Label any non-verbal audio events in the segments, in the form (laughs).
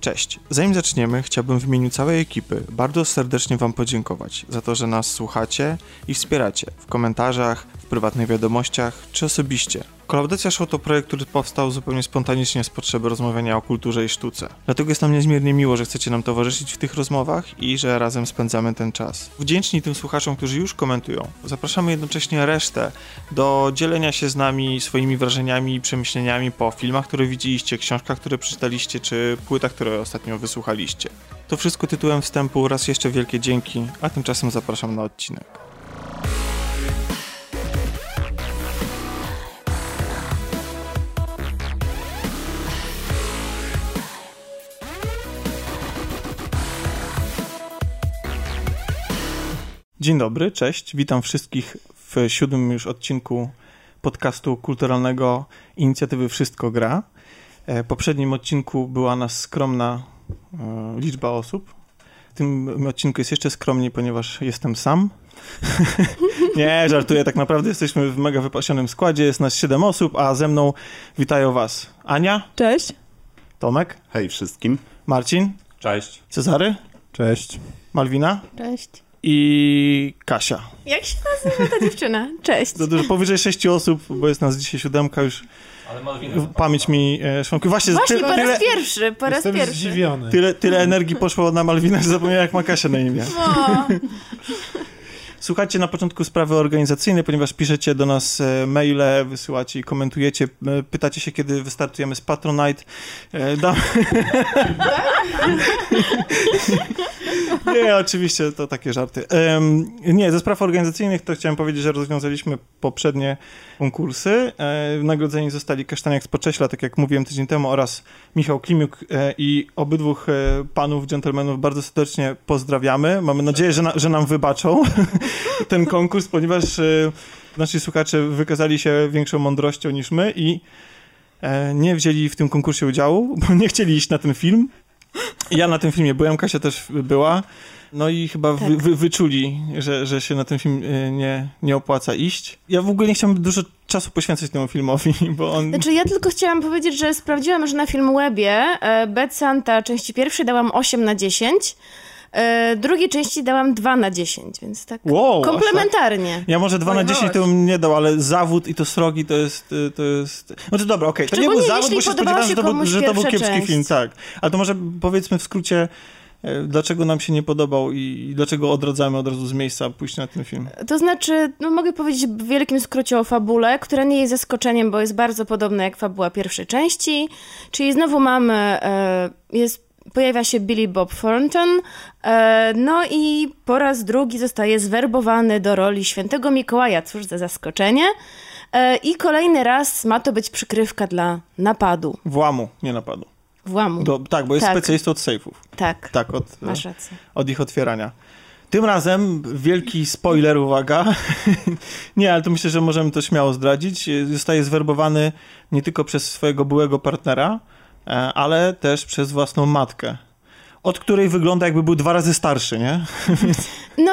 Cześć. Zanim zaczniemy, chciałbym w imieniu całej ekipy bardzo serdecznie Wam podziękować za to, że nas słuchacie i wspieracie w komentarzach, w prywatnych wiadomościach czy osobiście. Kolaudacja Show to projekt, który powstał zupełnie spontanicznie z potrzeby rozmawiania o kulturze i sztuce. Dlatego jest nam niezmiernie miło, że chcecie nam towarzyszyć w tych rozmowach i że razem spędzamy ten czas. Wdzięczni tym słuchaczom, którzy już komentują. Zapraszamy jednocześnie resztę do dzielenia się z nami swoimi wrażeniami i przemyśleniami po filmach, które widzieliście, książkach, które przeczytaliście, czy płytach, które ostatnio wysłuchaliście. To wszystko tytułem wstępu. Raz jeszcze wielkie dzięki, a tymczasem zapraszam na odcinek. Dzień dobry, cześć. Witam wszystkich w siódmym już odcinku podcastu kulturalnego inicjatywy Wszystko Gra. W poprzednim odcinku była nas skromna e, liczba osób. W tym odcinku jest jeszcze skromniej, ponieważ jestem sam. (laughs) Nie, żartuję, tak naprawdę jesteśmy w mega wypasionym składzie, jest nas siedem osób, a ze mną witają was Ania. Cześć. Tomek. Hej wszystkim. Marcin. Cześć. Cezary. Cześć. Malwina. Cześć. I Kasia. Jak się nazywa ta dziewczyna? Cześć. To dużo, powyżej sześciu osób, bo jest nas dzisiaj siódemka już. Ale Malwina. Pamięć mi e, szwankuje. Właśnie, Właśnie tyle, po raz tyle, pierwszy, po raz Jestem pierwszy. zdziwiony. tyle, tyle energii poszło na Malwinę, że zapomniałem jak ma Kasia na imię. O, Słuchajcie na początku sprawy organizacyjne, ponieważ piszecie do nas e, maile, wysyłacie i komentujecie, e, pytacie się, kiedy wystartujemy z Patronite. E, Dam... (laughs) nie, oczywiście to takie żarty. Nie, ze spraw organizacyjnych to chciałem powiedzieć, że rozwiązaliśmy poprzednie konkursy. Nagrodzeni zostali Kasztaniak z Pocześla, tak jak mówiłem tydzień temu, oraz Michał Klimiuk i obydwóch panów, dżentelmenów bardzo serdecznie pozdrawiamy. Mamy nadzieję, że, na, że nam wybaczą (laughs) ten konkurs, ponieważ e, nasi słuchacze wykazali się większą mądrością niż my i e, nie wzięli w tym konkursie udziału, bo nie chcieli iść na ten film. Ja na tym filmie byłem, Kasia też była. No i chyba Tak. wy, wyczuli, że, że się na ten film e, nie, nie opłaca iść. Ja w ogóle nie chciałem dużo czasu poświęcać temu filmowi, (laughs) bo on... Znaczy ja tylko chciałam powiedzieć, że sprawdziłam, że na Filmwebie e, Bad Santa części pierwszej dałam 8 na 10, e, drugiej części dałam 2 na 10, więc tak Wow, tak? komplementarnie. Ja może 2 na 10 to bym nie dał, ale zawód i to srogi to jest. y, To jest... Znaczy dobra, okej. To nie był zawód, bo się spodziewałem, że się to, był, że to był kiepski część. film, tak. Ale to może powiedzmy w skrócie, e, dlaczego nam się nie podobał i dlaczego odradzamy od razu z miejsca pójść na ten film. To znaczy, no mogę powiedzieć w wielkim skrócie o fabule, która nie jest zaskoczeniem, bo jest bardzo podobna jak fabuła pierwszej części. Czyli znowu mamy, e, jest, pojawia się Billy Bob Thornton, e, no i po raz drugi zostaje zwerbowany do roli świętego Mikołaja, cóż za zaskoczenie. E, I kolejny raz ma to być przykrywka dla napadu, Włamu, nie napadu. włamu. Do, tak, bo jest Tak. specjalistą od sejfów. Tak, Tak, od, masz rację. od ich otwierania. Tym razem wielki spoiler, uwaga. (laughs) nie, ale to myślę, że możemy to śmiało zdradzić. Zostaje zwerbowany nie tylko przez swojego byłego partnera, ale też przez własną matkę. Od której wygląda jakby był dwa razy starszy, nie? (laughs) No,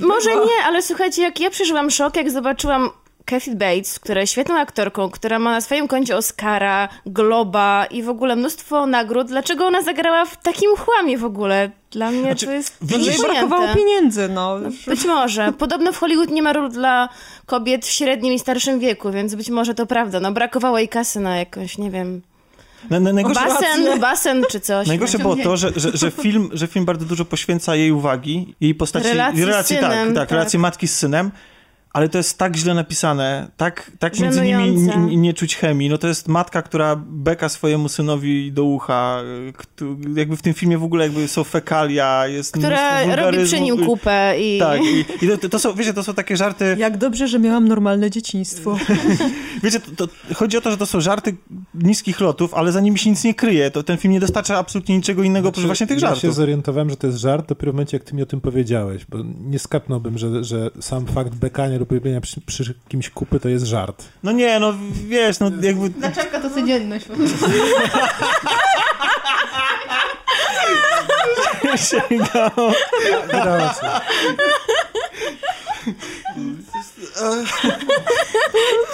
może nie, ale słuchajcie, jak ja przeżyłam szok, jak zobaczyłam Kathy Bates, która jest świetną aktorką, która ma na swoim koncie Oscara, Globa i w ogóle mnóstwo nagród. Dlaczego ona zagrała w takim chłamie w ogóle? Dla mnie Znaczy, to jest widzisz, brakowało pieniędzy, no. Być może. Podobno w Hollywood nie ma ról dla kobiet w średnim i starszym wieku, więc być może to prawda. No brakowało jej kasy na jakąś, nie wiem, Na, na, najgorsze, basen, (laughs) basen czy coś. najgorsze było to, że, że, że, film, że film bardzo dużo poświęca jej uwagi, jej postaci, Relacji z relacji tak, synem, tak, tak. relacji matki z synem, ale to jest tak źle napisane, tak, tak między nimi nie, nie czuć chemii. No to jest matka, która beka swojemu synowi do ucha, któ- jakby w tym filmie w ogóle jakby są fekalia, jest Która robi przy nim kupę i... Tak, i, i to, to, są, wiecie, to są takie żarty, Jak dobrze, że miałam normalne dzieciństwo. (laughs) wiecie, to, to, chodzi o to, że to są żarty niskich lotów, ale za nimi się nic nie kryje. To ten film nie dostarcza absolutnie niczego innego oprócz właśnie tych ja się żartów. zorientowałem, że to jest żart dopiero w momencie, jak ty mi o tym powiedziałeś, bo nie skapnąłbym, że, że sam fakt bekania lub robienia przy, przy kimś kupy to jest żart. No nie, no wiesz, no jakby... Naczepka to codzienność po prostu. (laughs) sięgał. Racja.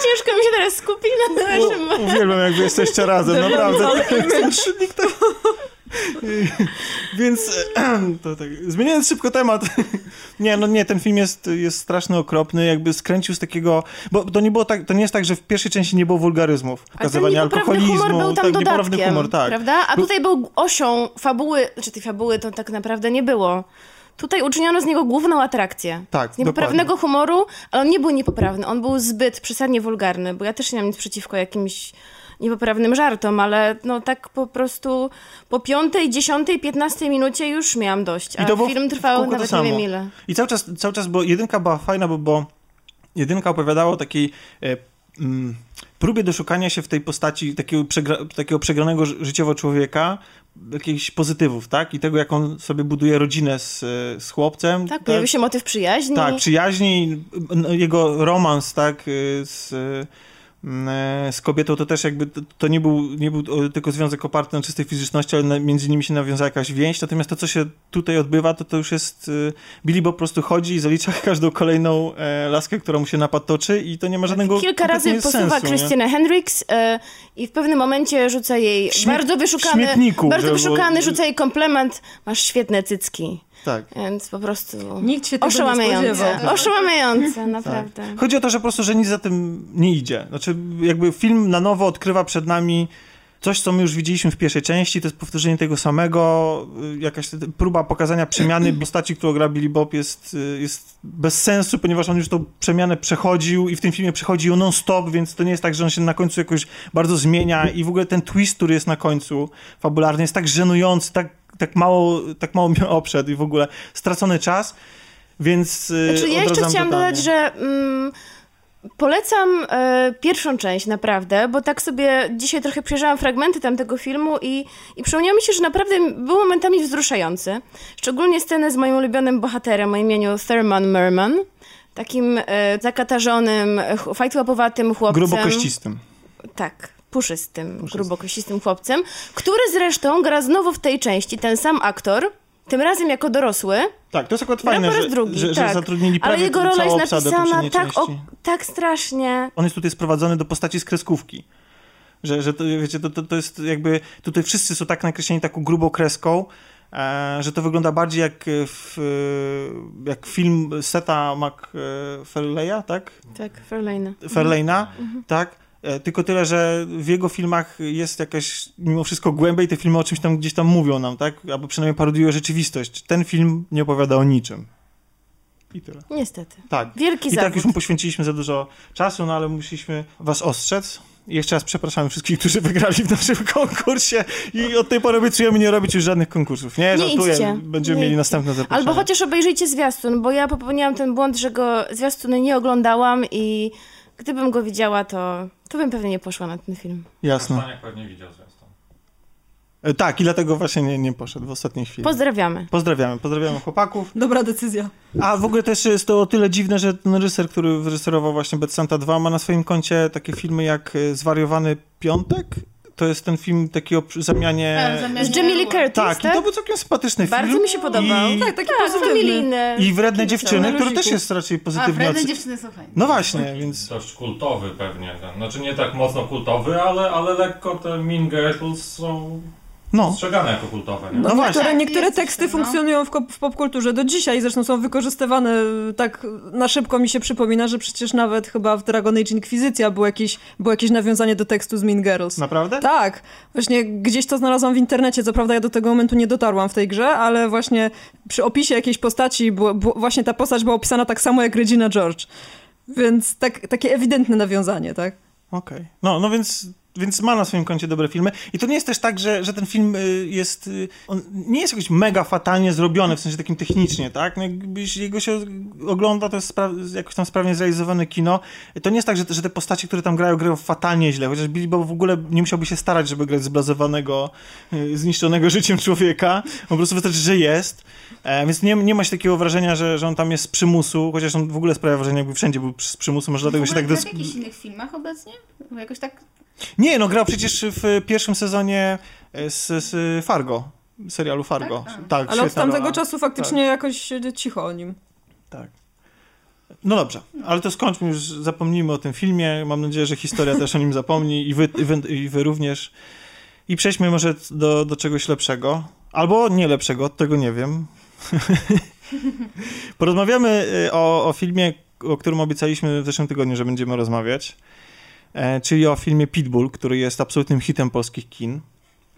Ciężko mi się teraz skupić na naszym... Uwielbiam, jak wy jesteście razem, naprawdę. (laughs) Więc (clears throat) to tak, zmieniając szybko temat. (laughs) Nie, no nie, ten film jest, jest straszny, okropny, jakby skręcił z takiego, bo to nie było tak, to nie jest tak, że w pierwszej części nie było wulgaryzmów, pokazywania alkoholizmu, humor był tam tak, niepoprawny humor, tak. prawda? A tutaj był osią fabuły, czy tej fabuły to tak naprawdę nie było. Tutaj uczyniono z niego główną atrakcję. Tak, Z niepoprawnego humoru, ale on nie był niepoprawny, on był zbyt przesadnie wulgarny, bo ja też nie mam nic przeciwko jakimś niepoprawnym żartom, ale no tak po prostu po piątej, dziesiątej, piętnastej minucie już miałam dość, a I to było film trwał nawet nie wiem ile. I cały czas, cały czas, bo jedynka była fajna, bo, bo jedynka opowiadała o takiej e, mm, próbie doszukania się w tej postaci takiego, przegra, takiego przegranego ży- życiowo człowieka jakichś pozytywów, tak? I tego, jak on sobie buduje rodzinę z, e, z chłopcem. Tak, pojawił się motyw przyjaźni. Tak, przyjaźni, no, jego romans, tak, y, z, z kobietą, to też jakby, to, to nie, był, nie był o, tylko związek oparty na czystej fizyczności, ale na, między nimi się nawiązała jakaś więź, natomiast to, co się tutaj odbywa, to to już jest, y, Billy Bob po prostu chodzi i zalicza (laughs) każdą kolejną e, laskę, która mu się napad toczy i to nie ma żadnego Kilka razy posuwa sensu? Krystynę Hendricks e, i w pewnym momencie rzuca jej Śmie- bardzo wyszukany, bardzo wyszukany, rzuca jej komplement, masz świetne cycki. Tak. Więc po prostu Nikt się tego nie oszałamiające. spodziewał. Oszałamiające, naprawdę. Chodzi o to, że po prostu, że nic za tym nie idzie. Znaczy, jakby film na nowo odkrywa przed nami coś, co my już widzieliśmy w pierwszej części, to jest powtórzenie tego samego, y, jakaś próba pokazania przemiany (clears throat) postaci, którą gra Billy Bob jest, y, jest bez sensu, ponieważ on już tą przemianę przechodził i w tym filmie przechodzi ją non-stop, więc to nie jest tak, że on się na końcu jakoś bardzo zmienia i w ogóle ten twist, który jest na końcu fabularny jest tak żenujący, tak, tak mało, tak mało mnie obszedł i w ogóle stracony czas, więc y, Znaczy, ja jeszcze chciałam dodać, że mm, polecam e, pierwszą część naprawdę, bo tak sobie dzisiaj trochę przejrzałam fragmenty tamtego filmu i, i przypomniało mi się, że naprawdę był momentami wzruszający. Szczególnie sceny z moim ulubionym bohaterem o imieniu Thurman Merman, takim e, zakatarzonym, fajtłapowatym chłopcem. Grubokościstym. Tak, puszystym, grubokościstym chłopcem, który zresztą gra znowu w tej części ten sam aktor, tym razem jako dorosły, Tak, to jest akurat gra fajne, że, drugi, że, tak. że zatrudnili Ale prawie jego rola jest napisana tak, o, tak strasznie. On jest tutaj sprowadzony do postaci z kreskówki. Że, że to, wiecie, to, to, to jest jakby, tutaj wszyscy są tak nakreśleni taką grubą kreską, e, że to wygląda bardziej jak, w, e, jak film Seta MacFarlane'a, tak? Tak, Fairlane. Fairlane'a, Mhm. tak? E, Tylko tyle, że w jego filmach jest jakaś mimo wszystko głębia i te filmy o czymś tam gdzieś tam mówią nam, tak? Albo przynajmniej parodiują rzeczywistość. Ten film nie opowiada o niczym. I tyle. Niestety. Tak. Wielki I tak już mu poświęciliśmy za dużo czasu, no ale musieliśmy was ostrzec. I jeszcze raz przepraszamy wszystkich, którzy wygrali w naszym (laughs) konkursie i od tej pory obiecujemy nie robić już żadnych konkursów. Nie, Nie żartuję, idźcie. będziemy Nie mieli idźcie. następne zaproszenie. Albo chociaż obejrzyjcie zwiastun, bo ja popełniłam ten błąd, że go zwiastuny nie oglądałam i gdybym go widziała, to, to bym pewnie nie poszła na ten film. Jasne. Pewnie widział zwiastun. E, Tak, i dlatego właśnie nie, nie poszedł w ostatniej chwili. Pozdrawiamy. Pozdrawiamy, pozdrawiamy chłopaków. Dobra decyzja. A w ogóle też jest to o tyle dziwne, że ten reżyser, który wyreżyserował właśnie Bad Santa 2 ma na swoim koncie takie filmy jak e, Zwariowany Piątek. To jest ten film taki o zamianie... Tak, zamiast- Z Jamie Lee Curtis, Tak, tak? i to był całkiem sympatyczny film. Bardzo mi się podobał. I, Tak, taki Tak, pozytywny. familijny. i Wredne Dziewczyny, który też jest raczej A, pozytywnie wredne dziewczyny są fajne. No właśnie, więc... Dość kultowy pewnie. Ten. Znaczy nie tak mocno kultowy, ale, ale lekko te Mean Girls są No, postrzegane jako kultowe. Nie? No właśnie. Niektóre, Tak, niektóre jest coś teksty takiego. funkcjonują w, w popkulturze do dzisiaj, zresztą są wykorzystywane y, tak na szybko mi się przypomina, że przecież nawet chyba w Dragon Age Inquisicja było jakieś, było jakieś nawiązanie do tekstu z Mean Girls. naprawdę? Tak, właśnie gdzieś to znalazłam w internecie, co prawda ja do tego momentu nie dotarłam w tej grze, ale właśnie przy opisie jakiejś postaci, było, było, właśnie ta postać była opisana tak samo jak Regina George. Więc tak, takie ewidentne nawiązanie, tak? Okej. No, no więc, więc ma na swoim koncie dobre filmy. I to nie jest też tak, że, że ten film y, jest. y, On nie jest jakoś mega fatalnie zrobiony, w sensie takim technicznie, tak? No, jakby jeśli jego się ogląda, to jest jakoś tam sprawnie zrealizowane kino. To nie jest tak, że, że te postacie, które tam grają, grają fatalnie źle. Chociaż Billy Bob w ogóle nie musiałby się starać, żeby grać zblazowanego, y, zniszczonego (laughs) życiem człowieka. Po prostu wystarczy, że jest. E, więc nie, nie ma się takiego wrażenia, że, że on tam jest z przymusu, chociaż on w ogóle sprawia wrażenie, jakby wszędzie był z przymusu. Może dlatego w się tak... w jakichś innych filmach obecnie? Bo jakoś tak... nie, no grał przecież w pierwszym sezonie e, z, z Fargo, serialu Fargo. Tak? A. Tak, Ale od tamtego rola. czasu faktycznie jakoś e, cicho o nim. Tak. No dobrze, ale to skończmy już, zapomnijmy o tym filmie. Mam nadzieję, że historia też o nim zapomni i wy, i wy, i wy również. I przejdźmy może do, do czegoś lepszego. Albo nie lepszego, tego nie wiem. (laughs) Porozmawiamy y, o, o filmie, o którym obiecaliśmy w zeszłym tygodniu, że będziemy rozmawiać. E, czyli o filmie Pitbull, który jest absolutnym hitem polskich kin.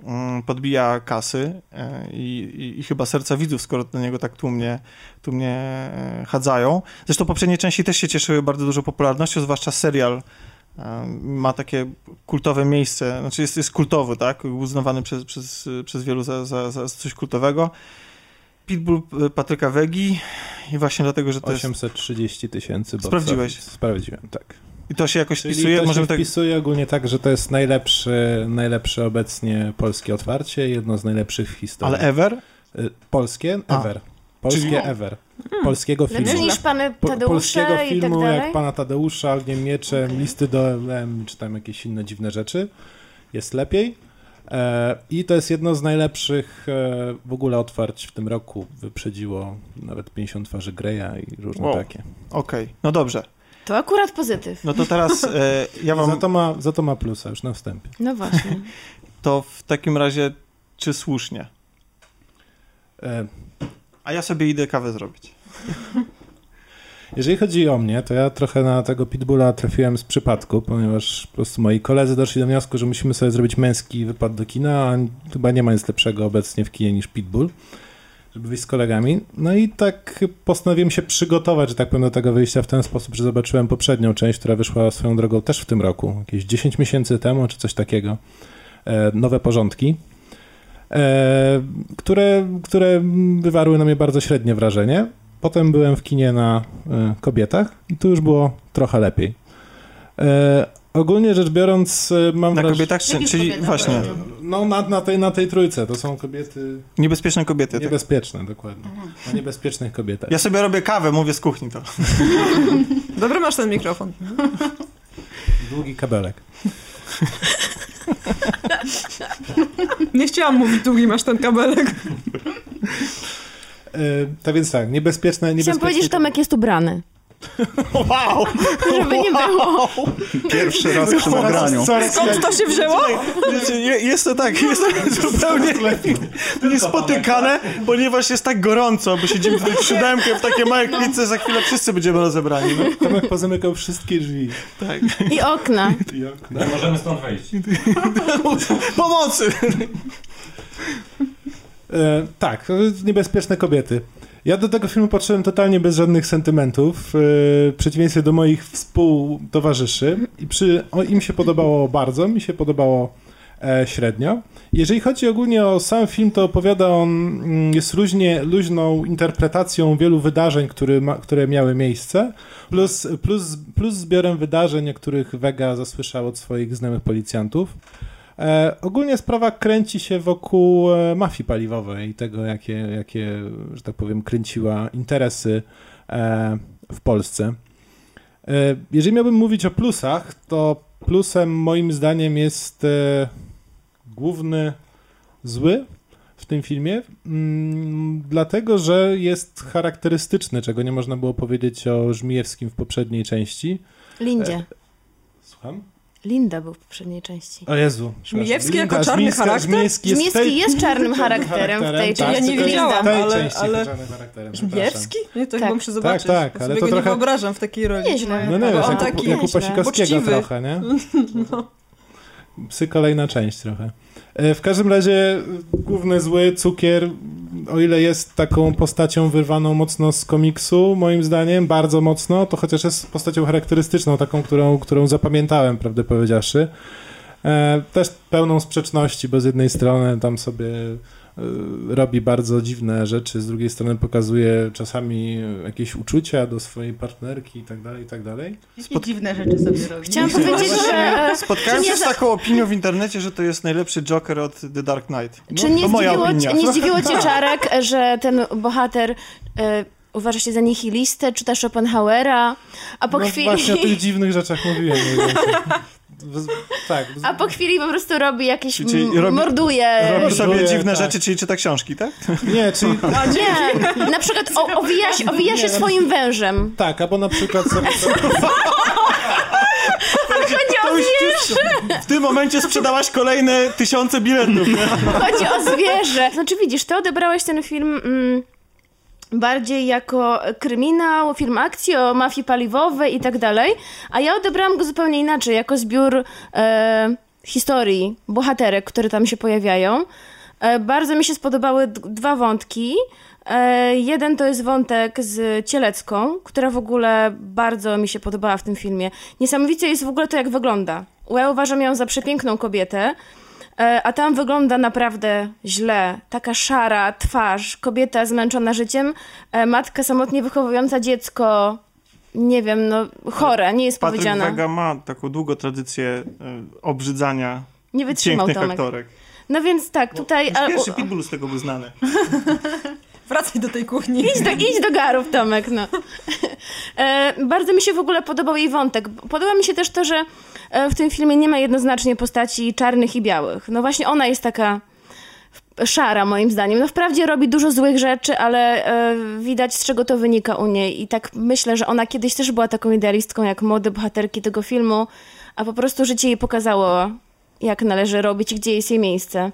Mm, Podbija kasy e, i, i, i chyba serca widzów, skoro do niego tak tłumnie, tłumnie e, chadzają. Zresztą poprzednie części też się cieszyły bardzo dużą popularnością, zwłaszcza serial ma takie kultowe miejsce, znaczy jest, jest kultowy, tak? Uznawany przez, przez, przez wielu za, za, za coś kultowego. Pitbull Patryka Wegi i właśnie dlatego, że to jest... 830 tysięcy. Sprawdziłeś? Sprawdziłem, tak. I to się jakoś Czyli wpisuje, to możemy się tak... wpisuje ogólnie tak, że to jest najlepszy, najlepsze obecnie polskie otwarcie, jedno z najlepszych w historii. Ale ever? Y, Polskie? A. Ever. Polskie Czyli- ever. Polskiego filmu. Lepszy niż Pany Po, Tadeusza polskiego i tak filmu dalej? jak Pana Tadeusza, Ogniem Mieczem, Listy do LM, czy tam jakieś inne dziwne rzeczy. Jest lepiej. E, I to jest jedno z najlepszych e, w ogóle otwarć w tym roku. Wyprzedziło nawet 50 twarzy Greya i różne Wow. takie. Okej, no dobrze. To akurat pozytyw. No to teraz e, ja wam Za to, ma, za to ma plusa już na wstępie. No właśnie. (laughs) to w takim razie, czy słusznie? E, A ja sobie idę kawę zrobić. (laughs) Jeżeli chodzi o mnie, to ja trochę na tego pitbulla trafiłem z przypadku, ponieważ po prostu moi koledzy doszli do wniosku, że musimy sobie zrobić męski wypad do kina, a chyba nie ma nic lepszego obecnie w kinie niż pitbull, żeby wyjść z kolegami. No i tak postanowiłem się przygotować, że tak powiem, do tego wyjścia w ten sposób, że zobaczyłem poprzednią część, która wyszła swoją drogą też w tym roku, jakieś 10 miesięcy temu, czy coś takiego. E, nowe porządki. E, które, które wywarły na mnie bardzo średnie wrażenie. Potem byłem w kinie na e, kobietach i tu już było trochę lepiej. Ogólnie rzecz biorąc, e, mam Na wraż- kobietach, czy, czyli kobietach? właśnie, No na, na, tej, na tej trójce, to są kobiety niebezpieczne kobiety. Tak? niebezpieczne, dokładnie. Na niebezpiecznych kobietach. Ja sobie robię kawę, mówię z kuchni to. (laughs) Dobry masz ten mikrofon. Długi kabelek. Nie chciałam mówić długi masz ten kabelek. E, tak więc tak, niebezpieczne, Chciałam niebezpieczne... powiedzieć, że Tomek jest ubrany. (laughs) Wow! Żeby nie było. Pierwszy raz przy nagraniu. Skąd to się wzięło? Jest to tak, jest to (laughs) zupełnie niespotykane, ponieważ jest tak gorąco, bo siedzimy tutaj w siódemkę w takiej małej klitce, za chwilę wszyscy będziemy rozebrani. No. Tomek pozamykał wszystkie drzwi. Tak. I okna. I okna. Nie możemy stąd wyjść. (laughs) Pomocy! E, tak, niebezpieczne kobiety. Ja do tego filmu podszedłem totalnie bez żadnych sentymentów, e, w przeciwieństwie do moich współtowarzyszy i przy, o, im się podobało bardzo, mi się podobało e, średnio. Jeżeli chodzi ogólnie o sam film, to opowiada on, mm, jest luźnie, luźną interpretacją wielu wydarzeń, które, ma, które miały miejsce, plus, plus, plus zbiorem wydarzeń, o których Vega zasłyszał od swoich znajomych policjantów. E, ogólnie sprawa kręci się wokół e, mafii paliwowej i tego, jakie, jakie, że tak powiem, kręciła interesy e, w Polsce. E, jeżeli miałbym mówić o plusach, to plusem moim zdaniem jest e, główny zły w tym filmie, mm, dlatego że jest charakterystyczny, czego nie można było powiedzieć o Żmijewskim w poprzedniej części. Lindzie. Słucham? Linda był w poprzedniej części. O Jezu. Żmijewski jako czarny Żmijska- charakter? Żmijewski jest Żmijewski tej... jest czarnym charakterem w tej tak, części. Ja nie tylko wiedziałam, ale- ale-. Żmijewski? Nie, to Tak. chyba muszę zobaczyć. tak, bo ale to go trochę- nie wyobrażam w takiej roli. Nieźle. No nie on jak, taki jak u. Pasikowskiego Poczciwy. trochę, nie? (laughs) Psy kolejna część trochę. E, W każdym razie główny zły, cukier, o ile jest taką postacią wyrwaną mocno z komiksu, moim zdaniem, bardzo mocno, to chociaż jest postacią charakterystyczną, taką, którą, którą zapamiętałem, prawdę powiedziawszy. E, też pełną sprzeczności, bo z jednej strony tam sobie robi bardzo dziwne rzeczy, z drugiej strony pokazuje czasami jakieś uczucia do swojej partnerki i tak dalej, i tak dalej. Jakie dziwne rzeczy sobie robi. Chciałam powiedzieć, że... Spotkałem się z taką opinią w internecie, że to jest najlepszy Joker od The Dark Knight. No, Czy nie to moja zdziwiło, opinia. nie zdziwiło cię, (laughs) Czarek, że ten bohater e, uważa się za nihilistę, czyta Schopenhauera, a po no chwili... właśnie o tych dziwnych rzeczach mówiłem. (laughs) tak. A po chwili po prostu robi jakieś... Czyli- robi- morduje... Robi sobie Żuję, dziwne tak. rzeczy, czyli czyta książki, tak? Nie, czyli (laughs) Nie, na przykład o, owija, się, owija się swoim wężem. tak, albo na przykład sobie, (laughs) Chodzi o już, w tym momencie sprzedałaś kolejne tysiące biletów. Chodzi o zwierzę. Znaczy widzisz, ty odebrałeś ten film mm, bardziej jako kryminał, film akcji o mafii paliwowej i tak dalej, a ja odebrałam go zupełnie inaczej, jako zbiór e, historii, bohaterek, które tam się pojawiają. E, bardzo mi się spodobały dwa wątki. E, jeden to jest wątek z Cielecką, która w ogóle bardzo mi się podobała w tym filmie. Niesamowicie jest w ogóle to, jak wygląda. Ja uważam ją za przepiękną kobietę, a tam wygląda naprawdę źle. Taka szara twarz, kobieta zmęczona życiem, e, matka samotnie wychowująca dziecko, nie wiem, no chore, nie jest Patryk powiedziane. Wega ma taką długą tradycję e, obrzydzania Nie wytrzymał pięknych Tomek. aktorek. No więc tak, tutaj... ale- Pierwszy Pitbull z tego był znany. (laughs) Wracaj do tej kuchni. Idź do, idź do garów, Tomek, no. (laughs) E, bardzo mi się w ogóle podobał jej wątek. Podoba mi się też to, że e, w tym filmie nie ma jednoznacznie postaci czarnych i białych. No właśnie ona jest taka szara, moim zdaniem. No wprawdzie robi dużo złych rzeczy, ale e, widać z czego to wynika u niej. I tak myślę, że ona kiedyś też była taką idealistką, jak młode bohaterki tego filmu, a po prostu życie jej pokazało, jak należy robić i gdzie jest jej miejsce.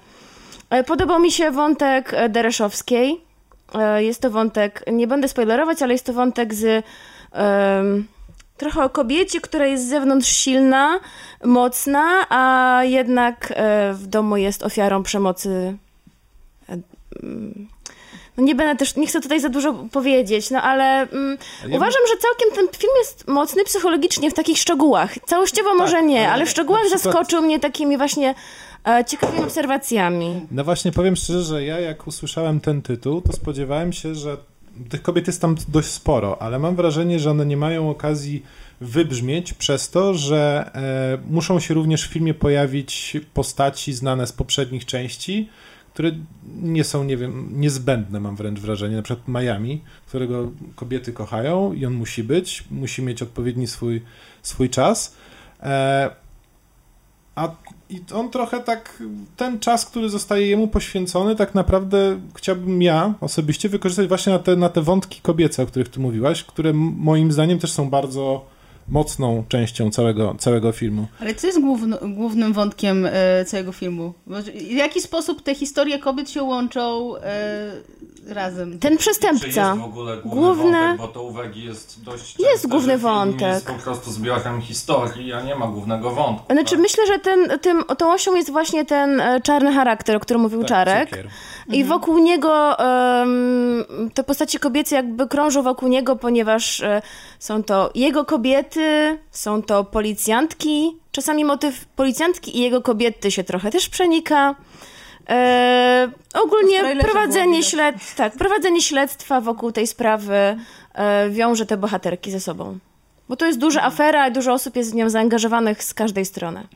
E, Podobał mi się wątek e, Dereszowskiej. E, Jest to wątek, nie będę spoilerować, ale jest to wątek z trochę o kobiecie, która jest z zewnątrz silna, mocna, a jednak e, w domu jest ofiarą przemocy. e, mm, No nie będę też, nie chcę tutaj za dużo powiedzieć, no ale mm, Ja uważam, że całkiem ten film jest mocny psychologicznie w takich szczegółach. Całościowo może nie, ale w szczegółach przykład- zaskoczył mnie takimi właśnie e, ciekawymi obserwacjami. No właśnie powiem szczerze, że ja jak usłyszałem ten tytuł, to spodziewałem się, że tych kobiet jest tam dość sporo, ale mam wrażenie, że one nie mają okazji wybrzmieć przez to, że e, muszą się również w filmie pojawić postaci znane z poprzednich części, które nie są, nie wiem, niezbędne, mam wręcz wrażenie. Na przykład Miami, którego kobiety kochają i on musi być, musi mieć odpowiedni swój, swój czas. E, a i on trochę tak, ten czas, który zostaje jemu poświęcony, tak naprawdę chciałbym ja osobiście wykorzystać właśnie na te, na te wątki kobiece, o których tu mówiłaś, które moim zdaniem też są bardzo mocną częścią całego, całego filmu. Ale co jest główno, głównym wątkiem e, całego filmu? W jaki sposób te historie kobiet się łączą e, razem? Ten Czy przestępca. jest w ogóle główny Główne- wątek, bo to uwagi jest dość Jest częste, główny że film wątek. jest po prostu zbiorem historii, a nie ma głównego wątku. Znaczy, tak? myślę, że ten, tym, tą osią jest właśnie ten e, czarny charakter, o którym mówił Tak, Czarek. cukier. I wokół niego em, te postacie kobiece jakby krążą wokół niego, ponieważ e, są to jego kobiety, są to policjantki. Czasami motyw policjantki i jego kobiety się trochę też przenika. E, ogólnie prowadzenie, śled, tak, prowadzenie śledztwa wokół tej sprawy e, wiąże te bohaterki ze sobą. Bo to jest duża afera i dużo osób jest w nią zaangażowanych z każdej strony.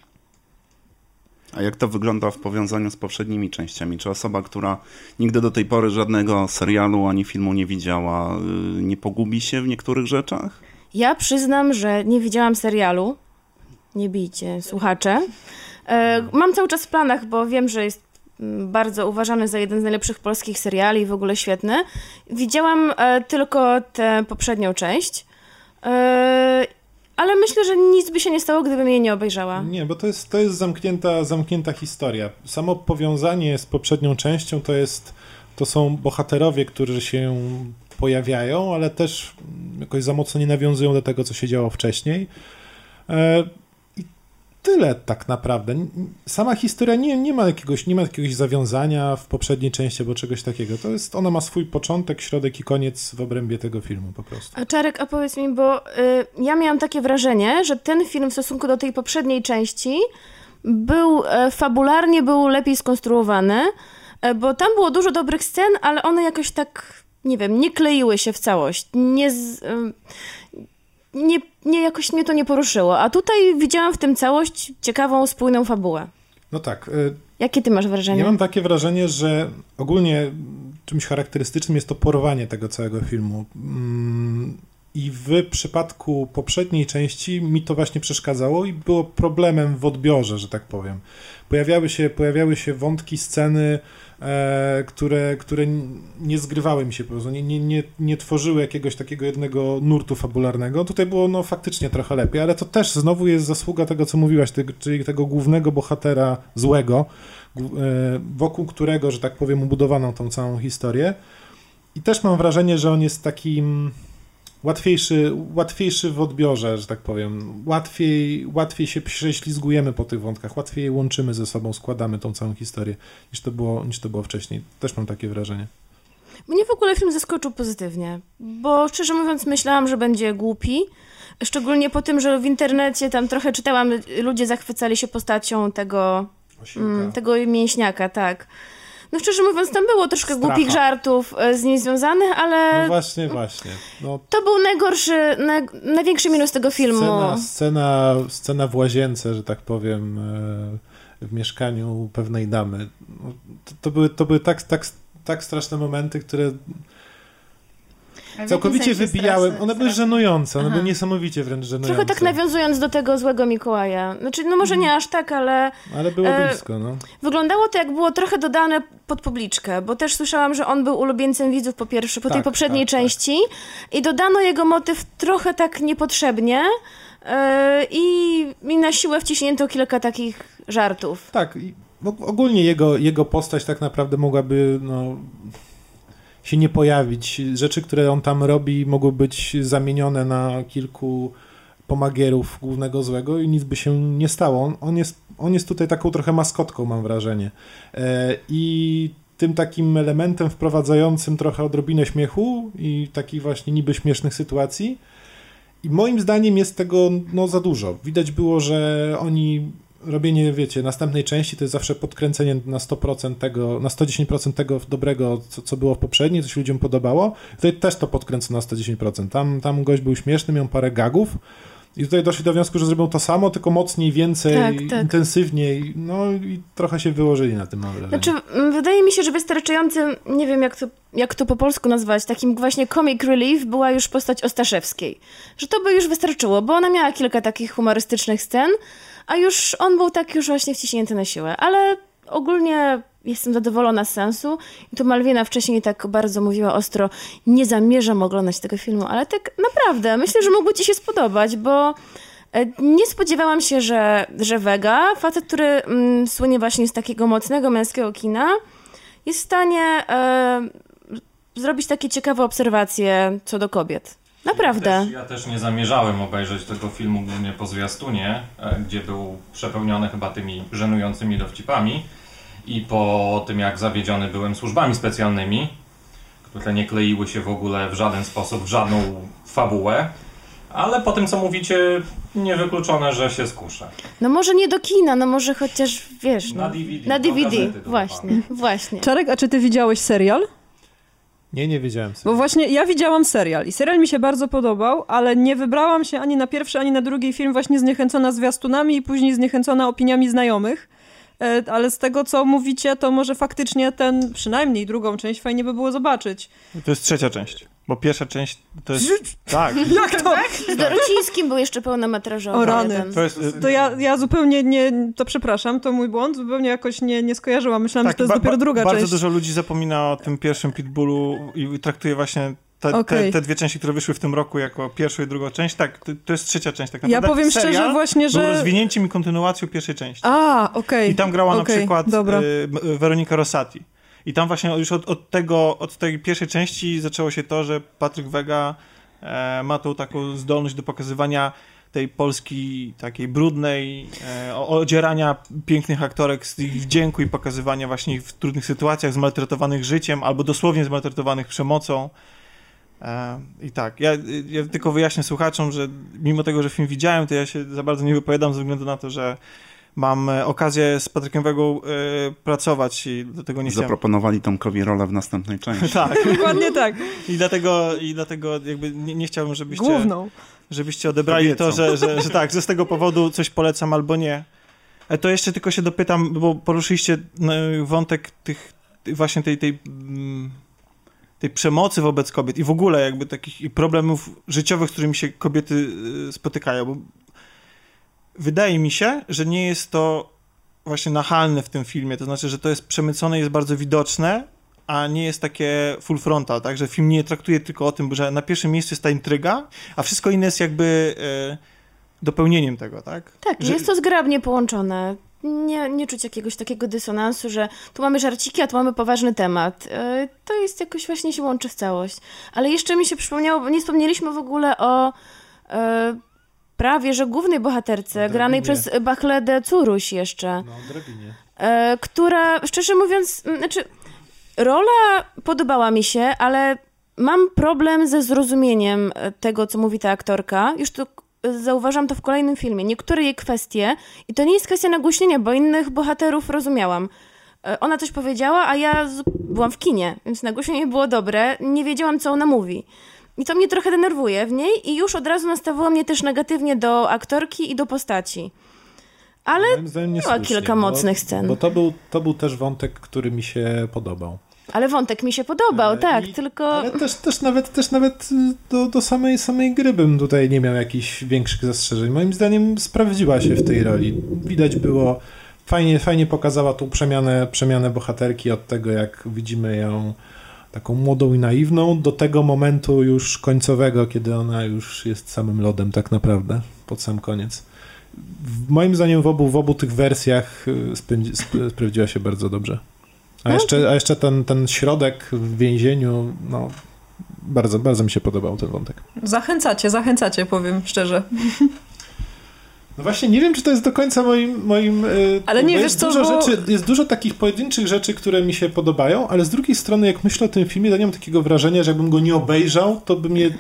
A jak to wygląda w powiązaniu z poprzednimi częściami? Czy osoba, która nigdy do tej pory żadnego serialu ani filmu nie widziała, y, nie pogubi się w niektórych rzeczach? Ja przyznam, że nie widziałam serialu. Nie bijcie, słuchacze. E, mam cały czas w planach, bo wiem, że jest bardzo uważany za jeden z najlepszych polskich seriali w ogóle świetny. Widziałam e, tylko tę poprzednią część. E, ale myślę, że nic by się nie stało, gdybym jej nie obejrzała. Nie, bo to jest, to jest zamknięta, zamknięta historia. Samo powiązanie z poprzednią częścią to jest, to są bohaterowie, którzy się pojawiają, ale też jakoś za mocno nie nawiązują do tego, co się działo wcześniej. Tyle tak naprawdę. Sama historia nie, nie, ma jakiegoś, nie ma jakiegoś zawiązania w poprzedniej części albo czegoś takiego. To jest, ona ma swój początek, środek i koniec w obrębie tego filmu po prostu. A Czarek, a powiedz mi, bo y, ja miałam takie wrażenie, że ten film w stosunku do tej poprzedniej części był e, fabularnie był lepiej skonstruowany, e, bo tam było dużo dobrych scen, ale one jakoś tak, nie wiem, nie kleiły się w całość. Nie, z, ym, nie, nie jakoś mnie to nie poruszyło. A tutaj widziałam w tym całość ciekawą, spójną fabułę. No tak, y, Jakie ty masz wrażenie? Ja mam takie wrażenie, że ogólnie czymś charakterystycznym jest to porwanie tego całego filmu. Mm, I w przypadku poprzedniej części mi to właśnie przeszkadzało i było problemem w odbiorze, że tak powiem. Pojawiały się, pojawiały się wątki, sceny, które, które nie zgrywały mi się po prostu, nie, nie, nie, nie tworzyły jakiegoś takiego jednego nurtu fabularnego. Tutaj było no faktycznie trochę lepiej, ale to też znowu jest zasługa tego, co mówiłaś, czyli tego głównego bohatera złego, e, wokół którego, że tak powiem, ubudowano tą całą historię. I też mam wrażenie, że on jest takim łatwiejszy, łatwiejszy w odbiorze, że tak powiem. Łatwiej, łatwiej się prześlizgujemy po tych wątkach, łatwiej je łączymy ze sobą, składamy tą całą historię, niż to było, niż to było wcześniej. Też mam takie wrażenie. Mnie w ogóle film zaskoczył pozytywnie, bo szczerze mówiąc myślałam, że będzie głupi. Szczególnie po tym, że w internecie tam trochę czytałam, ludzie zachwycali się postacią tego, mm, tego mięśniaka, tak. No szczerze mówiąc, tam było troszkę Stracha. głupich żartów e, z nim związanych, ale No właśnie, właśnie. No, to był najgorszy, naj, największy minus tego filmu. scena, scena, scena w łazience, że tak powiem, e, w mieszkaniu pewnej damy. No, To, to były, to były tak, tak, tak straszne momenty, które całkowicie wybijałem. One były żenujące, one Aha. były niesamowicie wręcz żenujące. Trochę tak nawiązując do tego złego Mikołaja. Znaczy, no może nie aż tak, ale Ale było E, blisko, no. wyglądało to jak było trochę dodane pod publiczkę, bo też słyszałam, że on był ulubieńcem widzów po pierwsze, po tej Tak, poprzedniej tak, tak. części i dodano jego motyw trochę tak niepotrzebnie e, i, i na siłę wciśnięto kilka takich żartów. Tak, ogólnie jego, jego postać tak naprawdę mogłaby no, się nie pojawić. Rzeczy, które on tam robi, mogły być zamienione na kilku pomagierów głównego złego i nic by się nie stało. On, on, jest, on jest tutaj taką trochę maskotką, mam wrażenie. E, I tym takim elementem wprowadzającym trochę odrobinę śmiechu i takich właśnie niby śmiesznych sytuacji. I moim zdaniem jest tego no, za dużo. Widać było, że oni robienie, wiecie, następnej części to jest zawsze podkręcenie na 100% tego, na 110% tego dobrego, co, co było w poprzedniej, co się ludziom podobało. Tutaj też to podkręcono na 110%. Tam, tam gość był śmieszny, miał parę gagów. I tutaj doszli do wniosku, że zrobią to samo, tylko mocniej, więcej, Tak, tak. intensywniej. No i trochę się wyłożyli na tym, mam wrażenie. Znaczy, wydaje mi się, że wystarczającym, nie wiem jak to, jak to po polsku nazwać, takim właśnie comic relief była już postać Ostaszewskiej. Że to by już wystarczyło, bo ona miała kilka takich humorystycznych scen, już on był tak już właśnie wciśnięty na siłę. Ale ogólnie jestem zadowolona z sensu. I tu Malwina wcześniej tak bardzo mówiła ostro, nie zamierzam oglądać tego filmu, ale tak naprawdę myślę, że mógłby ci się spodobać, bo e, nie spodziewałam się, że, że Vega, facet, który mm, słynie właśnie z takiego mocnego męskiego kina, jest w stanie e, zrobić takie ciekawe obserwacje co do kobiet. Naprawdę. Ja też, ja też nie zamierzałem obejrzeć tego filmu głównie po zwiastunie, e, gdzie był przepełniony chyba tymi żenującymi dowcipami i po tym jak zawiedziony byłem służbami specjalnymi, które nie kleiły się w ogóle w żaden sposób, w żadną fabułę. Ale po tym co mówicie, niewykluczone, że się skuszę. No może nie do kina, no może chociaż, wiesz, Na no, DVD. na DVD, właśnie, właśnie. Czarek, a czy ty widziałeś serial? Nie, nie wiedziałem. Bo właśnie ja widziałam serial i serial mi się bardzo podobał, ale nie wybrałam się ani na pierwszy, ani na drugi film właśnie zniechęcona zwiastunami i później zniechęcona opiniami znajomych. E, Ale z tego, co mówicie, to może faktycznie ten, przynajmniej drugą część fajnie by było zobaczyć. To jest trzecia część, bo pierwsza część to jest... Tak, (laughs) Jak to? Z Dorocińskim był jeszcze pełnometrażowy. O rany. to jest... y, To ja, ja zupełnie nie, to przepraszam, to mój błąd, zupełnie jakoś nie, nie skojarzyłam. Myślałam, że to jest Tak, ba- dopiero druga bardzo część. dużo ludzi zapomina o tym pierwszym Pitbullu i i traktuje właśnie te, Okej. te, te dwie części, które wyszły w tym roku jako pierwszą i drugą część. Tak, to, to jest trzecia część tak Ja naprawdę. powiem Serial szczerze właśnie, Był że... rozwinięciem i kontynuacją pierwszej części. A, okej. I tam grała na okej, przykład y, Weronika Rosati. I tam właśnie już od, od tego, od tej pierwszej części zaczęło się to, że Patryk Wega e, ma tą taką zdolność do pokazywania tej Polski takiej brudnej, e, odzierania pięknych aktorek z ich wdzięku i pokazywania właśnie ich w trudnych sytuacjach, zmaltretowanych życiem albo dosłownie zmaltretowanych przemocą. E, I tak, ja, ja tylko wyjaśnię słuchaczom, że mimo tego, że film widziałem, to ja się za bardzo nie wypowiadam ze względu na to, że mam e, okazję z Patrykiem Wegą e, pracować i do tego nie chciałem. Zaproponowali Tomkowi rolę w następnej (laughs) części. Tak, (laughs) Dokładnie tak. i dlatego, i dlatego jakby nie, nie chciałbym, żebyście, Główną. żebyście odebrali to, Kobiecą. że, że, że tak, że z tego powodu coś polecam albo nie. To jeszcze tylko się dopytam, bo poruszyliście no, wątek tych, tych właśnie tej, tej, mm, tej przemocy wobec kobiet i w ogóle jakby takich problemów życiowych, z którymi się kobiety y, spotykają, bo wydaje mi się, że nie jest to właśnie nachalne w tym filmie, to znaczy, że to jest przemycone, jest bardzo widoczne, a nie jest takie full frontal, tak, że film nie traktuje tylko o tym, że na pierwszym miejscu jest ta intryga, a wszystko inne jest jakby e, dopełnieniem tego, tak? Tak, Że- jest to zgrabnie połączone. Nie, nie czuć jakiegoś takiego dysonansu, że tu mamy żarciki, a tu mamy poważny temat. E, To jest jakoś właśnie się łączy w całość. Ale jeszcze mi się przypomniało, bo nie wspomnieliśmy w ogóle o e, prawie, że głównej bohaterce, granej przez Bachledę Curuś jeszcze. No, drabinie. e, która, szczerze mówiąc, znaczy, rola podobała mi się, ale mam problem ze zrozumieniem tego, co mówi ta aktorka. Już to zauważam to w kolejnym filmie. Niektóre jej kwestie, i to nie jest kwestia nagłośnienia, bo innych bohaterów rozumiałam. E, Ona coś powiedziała, a ja byłam w kinie, więc nagłośnienie było dobre. Nie wiedziałam, co ona mówi. I to mnie trochę denerwuje w niej i już od razu nastawiło mnie też negatywnie do aktorki i do postaci. Ale miała kilka mocnych scen. Bo to był, to był też wątek, który mi się podobał. Ale wątek mi się podobał, tak, i- tylko... Ale też, też nawet, też nawet y, do, do samej, samej gry bym tutaj nie miał jakichś większych zastrzeżeń. Moim zdaniem sprawdziła się w tej roli. Widać było, fajnie, fajnie pokazała tą przemianę, przemianę bohaterki od tego, jak widzimy ją taką młodą i naiwną, do tego momentu już końcowego, kiedy ona już jest samym lodem tak naprawdę, pod sam koniec. W, moim zdaniem w obu, w obu tych wersjach y, spędzi, sp, sprawdziła się bardzo dobrze. A jeszcze, a jeszcze ten, ten środek w więzieniu, no bardzo, bardzo mi się podobał ten wątek. Zachęcacie, zachęcacie, powiem szczerze. No właśnie, nie wiem, czy to jest do końca moim... moim y, Ale nie, jest wiesz co, dużo bo- rzeczy, Jest dużo takich pojedynczych rzeczy, które mi się podobają, ale z drugiej strony, jak myślę o tym filmie, to nie mam takiego wrażenia, że jakbym go nie obejrzał, to by mnie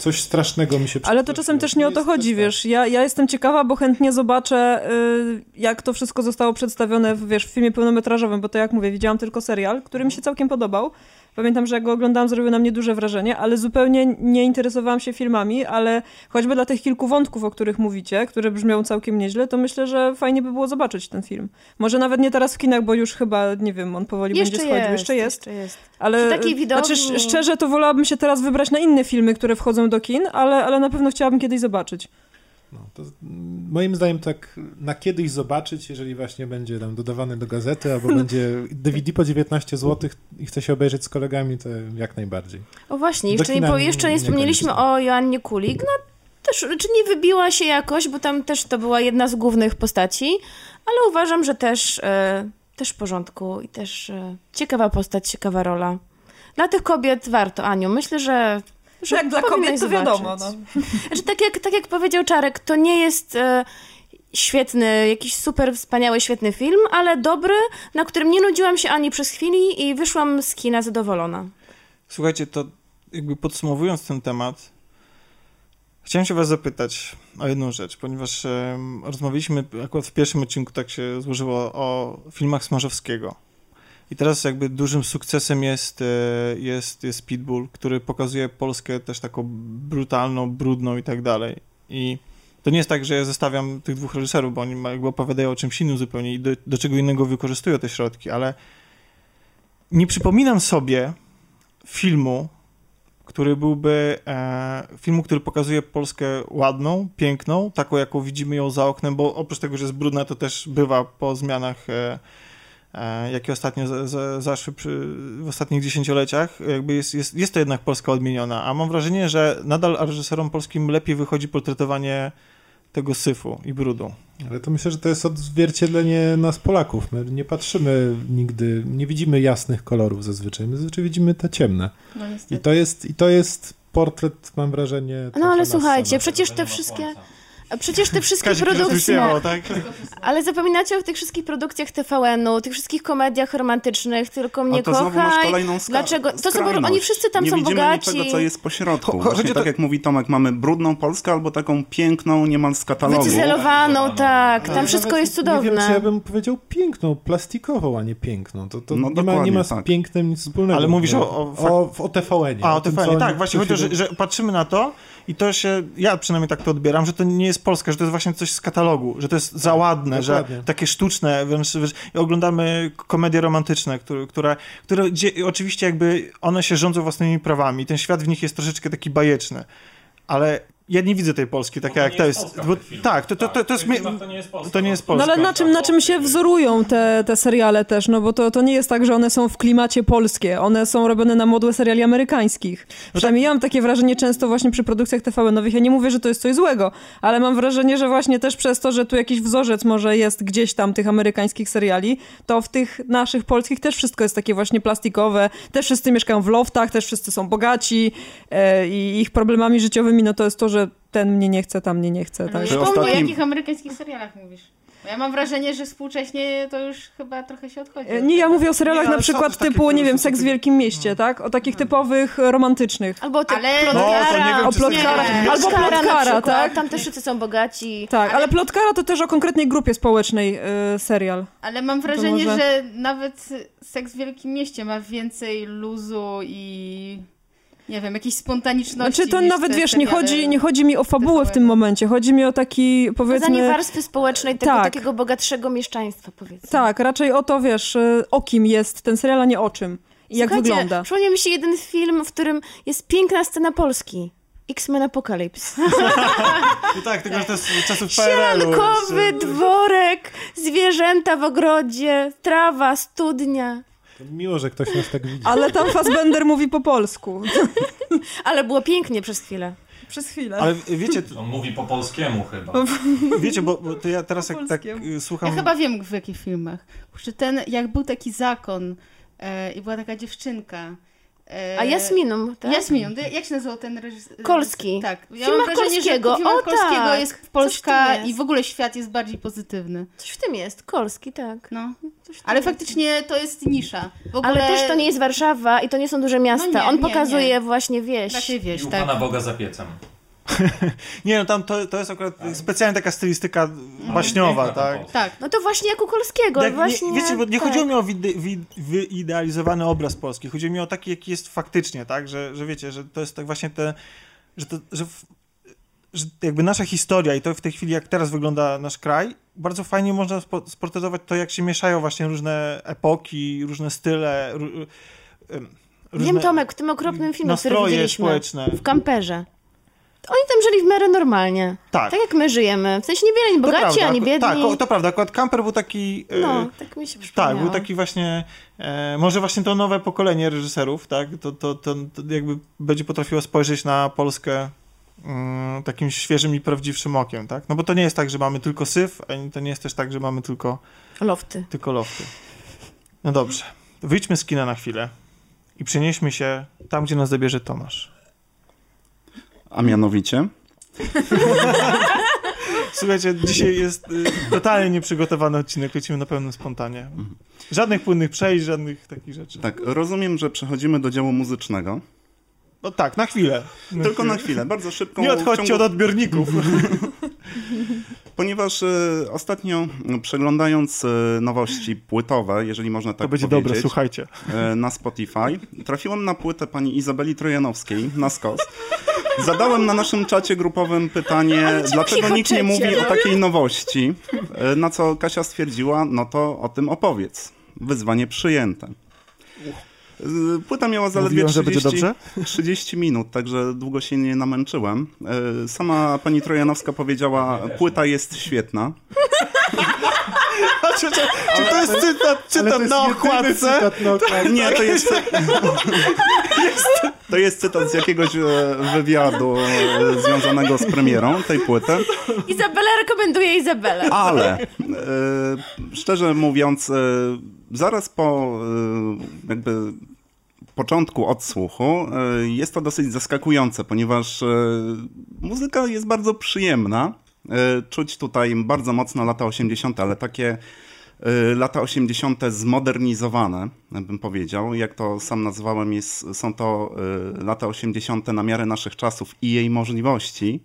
coś strasznego mi się Ale to czasem też nie o to chodzi, wiesz. Ja, ja jestem ciekawa, bo chętnie zobaczę, y, jak to wszystko zostało przedstawione w, wiesz, w filmie pełnometrażowym, bo to jak mówię, widziałam tylko serial, który mi się całkiem podobał. Pamiętam, że jak go oglądałam, zrobił na mnie duże wrażenie, ale zupełnie nie interesowałam się filmami, ale choćby dla tych kilku wątków, o których mówicie, które brzmią całkiem nieźle, to myślę, że fajnie by było zobaczyć ten film. Może nawet nie teraz w kinach, bo już chyba, nie wiem, on powoli Jeszcze będzie schodził. jest, Jeszcze jest. jeszcze jest. Ale takiej widowni- znaczy, sz- szczerze, to wolałabym się teraz wybrać na inne filmy, które wchodzą do kin, ale, ale na pewno chciałabym kiedyś zobaczyć. No, to, moim zdaniem tak na kiedyś zobaczyć, jeżeli właśnie będzie tam dodawany do gazety, albo (laughs) będzie DVD po 19 zł i chce się obejrzeć z kolegami, to jak najbardziej. O właśnie, Do jeszcze nie, jeszcze nie nie wspomnieliśmy o Joannie Kulik. No też, czy nie wybiła się jakoś, bo tam też to była jedna z głównych postaci, ale uważam, że też, e, też w porządku i też e, ciekawa postać, ciekawa rola. Dla tych kobiet warto, Aniu. Myślę, że Że jak dla powinnaś kobiet, to wiadomo. zobaczyć. No. (laughs) Znaczy, tak, jak, tak jak powiedział Czarek, to nie jest e, świetny, jakiś super wspaniały, świetny film, ale dobry, na którym nie nudziłam się ani przez chwili i wyszłam z kina zadowolona. Słuchajcie, to jakby podsumowując ten temat, chciałem się was zapytać o jedną rzecz, ponieważ em, rozmawialiśmy akurat w pierwszym odcinku, tak się złożyło, o filmach Smarzowskiego. I teraz jakby dużym sukcesem jest, e, jest, jest Pitbull, który pokazuje Polskę też taką brutalną, brudną i tak dalej. I to nie jest tak, że ja zestawiam tych dwóch reżyserów, bo oni jakby opowiadają o czymś innym zupełnie i do, do czego innego wykorzystują te środki, ale nie przypominam sobie filmu, który byłby e, filmu, który pokazuje Polskę ładną, piękną, taką jaką widzimy ją za oknem, bo oprócz tego, że jest brudna, to też bywa po zmianach, e, jakie ostatnio za, za, zaszły przy, w ostatnich dziesięcioleciach, jakby jest, jest, jest to jednak Polska odmieniona, a mam wrażenie, że nadal reżyserom polskim lepiej wychodzi portretowanie tego syfu i brudu. Ale to myślę, że to jest odzwierciedlenie nas Polaków. My nie patrzymy nigdy, nie widzimy jasnych kolorów zazwyczaj, my zazwyczaj widzimy te ciemne. No I to jest, i to jest portret, mam wrażenie... No ale słuchajcie, przecież te wszystkie... Przecież te wszystkie Kazik produkcje... rozmyśliwał, tak? Ale zapominacie o tych wszystkich produkcjach TVN-u, tych wszystkich komediach romantycznych, tylko mnie A to znowu masz kochaj. Dlaczego? To skrajność. oni wszyscy tam nie są widzimy bogaci. niczego, co jest pośrodku. Cho- Właśnie chodzi o tak to- jak mówi Tomek, mamy brudną Polskę albo taką piękną niemal z katalogu. Wycyzelowaną, tak. Ale Tam wszystko nawet jest Nie wiem, cudowne. czy ja bym powiedział piękną, plastikową, a nie piękną. To, to No nie, ma, nie ma z tak. pięknem nic wspólnego. Ale mówisz o, o- o o, TVN-ie. A, o tym, TVN, co tak, właśnie chodzi o to, że, że patrzymy na to i to się, ja przynajmniej tak to odbieram, że to nie jest Polska, że to jest właśnie coś z katalogu, że to jest za ładne, że dokładnie. takie sztuczne, wręcz, wręcz i oglądamy komedie romantyczne, które, które, które oczywiście jakby one się rządzą własnymi prawami, ten świat w nich jest troszeczkę taki bajeczny, ale Ja nie widzę tej Polski, taka to jak to jest bo, tak, to, to, to, Tak, to w jest. to nie jest Polska. To nie jest No Polska. ale na czym, na czym się wzorują te, te seriale też? No bo to, to nie jest tak, że one są w klimacie polskie. One są robione na modłę seriali amerykańskich. Przynajmniej ja mam takie wrażenie często właśnie przy produkcjach TVN-owych. Ja nie mówię, że to jest coś złego, ale mam wrażenie, że właśnie też przez to, że tu jakiś wzorzec może jest gdzieś tam tych amerykańskich seriali, to w tych naszych polskich też wszystko jest takie właśnie plastikowe. Też wszyscy mieszkają w loftach, też wszyscy są bogaci e, i ich problemami życiowymi no to jest to, że ten mnie nie chce, tam mnie nie chce. Tak? Ale Czy skąd, o ostatnim- jakich amerykańskich serialach mówisz? Bo Ja mam wrażenie, że współcześnie to już chyba trochę się odchodzi. E, Nie, ja mówię o serialach Nie, ale na przykład typu, nie wiem, Seks w Wielkim Mieście, tak? O takich typowych e, romantycznych. Albo tych Ale- plotkara, No, to nie wiem, o czy plotkara, nie. albo Plotkara tak? Tam też wszyscy są bogaci. Tak, ale plotkara to też o konkretnej grupie społecznej e, serial. Ale mam wrażenie, może- że nawet Seks w Wielkim Mieście ma więcej luzu i nie wiem, jakiejś spontaniczności. Znaczy to niż nawet, te wiesz, nie chodzi, nie chodzi mi o fabułę w tym momencie, chodzi mi o taki, powiedzmy... warstwy społecznej tego Tak. takiego bogatszego mieszczaństwa, powiedzmy. Tak, raczej o to, wiesz, e, o kim jest ten serial, a nie o czym. I jak wygląda. Przypomniał mi się jeden film, w którym jest piękna scena Polski. X-Men Apocalypse. (laughs) No tak, tylko że to jest z czasów PRL-u. Siankowy dworek, zwierzęta w ogrodzie, trawa, studnia. Miło, że ktoś nas tak widzi. Ale tam Fassbender mówi po polsku. (laughs) Ale było pięknie przez chwilę. Przez chwilę. Ale wiecie, On mówi po polskiemu chyba. wiecie, bo, bo to ja teraz jak tak y, słucham... Ja chyba wiem w jakich filmach. Czy ten, jak był taki zakon e, i była taka dziewczynka. E, A Jasminą, tak? Jasminą. Jak się nazywał ten reżyser? Kolski. Tak. Ja Filmach mam wrażenie, Kolskiego. że O, Kolskiego tak. jest Polska jest. i w ogóle świat jest bardziej pozytywny. Coś w tym jest, Kolski, tak. No. Ale jest. faktycznie to jest nisza. W ogóle... Ale też to nie jest Warszawa i to nie są duże miasta. No nie, On nie, pokazuje nie. właśnie wieś. Raczej I wieś, u tak. Pana Boga za piecem. (laughs) Nie no, tam to, to jest akurat specjalnie taka stylistyka baśniowa, Piękna tak? Tak. No to właśnie jak u Kolskiego. Jak, właśnie, nie, wiecie, bo nie tak. chodziło mi o wide, wi, wyidealizowany obraz Polski, chodziło mi o taki, jaki jest faktycznie, tak? Że, że wiecie, że to jest tak właśnie te, że, to, że, w, że jakby nasza historia i to w tej chwili, jak teraz wygląda nasz kraj, bardzo fajnie można spo, sportretować to, jak się mieszają właśnie różne epoki, różne style, różne Wiem, Tomek, w tym okropnym filmie, który nastroje widzieliśmy. społeczne. W kamperze. Oni tam żyli w miarę normalnie. Tak. Tak jak my żyjemy. W sensie niewiele nie bogaci, prawda, ani biedni. Tak, o, to prawda, akurat Camper był taki... e, No, tak mi się przypomniało. Tak, był taki właśnie, e, może właśnie to nowe pokolenie reżyserów, tak, to, to, to, to jakby będzie potrafiło spojrzeć na Polskę mm, takim świeżym i prawdziwszym okiem, tak, no bo to nie jest tak, że mamy tylko syf, ani to nie jest też tak, że mamy tylko, Lofty. tylko lofty. No dobrze, wyjdźmy z kina na chwilę i przenieśmy się tam, gdzie nas zabierze Tomasz. A mianowicie? (laughs) Słuchajcie, dzisiaj jest y, totalnie nieprzygotowany odcinek, lecimy na pełnym spontanie. Żadnych płynnych przejść, żadnych takich rzeczy. Tak, rozumiem, że przechodzimy do działu muzycznego. No tak, na chwilę. Tylko na chwilę, bardzo szybko. Nie odchodźcie ciągu- od odbiorników. (laughs) Ponieważ e, ostatnio przeglądając e, nowości płytowe, jeżeli można To tak będzie powiedzieć, dobre, słuchajcie. e, na Spotify, trafiłem na płytę pani Izabeli Trojanowskiej na skos. Zadałem na naszym czacie grupowym pytanie, dlaczego nikt nie mówi o takiej nowości, na co Kasia stwierdziła, no to o tym opowiedz. Wyzwanie przyjęte. E, Płyta miała zaledwie Mówiłem, że będzie 30, dobrze? (laughs) 30 minut, także długo się nie namęczyłem. E, Sama pani Trojanowska powiedziała, płyta jest świetna. (laughs) Czy, czy, czy to jest cytat, to cytat jest na okładce? (laughs) Nie, to jest, to jest cytat z jakiegoś e, wywiadu e, związanego z premierą tej płyty, Izabela rekomenduje Izabelę. ale e, szczerze mówiąc, zaraz po e, jakby początku odsłuchu e, jest to dosyć zaskakujące, ponieważ e, muzyka jest bardzo przyjemna. Czuć tutaj bardzo mocno lata 80., ale takie lata 80. zmodernizowane, bym powiedział. Jak to sam nazwałem, jest, są to e, lata 80. na miarę naszych czasów i jej możliwości.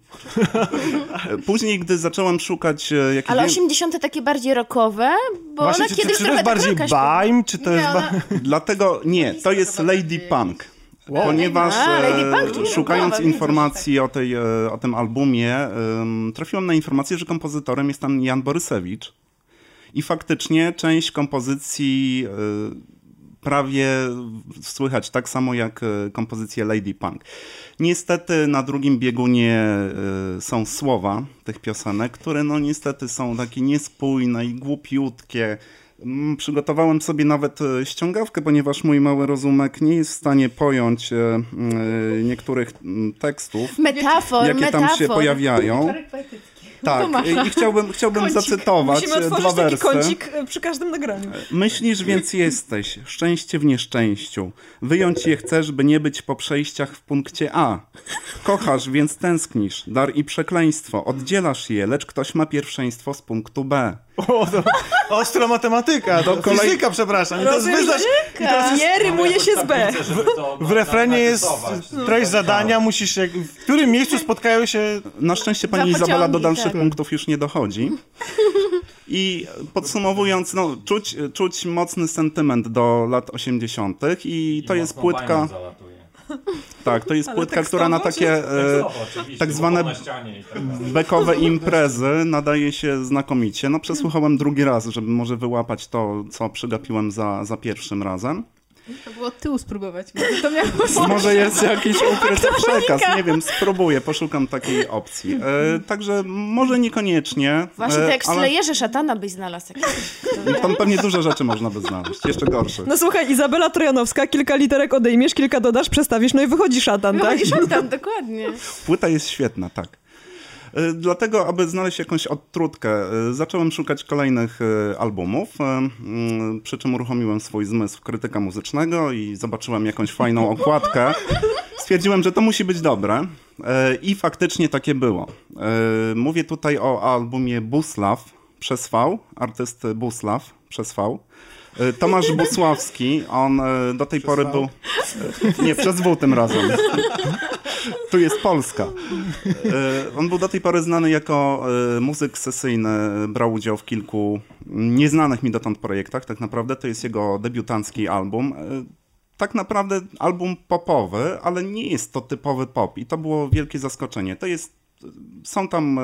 (laughs) Później, gdy zacząłem szukać jakichś... Ale 80. takie bardziej rockowe, bo Właśnie, ona czy, czy, kiedyś czy to trochę jest bardziej tak rockaś bajm, czy to Nie, jest... Ona- (laughs) Dlatego nie, to jest Lady Punk. Ponieważ A, szukając informacji o, tej, o tym albumie, em, trafiłem na informację, że kompozytorem jest tam Jan Borysewicz. I faktycznie część kompozycji e, prawie słychać tak samo jak e, kompozycję Lady Punk. Niestety na drugim biegunie e, są słowa tych piosenek, które no niestety są takie niespójne i głupiutkie. Mm, Przygotowałem sobie nawet ściągawkę, ponieważ mój mały rozumek nie jest w stanie pojąć niektórych mm, tekstów, Metafor, jakie metafor. tam się pojawiają. Tak, i chciałbym, chciałbym zacytować e, dwa otworzyć taki wersy. kącik e, przy każdym nagraniu. Myślisz więc jesteś, szczęście w nieszczęściu. Wyjąć je chcesz, by nie być po przejściach w punkcie A. Kochasz, więc tęsknisz. Dar i przekleństwo. Oddzielasz je, lecz ktoś ma pierwszeństwo z punktu B. O, to ostra matematyka, to kolej- fizyka, przepraszam. I to jest Nie rymuje się z B. w refrenie jest treść zadania, musisz, jak, w którym miejscu spotkają się Na szczęście pani Izabela do dalszych tak. punktów już nie dochodzi. I podsumowując, no, czuć, czuć mocny sentyment do lat 80. i to I jest płytka, zalatuje. Tak, to jest Ale płytka, która na takie e, tak zwane na ścianie i tak dalej. bekowe imprezy nadaje się znakomicie. No przesłuchałem drugi raz, żeby może wyłapać to, co przegapiłem za, za pierwszym razem. To było od tyłu spróbować. Może to miało (laughs) Może jest jakiś ukryty (laughs) przekaz, nie wiem, spróbuję, poszukam takiej opcji. E, także może niekoniecznie. Właśnie e, tak jak w ale szatana byś znalazł. jakiegoś. (laughs) tam pewnie dużo rzeczy można by znaleźć, jeszcze gorsze. No słuchaj, Izabela Trojanowska, kilka literek odejmiesz, kilka dodasz, przestawisz, no i wychodzi szatan, tak? Wychodzi szatan, dokładnie. Płyta jest świetna, tak. E, Dlatego, aby znaleźć jakąś odtrutkę, e, zacząłem szukać kolejnych e, albumów, przy czym uruchomiłem swój zmysł krytyka muzycznego i zobaczyłem jakąś fajną okładkę. Stwierdziłem, że to musi być dobre i faktycznie takie było. Mówię tutaj o albumie Buslaw przez V, artysty Buslaw przez V. Tomasz Busławski, on do tej pory V? był... Nie, przez W tym razem. Tu jest Polska. E, On był do tej pory znany jako e, muzyk sesyjny, brał udział w kilku nieznanych mi dotąd projektach. Tak naprawdę to jest jego debiutancki album. E, Tak naprawdę album popowy, ale nie jest to typowy pop i to było wielkie zaskoczenie. To jest, są tam e,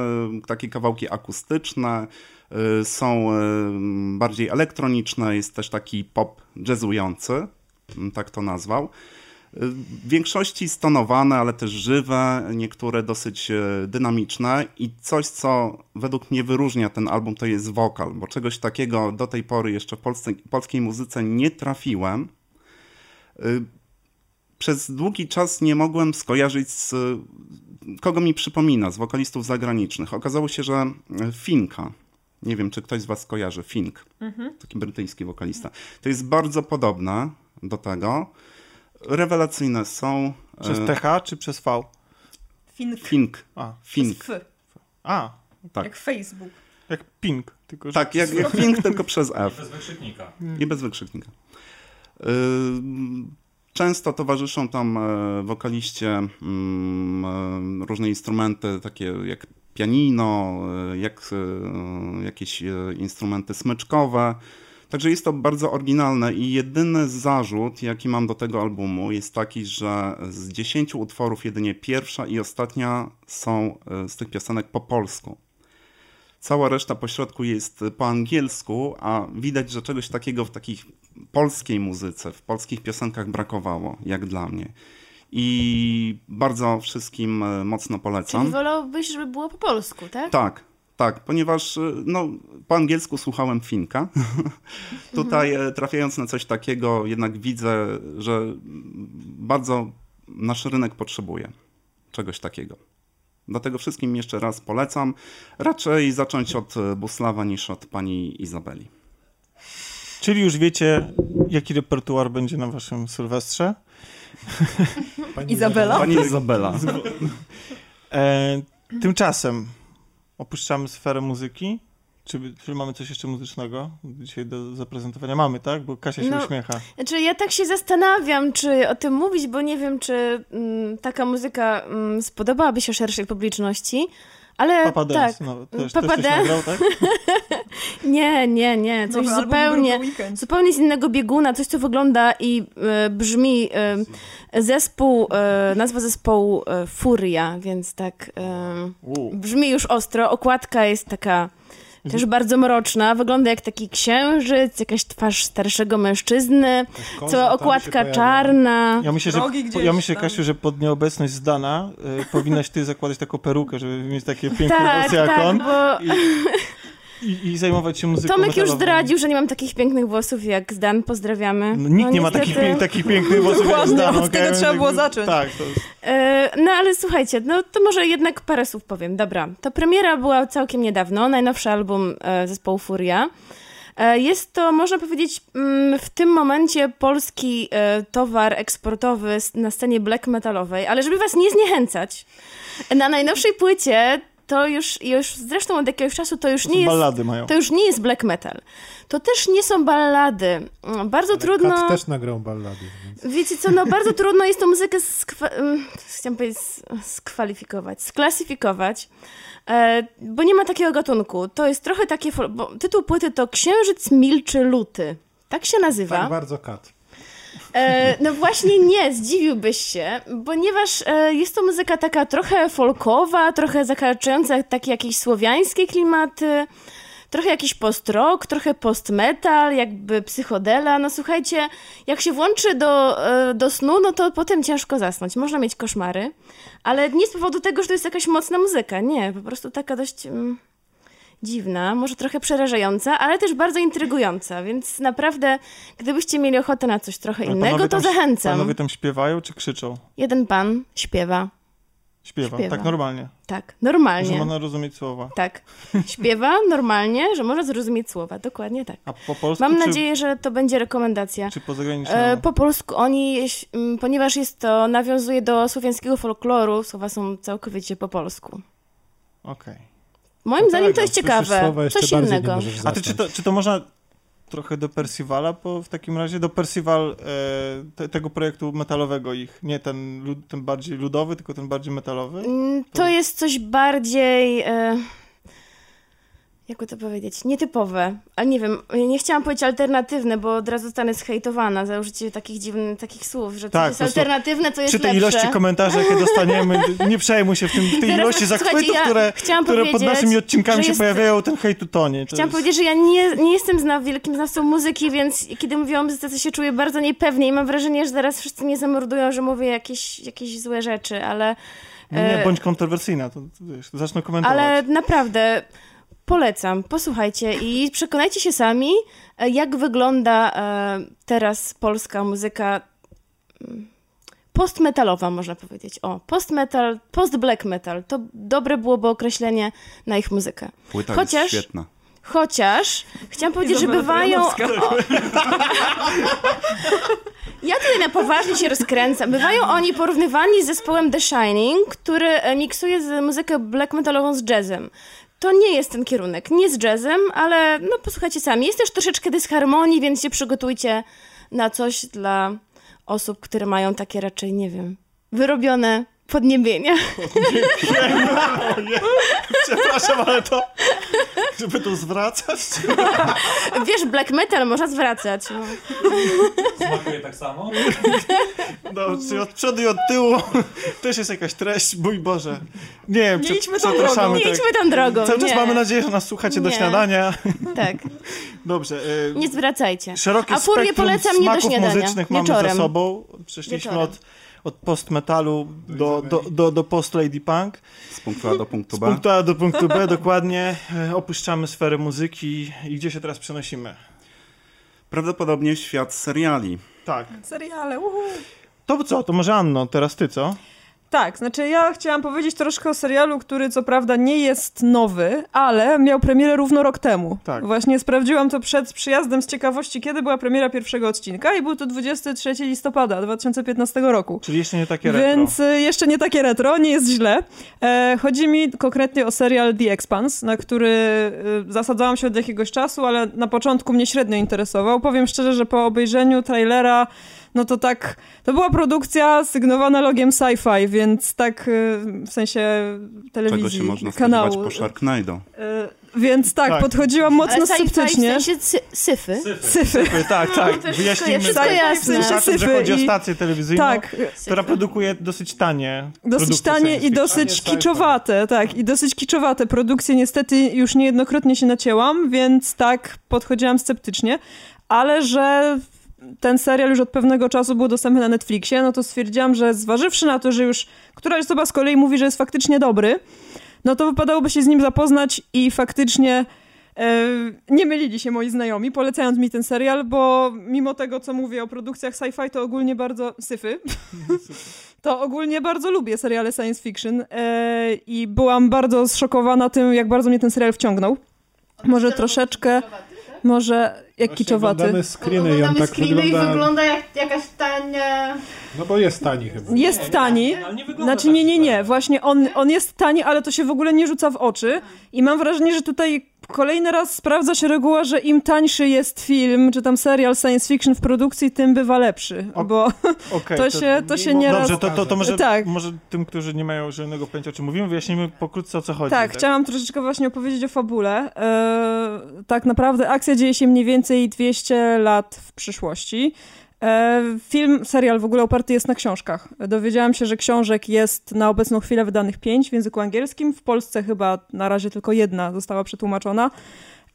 takie kawałki akustyczne, e, są e, bardziej elektroniczne, jest też taki pop jazzujący, tak to nazwał. W większości stonowane, ale też żywe, niektóre dosyć e, dynamiczne i coś, co według mnie wyróżnia ten album, to jest wokal, bo czegoś takiego do tej pory jeszcze w polsce, polskiej muzyce nie trafiłem. Y, Przez długi czas nie mogłem skojarzyć z kogo mi przypomina z wokalistów zagranicznych. Okazało się, że e, Finka, nie wiem czy ktoś z was kojarzy, Fink, taki brytyjski wokalista, to jest bardzo podobne do tego. Rewelacyjne są. przez e, TH czy przez V? Fink. Fink. A, Fink. F, a Tak. jak Facebook. jak ping, tylko że Tak, jak, jak tylko przez F. Bez wykrzyknika. I bez wykrzyknika. Y, Często towarzyszą tam e, wokaliście mm, e, różne instrumenty, takie jak pianino, e, jak e, jakieś e, instrumenty smyczkowe. Także jest to bardzo oryginalne i jedyny zarzut, jaki mam do tego albumu, jest taki, że z 10 utworów jedynie pierwsza i ostatnia są e, z tych piosenek po polsku. Cała reszta pośrodku jest po angielsku, a widać, że czegoś takiego w takiej polskiej muzyce, w polskich piosenkach brakowało, jak dla mnie. I bardzo wszystkim e, mocno polecam. Czyli wolałbyś, żeby było po polsku, tak? Tak, tak, ponieważ e, no, po angielsku słuchałem Finka. (laughs) Tutaj e, trafiając na coś takiego, jednak widzę, że bardzo nasz rynek potrzebuje czegoś takiego. Dlatego wszystkim jeszcze raz polecam. Raczej zacząć od e, Buslawa niż od pani Izabeli. Czyli już wiecie, jaki repertuar będzie na waszym Sylwestrze. (laughs) Pani Izabela? Pani Izabela. (laughs) E, tymczasem opuszczamy sferę muzyki. Czy, czy mamy coś jeszcze muzycznego dzisiaj do zaprezentowania? Mamy, tak? Bo Kasia się No, uśmiecha. Znaczy, ja tak się zastanawiam, czy o tym mówić, bo nie wiem, czy mm, taka muzyka mm, spodobałaby się szerszej publiczności, ale Papa Dance, tak. no, też, Papa też Dance. tak? (laughs) Nie, nie, nie, coś Nowy zupełnie, zupełnie z innego bieguna, coś, co wygląda i e, brzmi e, zespół, e, nazwa zespołu e, Furia, więc tak e, brzmi już ostro. Okładka jest taka Też bardzo mroczna, wygląda jak taki księżyc, jakaś twarz starszego mężczyzny, Koza cała okładka czarna. Ja myślę, że, ja myślę tam. Kasiu, że pod nieobecność zdana y, powinnaś ty zakładać taką perukę, żeby mieć takie piękne Tak, włosy jak tak, on bo i, i, i zajmować się muzyką Tomek już zdradził, że nie mam takich pięknych włosów jak Zdan, pozdrawiamy. No, nikt No, nie ma takich, takich pięknych włosów jak Zdan, od okej? tego trzeba było zacząć. Tak, to jest... No ale słuchajcie, no to może jednak parę słów powiem. Dobra, to premiera była całkiem niedawno, najnowszy album e, zespołu Furia. E, Jest to, można powiedzieć, mm, w tym momencie polski e, towar eksportowy na scenie black metalowej, ale żeby was nie zniechęcać, na najnowszej płycie to już, już zresztą od jakiegoś czasu to już To nie są jest... ballady mają. To już nie jest black metal. To też nie są ballady. Mm, Bardzo trudno... Kat też nagrał ballady. Więc... Wiecie co, no bardzo trudno jest tą muzykę skwa- em, chciałam powiedzieć skwalifikować, sklasyfikować, e, bo nie ma takiego gatunku. To jest trochę takie, bo tytuł płyty to Księżyc milczy luty. Tak się nazywa. Tak bardzo kat. E, no właśnie nie, zdziwiłbyś się, ponieważ e, jest to muzyka taka trochę folkowa, trochę zahaczająca takie jakieś słowiańskie klimaty, trochę jakiś post-rock, trochę post-metal, jakby psychodela. No słuchajcie, jak się włączy do, e, do snu, no to potem ciężko zasnąć. Można mieć koszmary, ale nie z powodu tego, że to jest jakaś mocna muzyka. Nie, po prostu taka dość... Mm, dziwna, może trochę przerażająca, ale też bardzo intrygująca, więc naprawdę, gdybyście mieli ochotę na coś trochę innego, to zachęcam. Panowie tam śpiewają czy krzyczą? Jeden pan śpiewa, Śpiewa, Śpiewa. tak normalnie. tak, Że normalnie. można rozumieć słowa. Tak, (laughs) śpiewa normalnie, że można zrozumieć słowa, dokładnie tak. A po polsku Mam czy, nadzieję, że to będzie rekomendacja. czy po zagranicznemu? E, po polsku oni, ponieważ jest to, nawiązuje do słowiańskiego folkloru, słowa są całkowicie po polsku. Okej. Moim No zdaniem tak, to a jest ciekawe, coś innego. A ty, czy to, czy to można trochę do Percivala po, w takim razie? Do Percival e, te, tego projektu metalowego ich. Nie ten, lud, ten bardziej ludowy, tylko ten bardziej metalowy? Mm, To jest coś bardziej. E, jakby to powiedzieć? Nietypowe. Ale nie wiem, nie chciałam powiedzieć alternatywne, bo od razu zostanę zhejtowana za użycie takich dziwnych takich słów, że Tak, to jest alternatywne, to jest Przy tej lepsze. ilości komentarzy, jakie dostaniemy, (laughs) nie przejmuj się w, tym, tej Zaraz, ilości zachwytów, ja które, które pod naszymi odcinkami że się jest- pojawiają, ten hejt tonie. To Chciałam jest... powiedzieć, że ja nie, nie jestem zna, wielkim znawcą muzyki, więc kiedy mówię o muzyce, to się czuję bardzo niepewnie i mam wrażenie, że zaraz wszyscy mnie zamordują, że mówię jakieś, jakieś złe rzeczy, ale... Nie, e, bądź kontrowersyjna, to, to wiesz, zacznę komentować. Ale naprawdę polecam, posłuchajcie i przekonajcie się sami, e, jak wygląda e, teraz polska muzyka mm, postmetalowa, można powiedzieć. O, postmetal, post-black metal. To dobre byłoby określenie na ich muzykę. Płyta Chociaż- jest świetna. Chociaż chciałam powiedzieć, że bywają. O... (laughs) Ja tutaj na poważnie się rozkręcam. Bywają oni porównywani z zespołem The Shining, który e, miksuje muzykę black metalową z jazzem. To nie jest ten kierunek, nie z jazzem, ale no posłuchajcie sami. Jest też troszeczkę dysharmonii, więc się przygotujcie na coś dla osób, które mają takie raczej, nie wiem, wyrobione podniebienia. (laughs) Przepraszam, ale to, żeby to zwracać? Wiesz, black metal można zwracać. No. Smakuje tak samo? No, czyli od przodu i od tyłu też jest jakaś treść, mój Boże. Nie wiem, Nie czy idźmy tą drogą. Nie tak. idźmy tą drogą. Cały czas nie. mamy nadzieję, że nas słuchacie do Nie. śniadania. Tak, Dobrze. y, nie zwracajcie. Szerokie A furię spektrum polecam nie do smaków śniadania, muzycznych mamy wieczorem. za sobą. Przeszliśmy Wieczorem. od, od post-metalu do, do, do, do post-lady punk. Z punktu A do punktu Z B. punktu A do punktu B, dokładnie. E, Opuszczamy sferę muzyki i gdzie się teraz przenosimy? Prawdopodobnie świat seriali. Tak. Seriale, uhu. To co? To może Anno, teraz ty, co? Tak, znaczy ja chciałam powiedzieć troszkę o serialu, który co prawda nie jest nowy, ale miał premierę równo rok temu. Tak. Właśnie sprawdziłam to przed przyjazdem z ciekawości, kiedy była premiera pierwszego odcinka i był to 23 listopada 2015 roku. Czyli jeszcze nie takie retro. Więc y, jeszcze nie takie retro, nie jest źle. E, chodzi mi konkretnie o serial The Expanse, na który y, zasadzałam się od jakiegoś czasu, ale na początku mnie średnio interesował. Powiem szczerze, że po obejrzeniu trailera, no to tak, to była produkcja sygnowana logiem sci-fi, więc tak y, w sensie telewizji, Czego się można kanału. spodziewać po Sharknado. Y, Więc tak, Tak. podchodziłam mocno Ale sci-fi w sceptycznie. sensie sy- syfy. Syfy. Tak, tak. To wszystko, Wyjaśnijmy wszystko tak, jasne. w sensie słuchaczom, że syfy chodzi o stację telewizyjną, Tak, która produkuje dosyć tanie dosyć tanie i dosyć Tanie kiczowate, tak, i dosyć kiczowate produkcje. Niestety już niejednokrotnie się nacięłam, więc tak podchodziłam sceptycznie, ale że ten serial już od pewnego czasu był dostępny na Netflixie, no to stwierdziłam, że zważywszy na to, że już któraś osoba z kolei mówi, że jest faktycznie dobry, no to wypadałoby się z nim zapoznać i faktycznie e, nie mylili się moi znajomi, polecając mi ten serial, bo mimo tego, co mówię o produkcjach sci-fi, to ogólnie bardzo syfy. (laughs) to ogólnie bardzo lubię seriale science fiction e, i byłam bardzo zszokowana tym, jak bardzo mnie ten serial wciągnął. Może troszeczkę, może jak Właśnie kiczowaty. Oglądamy screeny i on Oglądamy tak screeny wygląda... i wygląda jak jakaś tania... No bo jest tani chyba. Jest tani. Nie wygląda Znaczy tak nie, nie, nie. Właśnie on, on jest tani, ale to się w ogóle nie rzuca w oczy. I mam wrażenie, że tutaj kolejny raz sprawdza się reguła, że im tańszy jest film, czy tam serial science fiction w produkcji, tym bywa lepszy. O- Bo (laughs) Okej, to się, to się nieraz... Dobrze, to, to, to może, Tak. może tym, którzy nie mają żadnego pojęcia o czym mówimy, wyjaśnijmy pokrótce o co chodzi. Tak, chciałam troszeczkę właśnie opowiedzieć o fabule. E, tak naprawdę akcja dzieje się mniej więcej 200 lat w przyszłości. E, film, serial w ogóle oparty jest na książkach. Dowiedziałam się, że książek jest na obecną chwilę wydanych pięć w języku angielskim. W Polsce chyba na razie tylko jedna została przetłumaczona.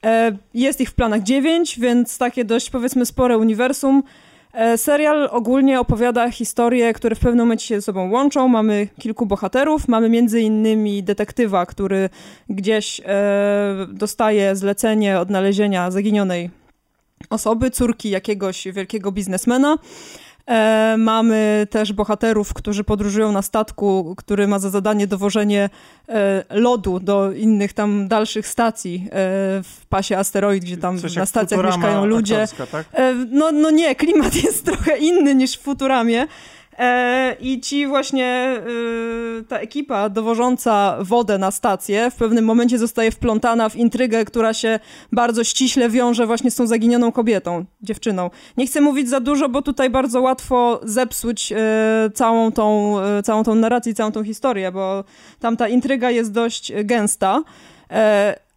E, jest ich w planach dziewięć, więc takie dość powiedzmy spore uniwersum. E, Serial ogólnie opowiada historie, które w pewnym momencie się ze sobą łączą. Mamy kilku bohaterów, mamy między innymi detektywa, który gdzieś dostaje zlecenie odnalezienia zaginionej osoby, córki jakiegoś wielkiego biznesmena. E, mamy też bohaterów, którzy podróżują na statku, który ma za zadanie dowożenie e, lodu do innych tam dalszych stacji e, w pasie asteroid, gdzie tam Coś na stacjach mieszkają ludzie. tak? E, No, no nie, (laughs) klimat jest trochę inny niż w Futuramie. E, I ci właśnie, e, ta ekipa dowożąca wodę na stację w pewnym momencie zostaje wplątana w intrygę, która się bardzo ściśle wiąże właśnie z tą zaginioną kobietą, dziewczyną. Nie chcę mówić za dużo, bo tutaj bardzo łatwo zepsuć e, całą, tą, całą tą narrację, całą tą historię, bo tam ta intryga jest dość gęsta.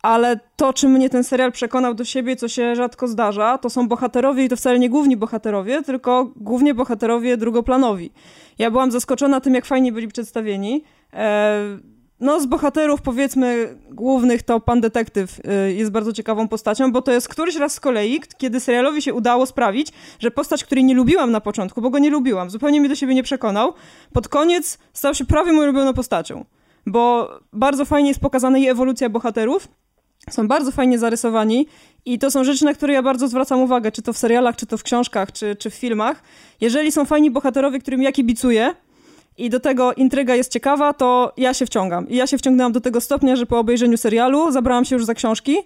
E, ale to, czym mnie ten serial przekonał do siebie, co się rzadko zdarza, to są bohaterowie i to wcale nie główni bohaterowie, tylko głównie bohaterowie drugoplanowi. Ja byłam zaskoczona tym, jak fajnie byli przedstawieni. E, no, z bohaterów, powiedzmy, głównych, to pan detektyw y, jest bardzo ciekawą postacią, bo to jest któryś raz z kolei, kiedy serialowi się udało sprawić, że postać, której nie lubiłam na początku, bo go nie lubiłam, zupełnie mnie do siebie nie przekonał, pod koniec stał się prawie moją ulubioną postacią. Bo bardzo fajnie jest pokazana jej ewolucja bohaterów, są bardzo fajnie zarysowani i to są rzeczy, na które ja bardzo zwracam uwagę, czy to w serialach, czy to w książkach, czy, czy w filmach. Jeżeli są fajni bohaterowie, którym ja kibicuję i do tego intryga jest ciekawa, to ja się wciągam. I ja się wciągnęłam do tego stopnia, że po obejrzeniu serialu zabrałam się już za książki.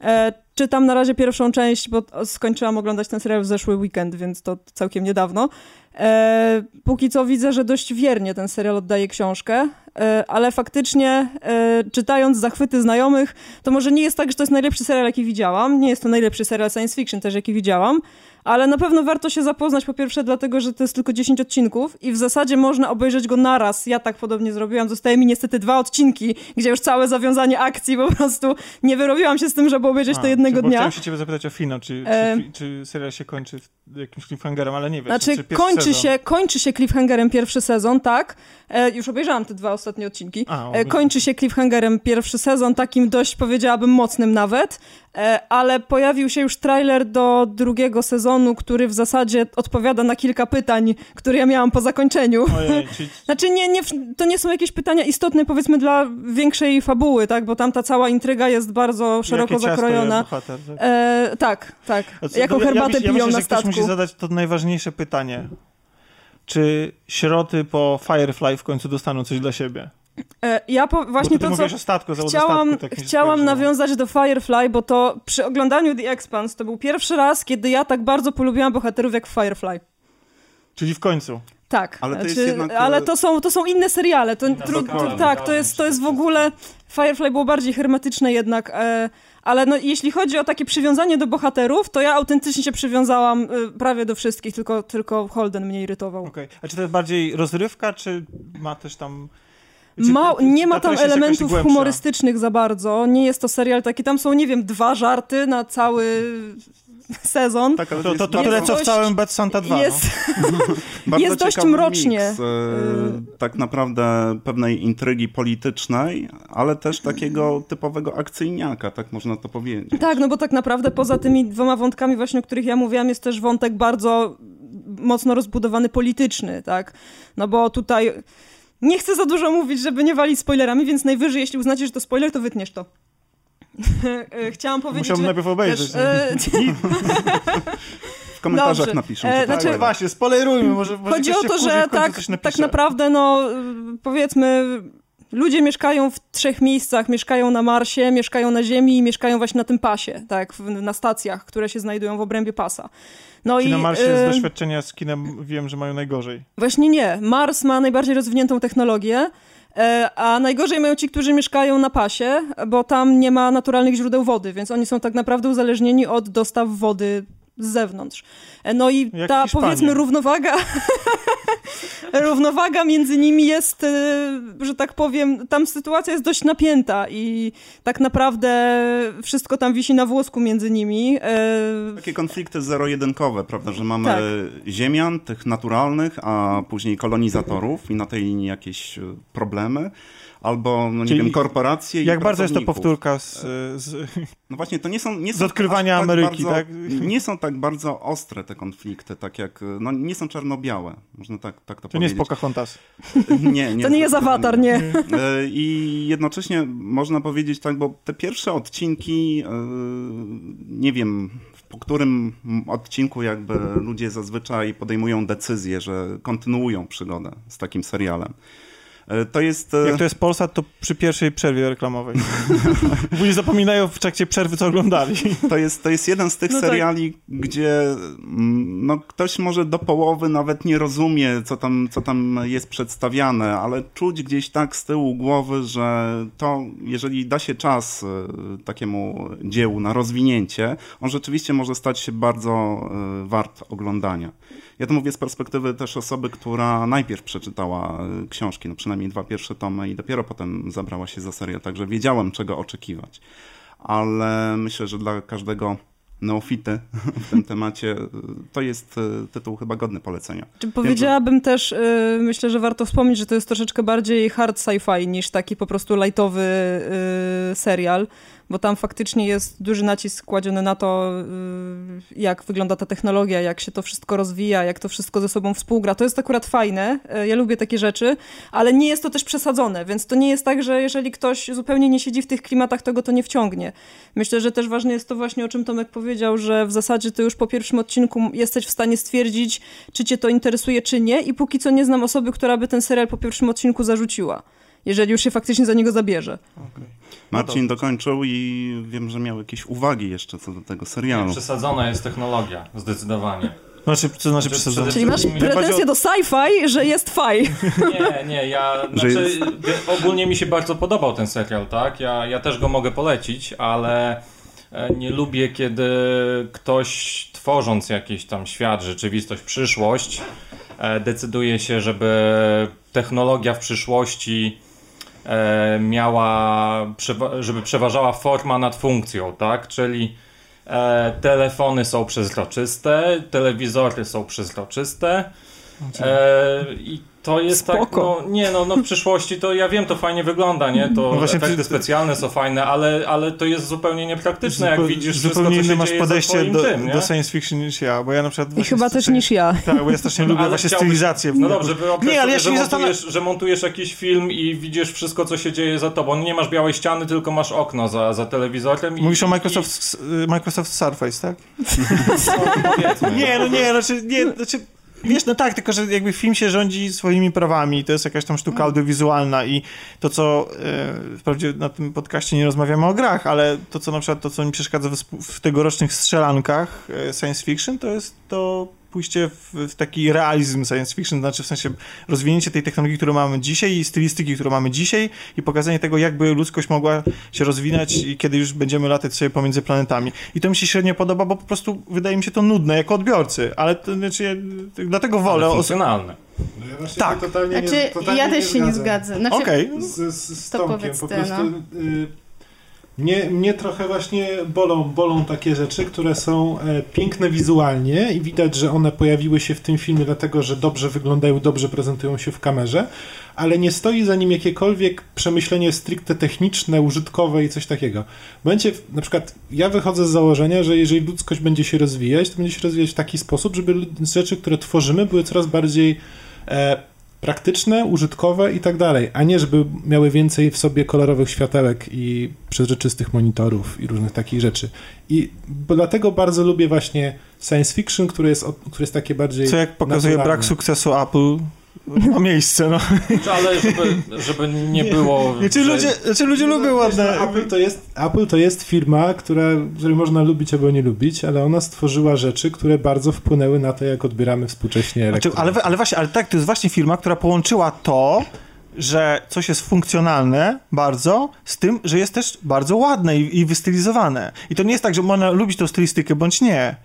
E, czytam na razie pierwszą część, bo skończyłam oglądać ten serial w zeszły weekend, więc to całkiem niedawno. E, póki co widzę, że dość wiernie ten serial oddaje książkę, e, ale faktycznie e, czytając zachwyty znajomych, to może nie jest tak, że to jest najlepszy serial, jaki widziałam. Nie jest to najlepszy serial science fiction też, jaki widziałam, ale na pewno warto się zapoznać po pierwsze dlatego, że to jest tylko 10 odcinków i w zasadzie można obejrzeć go naraz. Ja tak podobnie zrobiłam. Zostaje mi niestety dwa odcinki, gdzie już całe zawiązanie akcji po prostu nie wyrobiłam się z tym, żeby obejrzeć to jednego dnia. Chciałem się ciebie zapytać o finał, czy, E, czy, czy serial się kończy jakimś cliffhangerem, ale nie wiem. Znaczy, czy kończy sezon. się, kończy się cliffhangerem pierwszy sezon, tak. E, już obejrzałam te dwa ostatnie odcinki. A, E, kończy się cliffhangerem pierwszy sezon, takim dość powiedziałabym mocnym nawet, ale pojawił się już trailer do drugiego sezonu, który w zasadzie odpowiada na kilka pytań, które ja miałam po zakończeniu. Ojej, (laughs) czyli Znaczy, nie, nie, to nie są jakieś pytania istotne, powiedzmy, dla większej fabuły, tak? Bo tam ta cała intryga jest bardzo szeroko jakie zakrojona. bohater, tak? E, tak, tak. Jaką to ja- ja herbatę myślę- ja piją myślę, na że ktoś statku. musi zadać to najważniejsze pytanie. Czy sieroty po Firefly w końcu dostaną coś dla siebie? E, ja po, Bo właśnie ty to, co... mówisz o statku, Chciałam, statku. Tak chciałam nawiązać do Firefly, bo to przy oglądaniu The Expanse to był pierwszy raz, kiedy ja tak bardzo polubiłam bohaterów jak w Firefly. Czyli w końcu. Tak, Ale to Znaczy, jednak, e, ale to są, to są inne seriale. To, tru, to, tak, to jest, to jest w ogóle. Firefly było bardziej hermetyczne jednak, e, ale no, jeśli chodzi o takie przywiązanie do bohaterów, to ja autentycznie się przywiązałam e, prawie do wszystkich, tylko, tylko Holden mnie irytował. Okej. A czy to jest bardziej rozrywka, czy ma też tam Ma, nie ma ta tam elementów humorystycznych za bardzo. Nie jest to serial taki. Tam są, nie wiem, dwa żarty na cały sezon. Tak, ale To, to, to jest tyle, co w całym Bad Santa 2. Jest, (laughs) Bardzo Jest dość mrocznie. Miks, e, tak naprawdę pewnej intrygi politycznej, ale też takiego typowego akcyjniaka, tak można to powiedzieć. tak, no bo tak naprawdę poza tymi dwoma wątkami właśnie, o których ja mówiłam, jest też wątek bardzo mocno rozbudowany polityczny, tak? No bo tutaj nie chcę za dużo mówić, żeby nie walić spoilerami, więc najwyżej, jeśli uznacie, że to spoiler, to wytniesz to. (laughs) Chciałam powiedzieć, Musiałbym najpierw obejrzeć. też, e, (laughs) W komentarzach Dobrze. napiszą. E, to znaczy- spoiler. Właśnie, spoilerujmy, może, może Chodzi o to, wkurzy, że tak, tak naprawdę, no y, powiedzmy, ludzie mieszkają w trzech miejscach. Mieszkają na Marsie, mieszkają na Ziemi i mieszkają właśnie na tym pasie, tak, na stacjach, które się znajdują w obrębie pasa. No Ci i na Marsie z y, doświadczenia z kinem wiem, że mają najgorzej. właśnie nie. Mars ma najbardziej rozwiniętą technologię. e, A najgorzej mają ci, którzy mieszkają na pasie, bo tam nie ma naturalnych źródeł wody, więc oni są tak naprawdę uzależnieni od dostaw wody z zewnątrz. E, No i Jak ta Hiszpanie. powiedzmy równowaga (laughs) równowaga między nimi jest, e, że tak powiem, tam sytuacja jest dość napięta i tak naprawdę wszystko tam wisi na włosku między nimi. E, Takie konflikty zero-jedynkowe, prawda, że mamy Tak. ziemian, tych naturalnych, a później kolonizatorów i na tej linii jakieś e, problemy. Albo, no nie Czyli wiem, korporacje i Jak bardzo jest to powtórka z, z, No właśnie, to nie są... Nie z są odkrywania aż Ameryki, bardzo, tak? Nie są tak bardzo ostre te konflikty, tak jak... No nie są czarno-białe, można tak, tak to, To nie jest powiedzieć. Pocahontas. (laughs) Nie, nie. to nie jest awatar, nie. E, I jednocześnie można powiedzieć tak, bo te pierwsze odcinki, e, nie wiem, po którym odcinku jakby ludzie zazwyczaj podejmują decyzję, że kontynuują przygodę z takim serialem. E, To jest... e, Jak to jest Polsat, to przy pierwszej przerwie reklamowej. (laughs) Później zapominają w trakcie przerwy, co oglądali. To jest, to jest jeden z tych No tak. seriali, gdzie mm, no, ktoś może do połowy nawet nie rozumie, co tam, co tam jest przedstawiane, ale czuć gdzieś tak z tyłu głowy, że to, jeżeli da się czas e, takiemu dziełu na rozwinięcie, on rzeczywiście może stać się bardzo wart oglądania. Ja to mówię z perspektywy też osoby, która najpierw przeczytała e, książki, no przynajmniej dwa pierwsze tomy i dopiero potem zabrała się za serial, także wiedziałem czego oczekiwać ale myślę, że dla każdego neofity w tym temacie y, to jest y, tytuł chyba godny polecenia. Czy powiedziałabym też, myślę, że warto wspomnieć, że to jest troszeczkę bardziej hard sci-fi niż taki po prostu lightowy serial, bo tam faktycznie jest duży nacisk kładziony na to, y, jak wygląda ta technologia, jak się to wszystko rozwija, jak to wszystko ze sobą współgra. To jest akurat fajne, y, ja lubię takie rzeczy, ale nie jest to też przesadzone, więc to nie jest tak, że jeżeli ktoś zupełnie nie siedzi w tych klimatach, to go to nie wciągnie. Myślę, że też ważne jest to właśnie, o czym Tomek powiedział, że w zasadzie ty już po pierwszym odcinku jesteś w stanie stwierdzić, czy cię to interesuje, czy nie i póki co nie znam osoby, która by ten serial po pierwszym odcinku zarzuciła. Jeżeli już się faktycznie za niego zabierze. Marcin dokończył i wiem, że miał jakieś uwagi jeszcze co do tego serialu. Przesadzona jest technologia, zdecydowanie. Znaczy, co znaczy Znaczy, przesadzone? Czyli masz pretensje do sci-fi, że jest faj. Nie, nie, ja (laughs) znaczy, ogólnie mi się bardzo podobał ten serial, tak? Ja, ja też go mogę polecić, ale e, nie lubię, kiedy ktoś tworząc jakiś tam świat, rzeczywistość, przyszłość, e, decyduje się, żeby technologia w przyszłości miała, przewa- żeby przeważała forma nad funkcją, tak? Czyli e, telefony są przezroczyste, telewizory są przezroczyste. E, I to jest Spoko. tak, no nie no, no w przyszłości to ja wiem, to fajnie wygląda, nie? To No właśnie efekty ty- specjalne są fajne, ale, ale to jest zupełnie niepraktyczne, jak Zupeł- widzisz wszystko, zupełnie się inne masz podejście do, tym, do science fiction niż ja, bo ja na przykład... I chyba też niż ja. Tak, bo ja strasznie (laughs) lubię właśnie chciałbyś- stylizację. No dobrze, wyobraź Nie, ale sobie, ja że, się nie zastanawiam... montujesz, że montujesz jakiś film i widzisz wszystko, co się dzieje za tobą. Nie masz białej ściany, tylko masz okno za, za telewizorem. I, Mówisz o i- Microsoft, Microsoft Surface, tak? (laughs) powiedzmy. Nie, no nie, znaczy, nie, znaczy, wiesz, no tak, tylko że jakby film się rządzi swoimi prawami, to jest jakaś tam sztuka audiowizualna i to, co, e, wprawdzie na tym podcaście nie rozmawiamy o grach, ale to, co na przykład, to, co mi przeszkadza w, w tegorocznych strzelankach e, science fiction, to jest to pójście w, w taki realizm science fiction, znaczy w sensie rozwinięcie tej technologii, którą mamy dzisiaj i stylistyki, którą mamy dzisiaj i pokazanie tego, jakby ludzkość mogła się rozwinąć i kiedy już będziemy latać sobie pomiędzy planetami. I to mi się średnio podoba, bo po prostu wydaje mi się to nudne jako odbiorcy, ale to, znaczy, ja, dlatego wolę... Ale funkcjonalne. No ja właśnie Tak. totalnie Znaczy, nie, totalnie ja też się nie zgadzam. Znaczy, Okej, Z, z, z To Tomkiem, powiedz po ty, prostu no. y, mnie, mnie trochę właśnie bolą, bolą takie rzeczy, które są e, piękne wizualnie i widać, że one pojawiły się w tym filmie dlatego, że dobrze wyglądają, dobrze prezentują się w kamerze, ale nie stoi za nim jakiekolwiek przemyślenie stricte techniczne, użytkowe i coś takiego. W- na przykład ja wychodzę z założenia, że jeżeli ludzkość będzie się rozwijać, to będzie się rozwijać w taki sposób, żeby rzeczy, które tworzymy, były coraz bardziej e, praktyczne, użytkowe i tak dalej, a nie żeby miały więcej w sobie kolorowych światełek i przezroczystych monitorów i różnych takich rzeczy. I dlatego bardzo lubię właśnie science fiction, które jest, które jest takie bardziej co jak pokazuje naturalne. brak sukcesu Apple, ma miejsce, no. Znaczy, ale żeby, żeby nie było... Znaczy że- ludzie, znaczy ludzie lubią ładne... Apple to, jest, Apple to jest firma, która, której można lubić albo nie lubić, ale ona stworzyła rzeczy, które bardzo wpłynęły na to, jak odbieramy współcześnie Znaczy, elektronikę. ale, ale właśnie, ale tak, to jest właśnie firma, która połączyła to, że coś jest funkcjonalne bardzo, z tym, że jest też bardzo ładne i, i wystylizowane. I to nie jest tak, że można lubić tą stylistykę, bądź nie.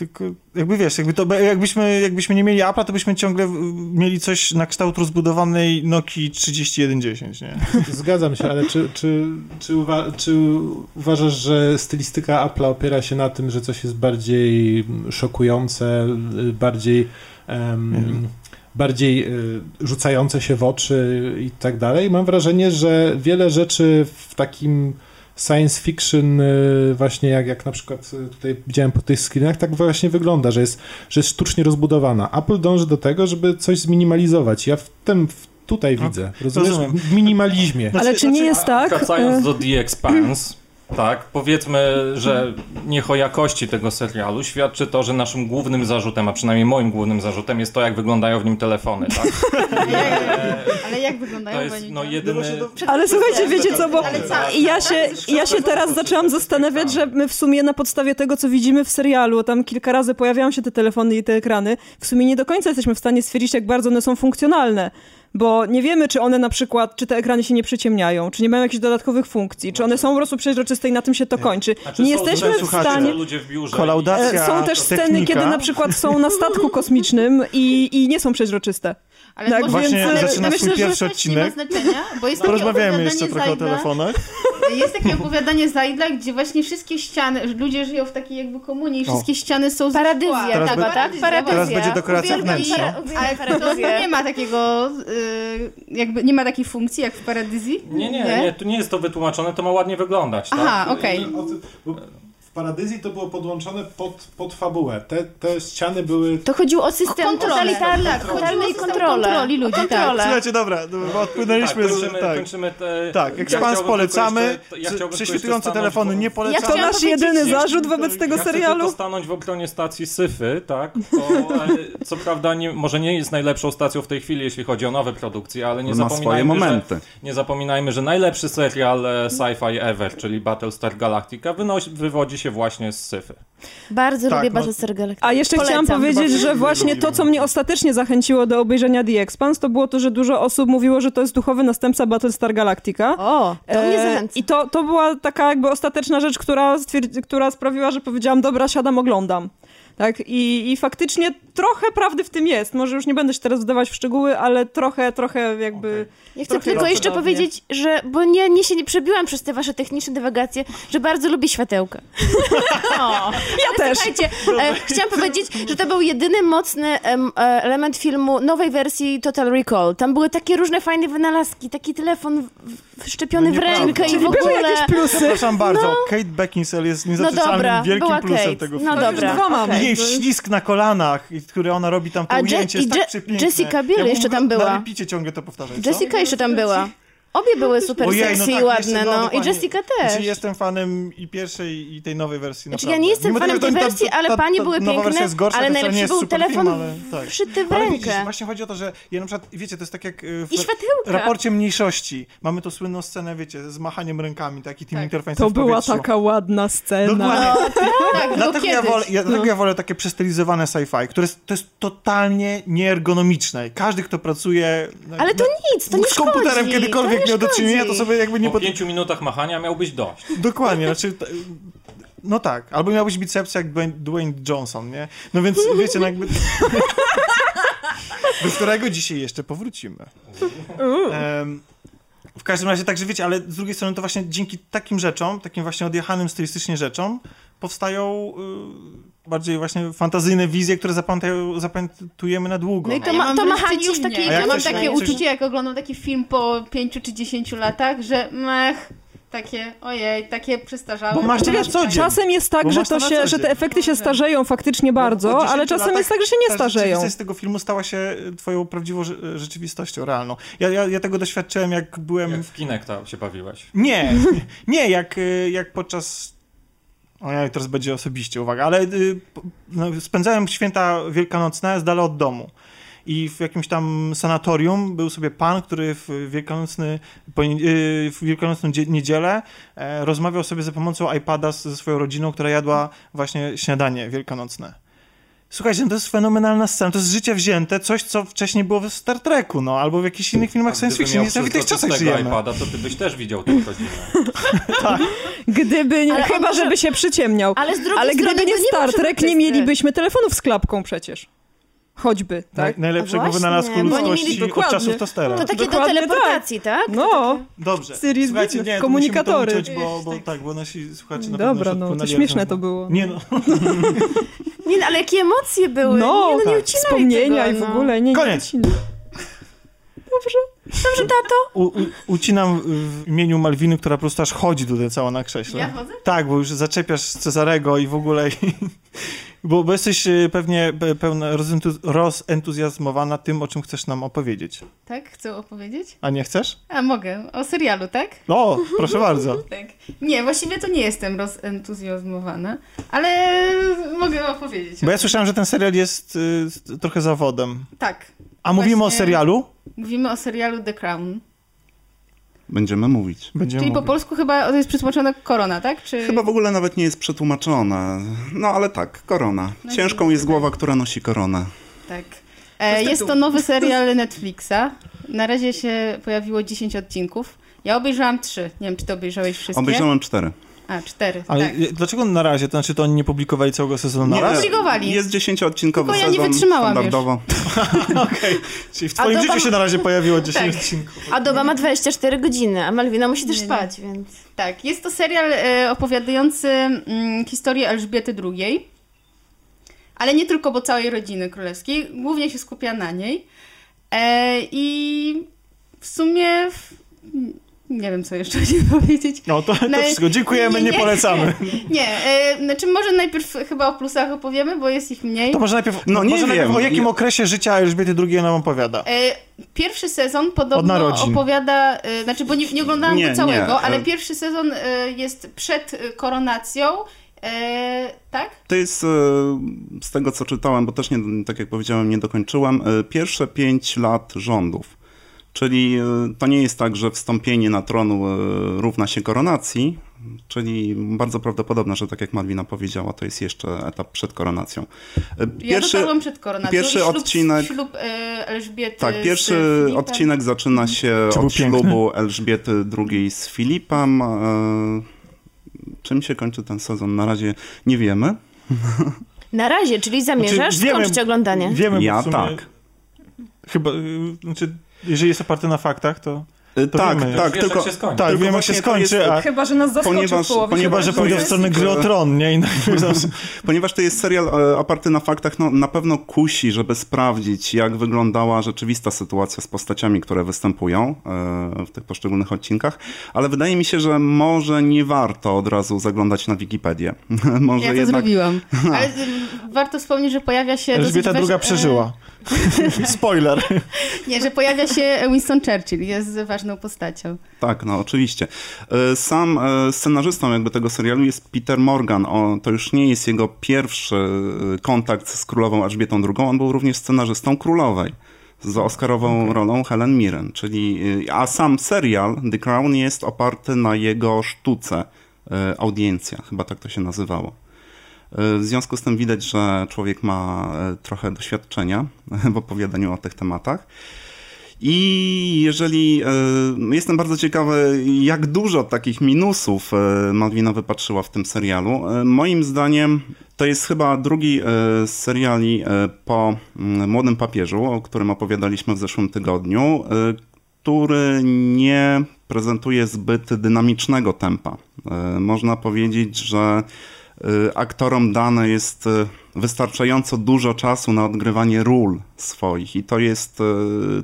Tylko jakby wiesz, jakby to, jakbyśmy, jakbyśmy nie mieli Apple'a, to byśmy ciągle y, mieli coś na kształt rozbudowanej Nokii 3110, nie? (laughs) Zgadzam się, ale czy, czy, czy, uwa- czy uważasz, że stylistyka Apple'a opiera się na tym, że coś jest bardziej szokujące, y, bardziej, em, bardziej y, rzucające się w oczy i tak dalej? Mam wrażenie, że wiele rzeczy w takim science fiction, y, właśnie jak, jak na przykład y, tutaj widziałem po tych screenach, tak właśnie wygląda, że jest, że jest sztucznie rozbudowana. Apple dąży do tego, żeby coś zminimalizować. Ja w tym w tutaj widzę. Rozumiesz? rozumiem. W minimalizmie. Ale czy nie jest tak? Wracając e, do The Expanse, tak, powiedzmy, że niech o jakości tego serialu świadczy to, że naszym głównym zarzutem, a przynajmniej moim głównym zarzutem jest to, jak wyglądają w nim telefony, tak? (laughs) ale jak wyglądają To jest no jedyny... Ale słuchajcie, wiecie co, bo Ale co? ja się, ja się teraz zaczęłam zastanawiać, że my w sumie na podstawie tego, co widzimy w serialu, tam kilka razy pojawiają się te telefony i te ekrany, w sumie nie do końca jesteśmy w stanie stwierdzić, jak bardzo one są funkcjonalne. Bo nie wiemy, czy one na przykład, czy te ekrany się nie przyciemniają, czy nie mają jakichś dodatkowych funkcji, czy one są po prostu przeźroczyste i na tym się to kończy. Nie są jesteśmy w stanie... ludzie w biurze. Kolaudacja. E, Są też sceny, technika. kiedy na przykład są na statku (laughs) kosmicznym i, i nie są przeźroczyste. Ale Tak, może- Właśnie ale zaczyna myślę, swój że pierwszy też nie ma odcinek. znaczenia, bo jest Porozmawiajmy jeszcze trochę o Zajdla- telefonach. (laughs) Jest takie opowiadanie Zajdla, gdzie właśnie wszystkie ściany, ludzie żyją w takiej jakby komunie i wszystkie ściany są z Paradyzja. Teraz tak, be- tak? Paradyzja. teraz będzie dekoracja uwielbiam Ale paradyzję. nie ma takiego, y, jakby nie ma takiej funkcji jak w Paradyzji? Nie, nie, nie, tu nie jest to wytłumaczone, to ma ładnie wyglądać, tak? Aha, okej. O tym- bo W Paradyzji to było podłączone pod, pod fabułę. Te, te ściany były... To chodziło o system Kontrolę. totalitarny, Tak, o kontroli. ludzi, tak. Kontrolę. Słuchajcie, dobra, no, bo Tak, odpłynęliśmy z... kończymy, Tak. kończymy te... Tak, ja Expanse chciałbym polecamy, jeszcze- ja prześwitujące telefony nie polecamy. To chciałam nasz jedyny zarzut wobec tego ja serialu. tylko stanąć w obronie stacji Syfy, tak? Bo, e, co prawda nie, może nie jest najlepszą stacją w tej chwili, jeśli chodzi o nowe produkcje, ale nie zapominajmy, że, nie zapominajmy, że najlepszy serial e, sci-fi ever, czyli Battlestar Galactica, wynosi, wywodzi się właśnie z Syfy. Bardzo Tak, lubię no- Battlestar Galactica. A jeszcze Polecam. chciałam powiedzieć, że właśnie to, co mnie ostatecznie zachęciło do obejrzenia The Expanse, to było to, że dużo osób mówiło, że to jest duchowy następca Battlestar Galactica. O, to mnie E, zachęca. I to, to była taka jakby ostateczna rzecz, która, która sprawiła, że powiedziałam, dobra, siadam, oglądam. Tak? I, I faktycznie trochę prawdy w tym jest. Może już nie będę się teraz wdawać w szczegóły, ale trochę, trochę jakby... Ja chcę trochę tylko jeszcze podobnie. powiedzieć, że, bo nie, nie się nie przebiłam przez te wasze techniczne dywagacje, że bardzo lubię światełka. (laughs) O, Ja też. Słuchajcie, e, chciałam powiedzieć, że to był jedyny mocny em, e, element filmu nowej wersji Total Recall. Tam były takie różne fajne wynalazki, taki telefon w- wszczepiony No w rękę i w Czyli były ogóle. jakieś plusy. Przepraszam bardzo, Kate Beckinsale jest No niezaprzeczalnym dobra, wielkim plusem Kate. tego No filmu. dobra, dwa mamy. okej. Jej ślisk na kolanach, który ona robi tam to A Je- ujęcie, jest i tak Je- przepiękne. Jessica Biel ja jeszcze tam była. Na repicie ciągle to powtarzać, co? Jessica jeszcze tam była. Obie były super Ojej, sexy no i tak, ładne, jeszcze, no. I. Jessica też. Znaczy, jestem fanem i pierwszej, i tej nowej wersji. Znaczy, naprawdę. ja nie jestem Mimo fanem tego, tej że ta- wersji, ta- ale panie były piękne, jest gorsza, ale to najlepszy był telefon film, ale tak. wszyty w Ale rękę. widzisz, właśnie chodzi o to, że ja na przykład, wiecie, to jest tak jak y, w I światełka. raporcie mniejszości. Mamy tą słynną scenę, wiecie, z machaniem rękami, taki team Tak. intervencji To w była taka ładna scena. Dokładnie. Tak, (laughs) Dlatego ja, wolę, ja, dlatego ja wolę takie przestylizowane sci-fi, które jest, to jest totalnie nieergonomiczne. Każdy, kto pracuje na, Ale to na, nic, to nie z komputerem kiedykolwiek nie miał do czynienia, to sobie jakby nie Po pod... pięciu minutach machania miał być dość. Dokładnie, znaczy... No tak, albo miałbyś bicepsy jak Dwayne, Johnson, nie? No więc wiecie, no jakby... (laughs) Do którego dzisiaj jeszcze powrócimy. Em, w każdym razie, także wiecie, ale z drugiej strony to właśnie dzięki takim rzeczom, takim właśnie odjechanym stylistycznie rzeczom, powstają y, bardziej właśnie fantazyjne wizje, które zapamiętujemy na długo. No i no. to, ja ma, to machanie już takie... Ja mam coś- takie coś- uczucie, jak oglądam taki film po 5 czy 10 latach, że mech, takie, ojej, takie przestarzałe. Bo masz to na co dzień. Czasem jest tak, Bo że, to to się, że te efekty się starzeją faktycznie bardzo, 10 ale czasem jest tak, że się nie ta starzeją. rzeczywistość z tego filmu stała się twoją prawdziwą rze- rzeczywistością, realną. Ja, ja, ja tego doświadczyłem, jak byłem... Jak w Kinecta się bawiłeś. Nie, (laughs) nie, jak, y, jak podczas. O ja teraz będzie osobiście, uwaga, ale y, no, spędzałem święta wielkanocne z dala od domu. I w jakimś tam sanatorium był sobie pan, który w wielkanocny, y, w wielkanocną dzie- niedzielę e, rozmawiał sobie za pomocą iPada z- ze swoją rodziną, która jadła właśnie śniadanie wielkanocne. Słuchajcie, no to jest fenomenalna scena, to jest z życia wzięte, coś, co wcześniej było w Star Treku, no, albo w jakichś innych filmach science fiction. Niesamowitych czasach żyjemy. iPada, to ty byś też widział tę godzinę. (laughs) (laughs) Gdyby, nie, Ale chyba może- żeby się przyciemniał. Ale z drugiej Ale strony gdyby nie Star Trek, nie mielibyśmy telefonów z klapką przecież. Choćby, tak? Naj, najlepszego A właśnie, wynalazku oni mieli ludzkości od dokładnie. czasów tostera. To takie do Dokładnie teleportacji, tak? To No, Dobrze. Series Słuchajcie, business, nie, to komunikatory. musimy to uciąć, bo, bo tak, bo nasi słuchacze na Dobra, no, to śmieszne to tego. było. Nie no. (laughs) Nie, no, ale jakie emocje były. No, nie, no nie tak, ucinaj wspomnienia tego, i w no. ogóle. Nie, nie Koniec. ucinaj. Dobrze, tato? U, u, ucinam w imieniu Malwiny, która po prostu aż chodzi tutaj cała na krześle. Ja chodzę? Tak, bo już zaczepiasz Cezarego i w ogóle... I, (laughs) bo, bo jesteś e, pewnie pe- pełna rozentu- rozentuzjazmowana tym, o czym chcesz nam opowiedzieć. Tak, chcę opowiedzieć? A nie chcesz? A mogę, o serialu, tak? O, proszę (laughs) bardzo. Tak. Nie, właściwie to nie jestem rozentuzjazmowana, ale mogę opowiedzieć. Bo ja słyszałem, że ten serial jest y, trochę zawodem. Tak. A mówimy o serialu? Mówimy o serialu The Crown. Będziemy mówić. Będziemy Czyli po mówić. polsku chyba to jest przetłumaczone korona, tak? Czy... Chyba w ogóle nawet nie jest przetłumaczone. No ale tak, korona. Ciężką jest głowa, która nosi koronę. Tak. E, jest to nowy serial Netflixa. Na razie się pojawiło 10 odcinków. Ja obejrzałam 3. Nie wiem, czy ty obejrzałeś wszystkie? Obejrzałem cztery. A, 4. Ale tak. y, dlaczego na razie? To znaczy, to oni nie publikowali całego sezonu na Nie, raz? Publikowali. Jest dziesięcioodcinkowy Tylko ja nie sezon wytrzymałam, standardowo. (laughs) Okej. Czyli w twoim to życiu się na razie pojawiło 10 Tak. odcinków. A doba ma 24 godziny, a Malwina musi też Nie, nie. spać, więc... Tak, jest to serial e, opowiadający mm, historię Elżbiety II. Ale nie tylko, bo całej rodziny królewskiej. Głównie się skupia na niej. E, I w sumie... W, nie wiem, co jeszcze chcieć (laughs) powiedzieć. No to, to No, wszystko. Dziękujemy, nie, nie, polecamy. (laughs) Nie, e, znaczy może najpierw chyba o plusach opowiemy, bo jest ich mniej. To może najpierw, No nie może najpierw wiem. o jakim Ja- okresie życia Elżbiety II nam opowiada? E, Pierwszy sezon Od podobno opowiada, e, znaczy bo nie, nie oglądałam Nie, go całego, nie, ale e- pierwszy sezon e, jest przed koronacją, e, tak? To jest e, z tego, co czytałem, bo też, nie, tak jak powiedziałem, nie dokończyłem, e, pierwsze pięć lat rządów. Czyli e, to nie jest tak, że wstąpienie na tron e, równa się koronacji, czyli bardzo prawdopodobne, że tak jak Malwina powiedziała, to jest jeszcze etap przed koronacją. E, Ja dotarłam przed koronacją. pierwszy i ślub, odcinek- Ślub Elżbiety Tak, pierwszy odcinek zaczyna się Czy był od piękny? ślubu Elżbiety II z Filipem. Czym się kończy ten sezon? Na razie nie wiemy. Na razie, czyli zamierzasz Znaczy, wiemy- skończyć oglądanie. Wiemy Ja sumie, tak. Chyba, y, znaczy, jeżeli jest oparte na faktach, to... E, To tak, wiemy. tak, Wiesz, tylko, jak się skończy. Tak, Tylko wiemy jak się to jest- skończy, a Chyba, że nas zaskoczy Ponieważ- w połowie. ponieważ- chyba, że to pójdę w stronę gry o tron, nie? I (laughs) Ponieważ to jest serial e, oparty na faktach, no, na pewno kusi, żeby sprawdzić, jak wyglądała rzeczywista sytuacja z postaciami, które występują e, w tych poszczególnych odcinkach, ale wydaje mi się, że może nie warto od razu zaglądać na Wikipedię. (laughs) może Ja to jednak... zrobiłam. (laughs) Ale y, warto wspomnieć, że pojawia się Elżbieta dosyć II weź- e, przeżyła. (laughs) Spoiler. Nie, że pojawia się Winston Churchill, jest ważną postacią. Tak, no oczywiście. E, Sam e, scenarzystą jakby tego serialu jest Peter Morgan. O, to już nie jest jego pierwszy e, kontakt z królową Elżbietą II. On był również scenarzystą królowej z oscarową rolą Helen Mirren. Czyli, a sam serial The Crown jest oparty na jego sztuce Audiencja, chyba tak to się nazywało. W związku z tym widać, że człowiek ma e, trochę doświadczenia (laughs) w opowiadaniu o tych tematach. I jeżeli e, jestem bardzo ciekawy, jak dużo takich minusów e, Malwina wypatrzyła w tym serialu. Moim zdaniem to jest chyba drugi z seriali po mm, Młodym Papieżu, o którym opowiadaliśmy w zeszłym tygodniu, który nie prezentuje zbyt dynamicznego tempa. Można powiedzieć, że aktorom dane jest y, wystarczająco dużo czasu na odgrywanie ról swoich i to jest y,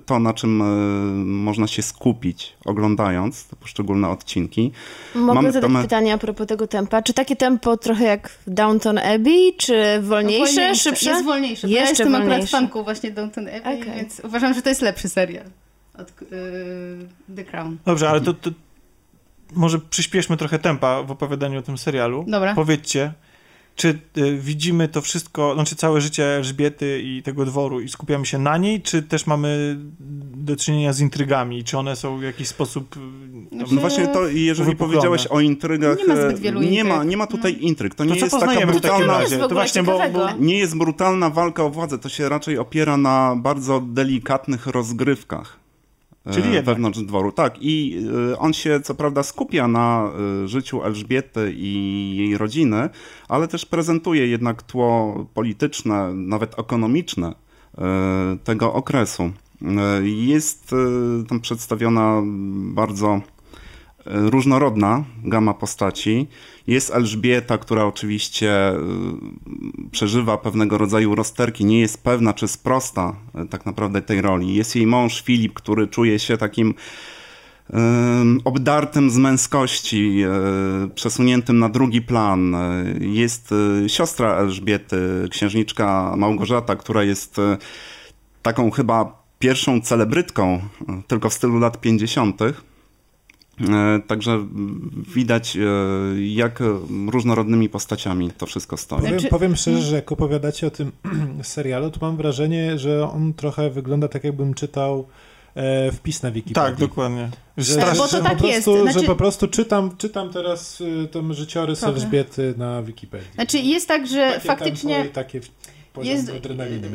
to, na czym y, można się skupić oglądając te poszczególne odcinki. Mogę Mamy zadać tam- pytanie a propos tego tempa. Czy takie tempo trochę jak w Downton Abbey, czy wolniejsze, szybsze? Jest wolniejsze. bo ja Jeszcze jestem akurat wolniejsze. fanką właśnie Downton Abbey, Okej. więc uważam, że to jest lepszy serial od yy, The Crown. Dobrze, ale to, to może przyspieszmy trochę tempa w opowiadaniu o tym serialu. Dobra. Powiedzcie, czy y, widzimy to wszystko, znaczy całe życie Elżbiety i tego dworu i skupiamy się na niej, czy też mamy do czynienia z intrygami? Czy one są w jakiś sposób... Znaczy, No właśnie to, jeżeli powiedziałeś o intrygach, Nie ma zbyt e, wielu nie ma, nie ma tutaj intryg. To nie To co jest taka brutalna... jest w razie? ogóle To właśnie, bo, bo? Nie jest brutalna walka o władzę, to się raczej opiera na bardzo delikatnych rozgrywkach. E, Czyli jednak. Wewnątrz dworu, tak. I e, on się co prawda skupia na e, życiu Elżbiety i jej rodziny, ale też prezentuje jednak tło polityczne, nawet ekonomiczne e, tego okresu. E, Jest e, tam przedstawiona bardzo e, różnorodna gama postaci. Jest Elżbieta, która oczywiście y, przeżywa pewnego rodzaju rozterki, nie jest pewna, czy sprosta y, tak naprawdę tej roli. Jest jej mąż Filip, który czuje się takim ym, obdartym z męskości, y, przesuniętym na drugi plan. Jest siostra Elżbiety, księżniczka Małgorzata, która jest taką chyba pierwszą celebrytką, tylko w stylu lat 50. E, Także widać, e, jak różnorodnymi postaciami to wszystko stoi. Powiem, Znaczy- powiem szczerze, że jak opowiadacie o tym (clears throat) serialu, to mam wrażenie, że on trochę wygląda tak, jakbym czytał e, wpis na Wikipedii. tak, dokładnie. Że, Bo to że tak po jest, prostu, znaczy- Że po prostu czytam, czytam teraz ten życiorys Trochę. Elżbiety na Wikipedii. Znaczy jest tak, że Takie faktycznie tempo i takie jest,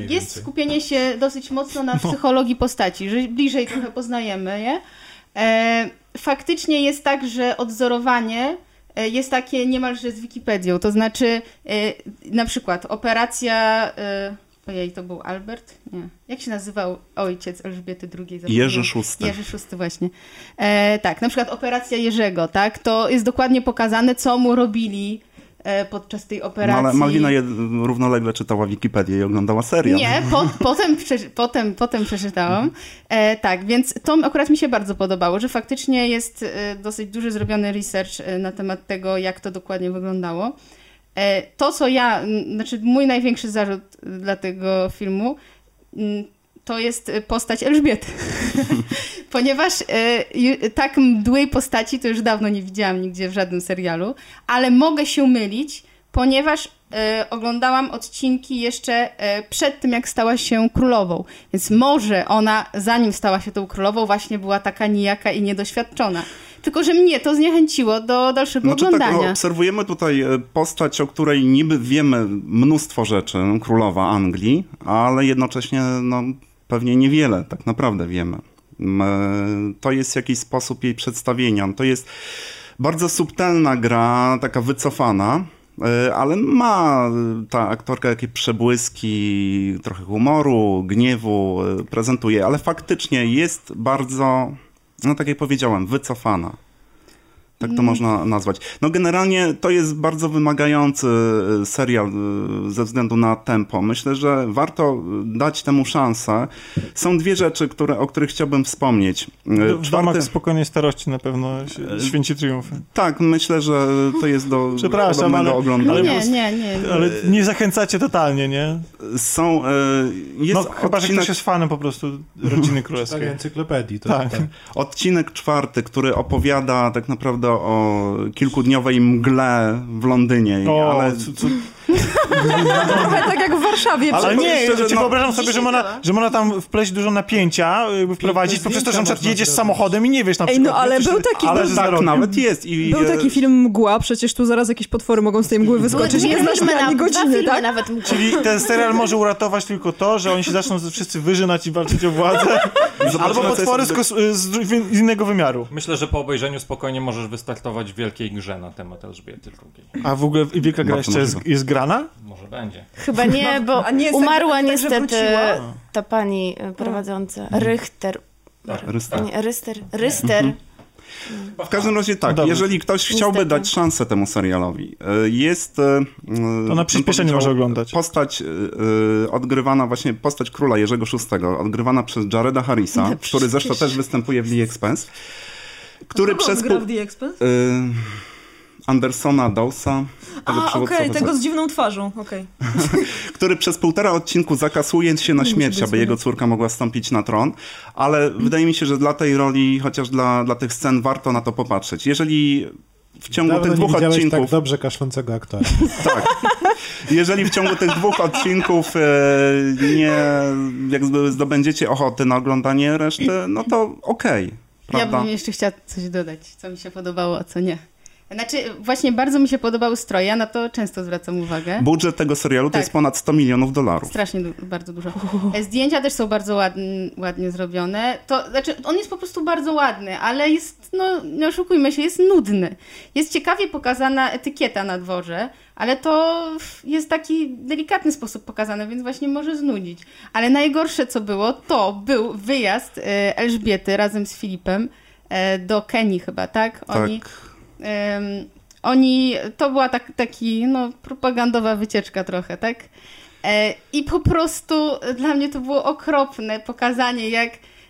jest skupienie się dosyć mocno na (laughs) psychologii postaci, że bliżej trochę poznajemy je. E, faktycznie jest tak, że odzorowanie e, jest takie niemalże z Wikipedią, to znaczy e, na przykład operacja... Ojej, to był Albert? Nie. Jak się nazywał ojciec Elżbiety II? Zapomniałam. Jerzy VI. Jerzy VI właśnie. E, tak, na przykład operacja Jerzego, tak? To jest dokładnie pokazane, co mu robili podczas tej No, operacji. ale Malwina je, równolegle czytała Wikipedię i oglądała serial. Nie, po, (laughs) potem, przeczy- potem, potem przeczytałam. E, tak, więc to akurat mi się bardzo podobało, że faktycznie jest e, dosyć duży zrobiony research e, na temat tego, jak to dokładnie wyglądało. E, to, co ja, znaczy mój największy zarzut dla tego filmu, m, to jest e, postać Elżbiety. (laughs) Ponieważ ju- tak mdłej postaci to już dawno nie widziałam nigdzie w żadnym serialu, ale mogę się mylić, ponieważ e, oglądałam odcinki jeszcze e, przed tym, jak stała się królową. Więc może ona, zanim stała się tą królową, właśnie była taka nijaka i niedoświadczona. Tylko, że mnie to zniechęciło do dalszego Znaczy tak, oglądania. no, obserwujemy tutaj e, postać, o której niby wiemy mnóstwo rzeczy, królowa Anglii, ale jednocześnie no, pewnie niewiele tak naprawdę wiemy. To jest jakiś sposób jej przedstawienia. To jest bardzo subtelna gra, taka wycofana, e, ale ma e, ta aktorka jakieś przebłyski, trochę humoru, gniewu e, prezentuje, ale faktycznie jest bardzo, no tak jak powiedziałem, wycofana. Tak to można nazwać. No generalnie to jest bardzo wymagający e, serial e, ze względu na tempo. Myślę, że warto e, dać temu szansę. Są dwie rzeczy, które, o których chciałbym wspomnieć. W domach spokojnej starości na pewno święci triumfy. Tak, myślę, że to jest do Przepraszam, ale- oglądania. ale- nie, nie, nie. Ale nie zachęcacie totalnie, nie? Są, jest No chyba, że odcinek, ktoś jest fanem po prostu rodziny (laughs) Tak, królewskiej. encyklopedii. To, Tak. tak. odcinek czwarty, który opowiada tak naprawdę o kilkudniowej mgle w Londynie, O, ale co, co, Trochę tak jak w Warszawie. ale nie, szczerze, no, wyobrażam sobie, że można, że można tam wpleść dużo napięcia, jakby wprowadzić, poprzez to, że na przykład jedziesz samochodem i nie wiesz na Ej, przykład. no ale był taki- ale był- tak nawet jest. I, Był e, taki film Mgła, przecież tu zaraz jakieś potwory mogą z tej mgły wyskoczyć. Nie znasz ani godziny, tak? nawet. Czyli ten serial może uratować tylko to, że oni się zaczną wszyscy wyżynać i walczyć o władzę, albo potwory z, z, z innego wymiaru. Myślę, że po obejrzeniu spokojnie możesz wystartować w wielkiej grze na temat Elżbiety II. A w ogóle Wielka Gra jeszcze jest, jest grana? Może będzie. Chyba nie, bo A nie tak, umarła że niestety wróciła? ta pani e, prowadząca, Richter. Ryster. Nie, Ryster. Ryster. W każdym razie tak, Dobrze. jeżeli ktoś chciałby Niestety. dać szansę temu serialowi, e, jest... e, To na powiedział, może oglądać. Postać odgrywana, właśnie postać króla Jerzego VI, odgrywana przez Jareda Harrisa, No, który zresztą też występuje w The Expense, który przez... gra w The Expense? e, Andersona Dawsa, tego A, okej, wesela, tego z dziwną twarzą, okej. (laughs) który przez półtora odcinku zakasuje się na śmierć, aby jego córka mogła wstąpić na tron, ale wydaje mi się, że dla tej roli, chociaż dla, dla tych scen warto na to popatrzeć. Jeżeli w ciągu Dawno tych dwóch widziałeś odcinków... tak dobrze kaszlącego aktora. (laughs) Tak. Jeżeli w ciągu tych dwóch odcinków e, nie jakby zdobędziecie ochoty na oglądanie reszty, no to okej. Ja prawda? bym jeszcze chciała coś dodać, co mi się podobało, a co nie. Znaczy, właśnie bardzo mi się podobały stroje, ja na to często zwracam uwagę. Budżet tego serialu to Tak. jest ponad 100 milionów dolarów. Strasznie du- bardzo dużo. E, Zdjęcia też są bardzo ładnie, ładnie zrobione. To znaczy, on jest po prostu bardzo ładny, ale jest, no nie oszukujmy się, jest nudny. Jest ciekawie pokazana etykieta na dworze, ale to jest taki delikatny sposób pokazane, więc właśnie może znudzić. Ale najgorsze, co było, to był wyjazd e, Elżbiety razem z Filipem e, do Kenii chyba, tak? Oni, Tak. Oni, to była tak, taki, no, propagandowa wycieczka trochę, tak? E, I po prostu dla mnie to było okropne pokazanie, jak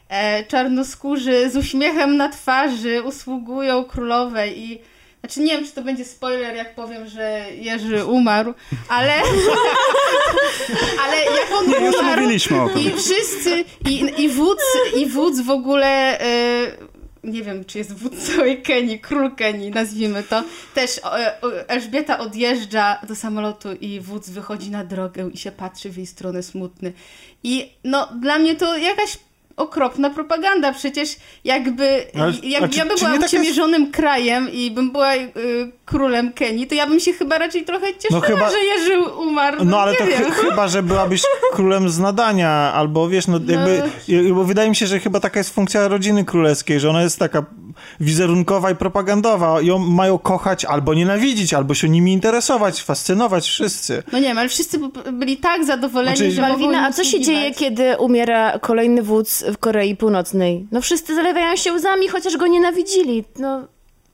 e, czarnoskórzy z uśmiechem na twarzy usługują królowej i znaczy nie wiem, czy to będzie spoiler, jak powiem, że Jerzy umarł, ale (laughs) ale jak on Nie, już umarł mówiliśmy o tym. i wszyscy, i, i wódz, i wódz w ogóle, e, nie wiem, czy jest całej Kenii, król Kenii, nazwijmy to, też e, e, Elżbieta odjeżdża do samolotu i wódz wychodzi na drogę i się patrzy w jej stronę smutny. I no, dla mnie to jakaś okropna propaganda, przecież jakby, Ale- jak czy- ja bym była nie tak uciemierzonym krajem i bym była y, królem Kenii, to ja bym się chyba raczej trochę cieszyła, chyba- że Jerzy umarł. No ale nie to ch- chyba, że byłabyś (laughs) królem z nadania, albo wiesz, no jakby, i- bo wydaje mi się, że chyba taka jest funkcja rodziny królewskiej, że ona jest taka wizerunkowa i propagandowa ją mają kochać albo nienawidzić, albo się nimi interesować, fascynować wszyscy. No nie wiem, ale wszyscy byli tak zadowoleni, Znaczy- że Malwina, a co się dzieje, kiedy umiera kolejny wódz w Korei Północnej? No wszyscy zalewają się łzami, chociaż go nienawidzili. No,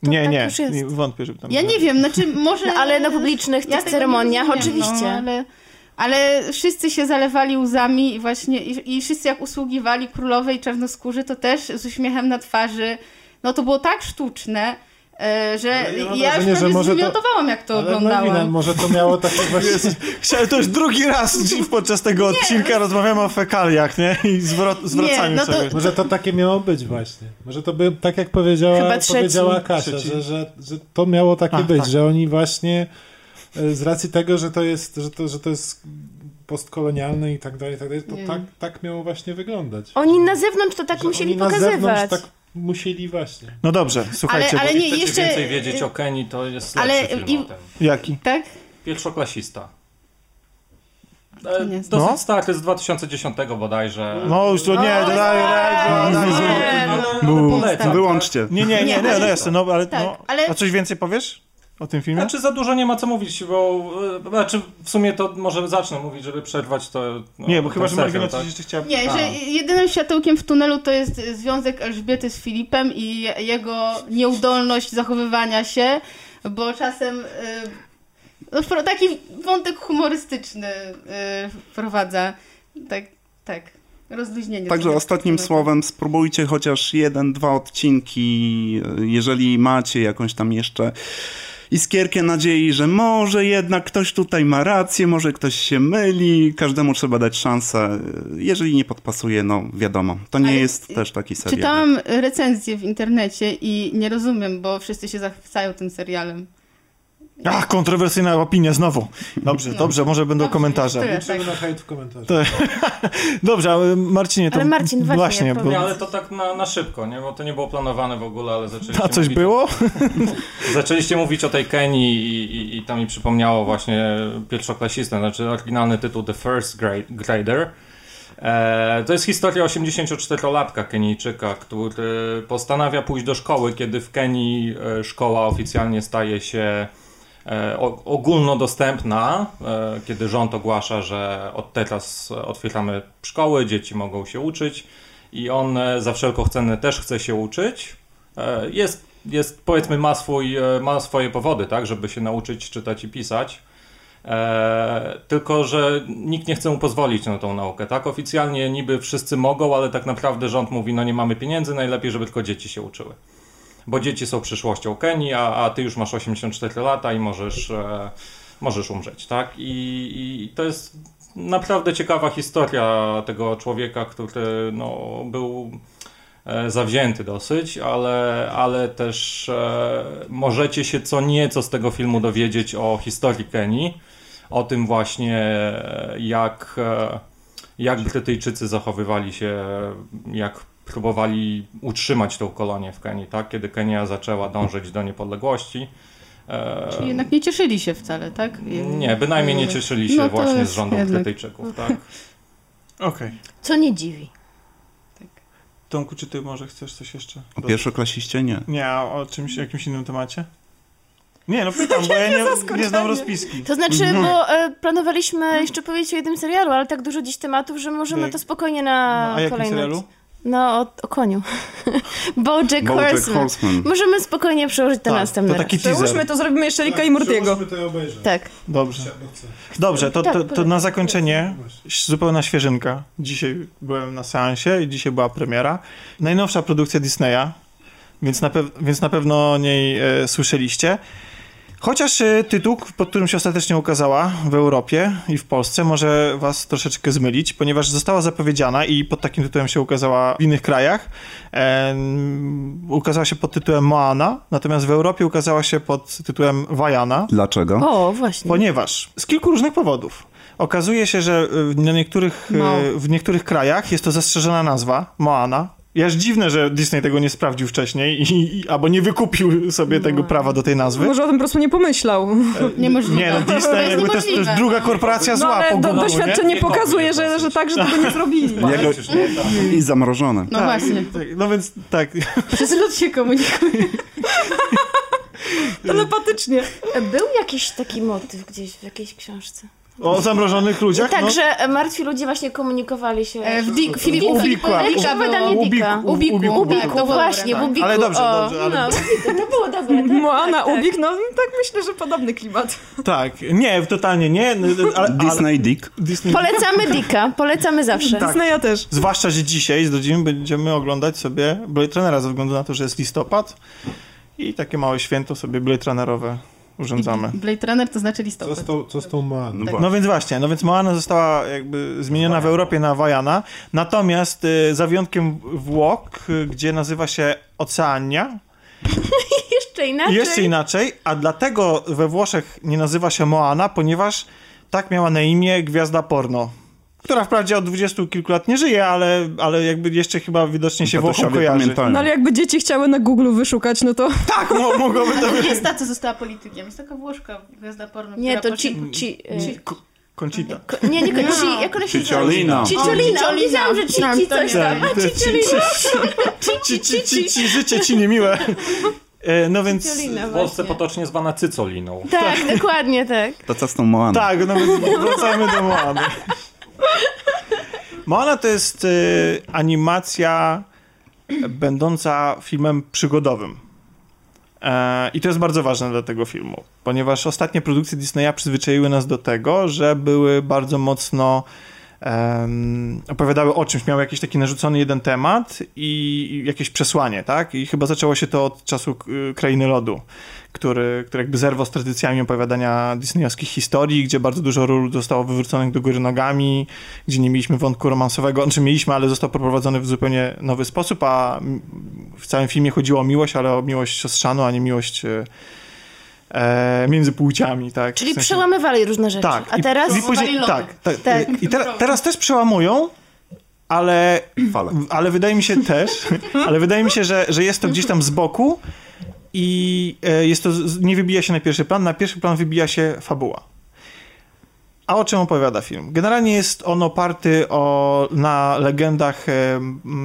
To nie, tak nie, już jest. nie, wątpię, żeby tam Ja nie wiem, znaczy może... No, ale na publicznych tych nie ceremoniach rozumiem, oczywiście. No, ale, ale wszyscy się zalewali łzami i właśnie i, i wszyscy jak usługiwali królowej czarnoskórzy, to też z uśmiechem na twarzy. No to było tak sztuczne, e, że Ale ja ja już wrażenie, że prawie może to- jak to Ale oglądałam. Malwina, może to miało takie (laughs) właśnie... Chciałem, to już drugi raz (laughs) podczas tego odcinka rozmawiamy o fekaliach, nie? I zwrot, zwracaniu no to-. Może to takie miało być właśnie. Może to by, tak jak powiedziała, powiedziała Kasia, że, że, że to miało takie A, być, tak. że oni właśnie e, z racji tego, że to jest, że to, że to jest postkolonialne i tak dalej, i tak dalej, to Nie. tak, tak miało właśnie wyglądać. Oni na zewnątrz to tak Że musieli oni na zewnątrz pokazywać. tak musieli właśnie. No dobrze, słuchajcie, Ale- ale bo... nie, Chcecie jeszcze- więcej wiedzieć o Kenii, to jest Ale lepszy film i- o tym. jaki? Tak? Pierwszoklasista. E. Dosyć No. stary, to jest z 2010 bodajże. No już to nie, daj, daj, daj, no. Wyłączcie. Nie, nie, nie, nie, no jasne, no ale, Tak, no, ale- a coś więcej powiesz o tym filmie? Znaczy za dużo nie ma co mówić, bo e, znaczy w sumie to może zacznę mówić, żeby przerwać to. No, nie, bo chyba, że Malwina tak? coś jeszcze chciała... Nie, A. że jedynym światełkiem w tunelu to jest związek Elżbiety z Filipem i jego nieudolność zachowywania się, bo czasem y, no, taki wątek humorystyczny y, wprowadza. Tak, tak. Rozluźnienie. Także ostatnim słowem spróbujcie chociaż jeden, dwa odcinki, jeżeli macie jakąś tam jeszcze iskierkę nadziei, że może jednak ktoś tutaj ma rację, może ktoś się myli, każdemu trzeba dać szansę. Jeżeli nie podpasuje, no wiadomo, to nie Ale jest też taki serial. Czytałam recenzję w internecie i nie rozumiem, bo wszyscy się zachwycają tym serialem. Ach, kontrowersyjna opinia znowu. Dobrze, No. dobrze, może będą Dobrze, komentarze. Liczymy na hejt w komentarzach. (laughs) Dobrze, ale Marcinie, to Ale Marcin, właśnie, bo... powiedz. Nie, ale to tak na, na szybko, nie? Bo to nie było planowane w ogóle, ale zaczęliście A coś mówić, było? (laughs) Zaczęliście mówić o tej Kenii i, i, i to mi przypomniało właśnie pierwszoklasistę, znaczy oryginalny tytuł The First Grade, Grader. E, to jest historia 84-latka Kenijczyka, który postanawia pójść do szkoły, kiedy w Kenii e, szkoła oficjalnie staje się ogólnodostępna, e, kiedy rząd ogłasza, że od teraz otwieramy szkoły, dzieci mogą się uczyć i on e, za wszelką cenę też chce się uczyć. E, Jest, jest powiedzmy, ma, swój, e, ma swoje powody, tak, żeby się nauczyć czytać i pisać. E, tylko, że nikt nie chce mu pozwolić na tą naukę, tak? Oficjalnie niby wszyscy mogą, ale tak naprawdę rząd mówi, no nie mamy pieniędzy, najlepiej, żeby tylko dzieci się uczyły. Bo dzieci są przyszłością Kenii, a, a ty już masz 84 lata i możesz, e, możesz umrzeć, tak? I, I to jest naprawdę ciekawa historia tego człowieka, który no, był e, zawzięty dosyć, ale, ale też e, możecie się co nieco z tego filmu dowiedzieć o historii Kenii, o tym właśnie e, jak, e, jak Brytyjczycy zachowywali się, jak próbowali utrzymać tą kolonię w Kenii, tak? kiedy Kenia zaczęła dążyć do niepodległości. E, Czyli jednak nie cieszyli się wcale, tak? nie, bynajmniej nie cieszyli się No właśnie z rządów jednak- Brytyjczyków, tak? (laughs) Okej. Co nie dziwi. Tomku, czy ty może chcesz coś jeszcze? O pierwszoklasiście nie. Nie, a o czymś, jakimś innym temacie? Nie, no pytam, bo (laughs) ja nie, nie znam rozpiski. To znaczy, bo e, planowaliśmy jeszcze powiedzieć o jednym serialu, ale tak dużo dziś tematów, że możemy Jak- to spokojnie na A jakim kolejny. serialu? No, o, o koniu. (laughs) Bojack, Bojack Horseman. Horseman. Możemy spokojnie przełożyć to Tak, następny to taki raz. teaser. Przełóżmy to, zrobimy jeszcze i Mortiego. Przełóżmy to i obejrzeć. Tak. Dobrze. Dobrze, to, Tak, to, to polecam. na zakończenie zupełna świeżynka. Dzisiaj byłem na seansie i dzisiaj była premiera. Najnowsza produkcja Disneya, więc na, pew- więc na pewno o niej e, słyszeliście. Chociaż e, tytuł, pod którym się ostatecznie ukazała w Europie i w Polsce, może was troszeczkę zmylić, ponieważ została zapowiedziana i pod takim tytułem się ukazała w innych krajach. E, ukazała się pod tytułem Moana, natomiast w Europie ukazała się pod tytułem Vaiana. Dlaczego? O, właśnie. Ponieważ z kilku różnych powodów. Okazuje się, że y, na niektórych, No. w niektórych krajach jest to zastrzeżona nazwa, Moana. I aż dziwne, że Disney tego nie sprawdził wcześniej i, i, albo nie wykupił sobie tego prawa do tej nazwy. Może o tym po prostu nie pomyślał. (laughs) Niemożliwe. Nie, no To Disney jest jakby to jest, to jest druga no. korporacja No zła ale po do, Google, doświadczenie nie? pokazuje, że, że tak, że tego nie (laughs) zrobili. Jego... I zamrożone. No Tak, właśnie. tak, no więc tak, (laughs) Przez lud się komunikuje. Telepatycznie. Był jakiś taki motyw gdzieś w jakiejś książce. O zamrożonych ludziach, Tak, no. że martwi ludzie właśnie komunikowali się. E, W Dick, Filip, Jakiś Dicka opowiadanie było. Dicka. Ubiku, Ubiku, Ubiku, tak, właśnie, w Ubiku. Ale dobrze, o, dobrze, ale- No, Ubiku, (laughs) to było dobre. Tak, Moana, tak, tak. Ubik, no tak myślę, że podobny klimat. Tak, nie, totalnie nie, ale, ale Disney Dick. Disney Polecamy Dicka, polecamy zawsze. Tak. Disneya też. Zwłaszcza, że dzisiaj z godziny będziemy oglądać sobie Blade Runnera ze względu na to, że jest listopad i takie małe święto sobie Blade Runnerowe urządzamy. Blade Runner to znaczy Co z listopad. tą, co z tą Moaną? No Tak. No więc właśnie, no więc Moana została jakby zmieniona w Europie na Vajana, natomiast y, za wyjątkiem Włoch, y, gdzie nazywa się Oceania, (laughs) Jeszcze inaczej. jeszcze inaczej, a dlatego we Włoszech nie nazywa się Moana, ponieważ tak miała na imię gwiazda porno. Która wprawdzie od dwudziestu kilku lat nie żyje, ale, ale jakby jeszcze chyba widocznie się Włochom kojarzy. pamiętają. No ale jakby dzieci chciały na Google wyszukać, no to Tak, mo- (laughs) mogłoby to być. Jest ta, co została politykiem. Jest taka Włoszka, gwiazda porno, Nie, to ci... potem- ci e, Conchita. ko- nie, nie, nie, ci, jak ona się Cicciolina. nazywa? Cicciolina. O, Wiedziałam, że ci, Cicciolina. ci coś tam. Tak, A, ci, Cicciolina. ci, ci, ci, ci, życie ci niemiłe. E, No więc... Cicciolina W Polsce właśnie. potocznie zwana cycoliną. Tak, dokładnie tak. To co z tą Moaną? Tak, no więc wracajmy do Moany. Moana to jest y, animacja będąca filmem przygodowym. E, I to jest bardzo ważne dla tego filmu, ponieważ ostatnie produkcje Disneya przyzwyczaiły nas do tego, że były bardzo mocno em, opowiadały o czymś, miały jakiś taki narzucony jeden temat i jakieś przesłanie, tak? I chyba zaczęło się to od czasu y, Krainy Lodu, który, który jakby zerwał z tradycjami opowiadania disneyowskich historii, gdzie bardzo dużo ról zostało wywróconych do góry nogami, gdzie nie mieliśmy wątku romansowego, znaczy mieliśmy, ale został poprowadzony w zupełnie nowy sposób, a w całym filmie chodziło o miłość, ale o miłość siostrzanu, a nie miłość y, e, między płciami, tak? Czyli W sensie- przełamywali różne rzeczy. tak. A i- teraz... I później, tak, tak, Tak. I te, teraz też przełamują, ale, (clears throat) Fale. ale wydaje mi się też, (laughs) ale wydaje mi się, że, że jest to gdzieś tam z boku i e, jest to, nie wybija się na pierwszy plan, na pierwszy plan wybija się fabuła. A o czym opowiada film? Generalnie jest on oparty o, na legendach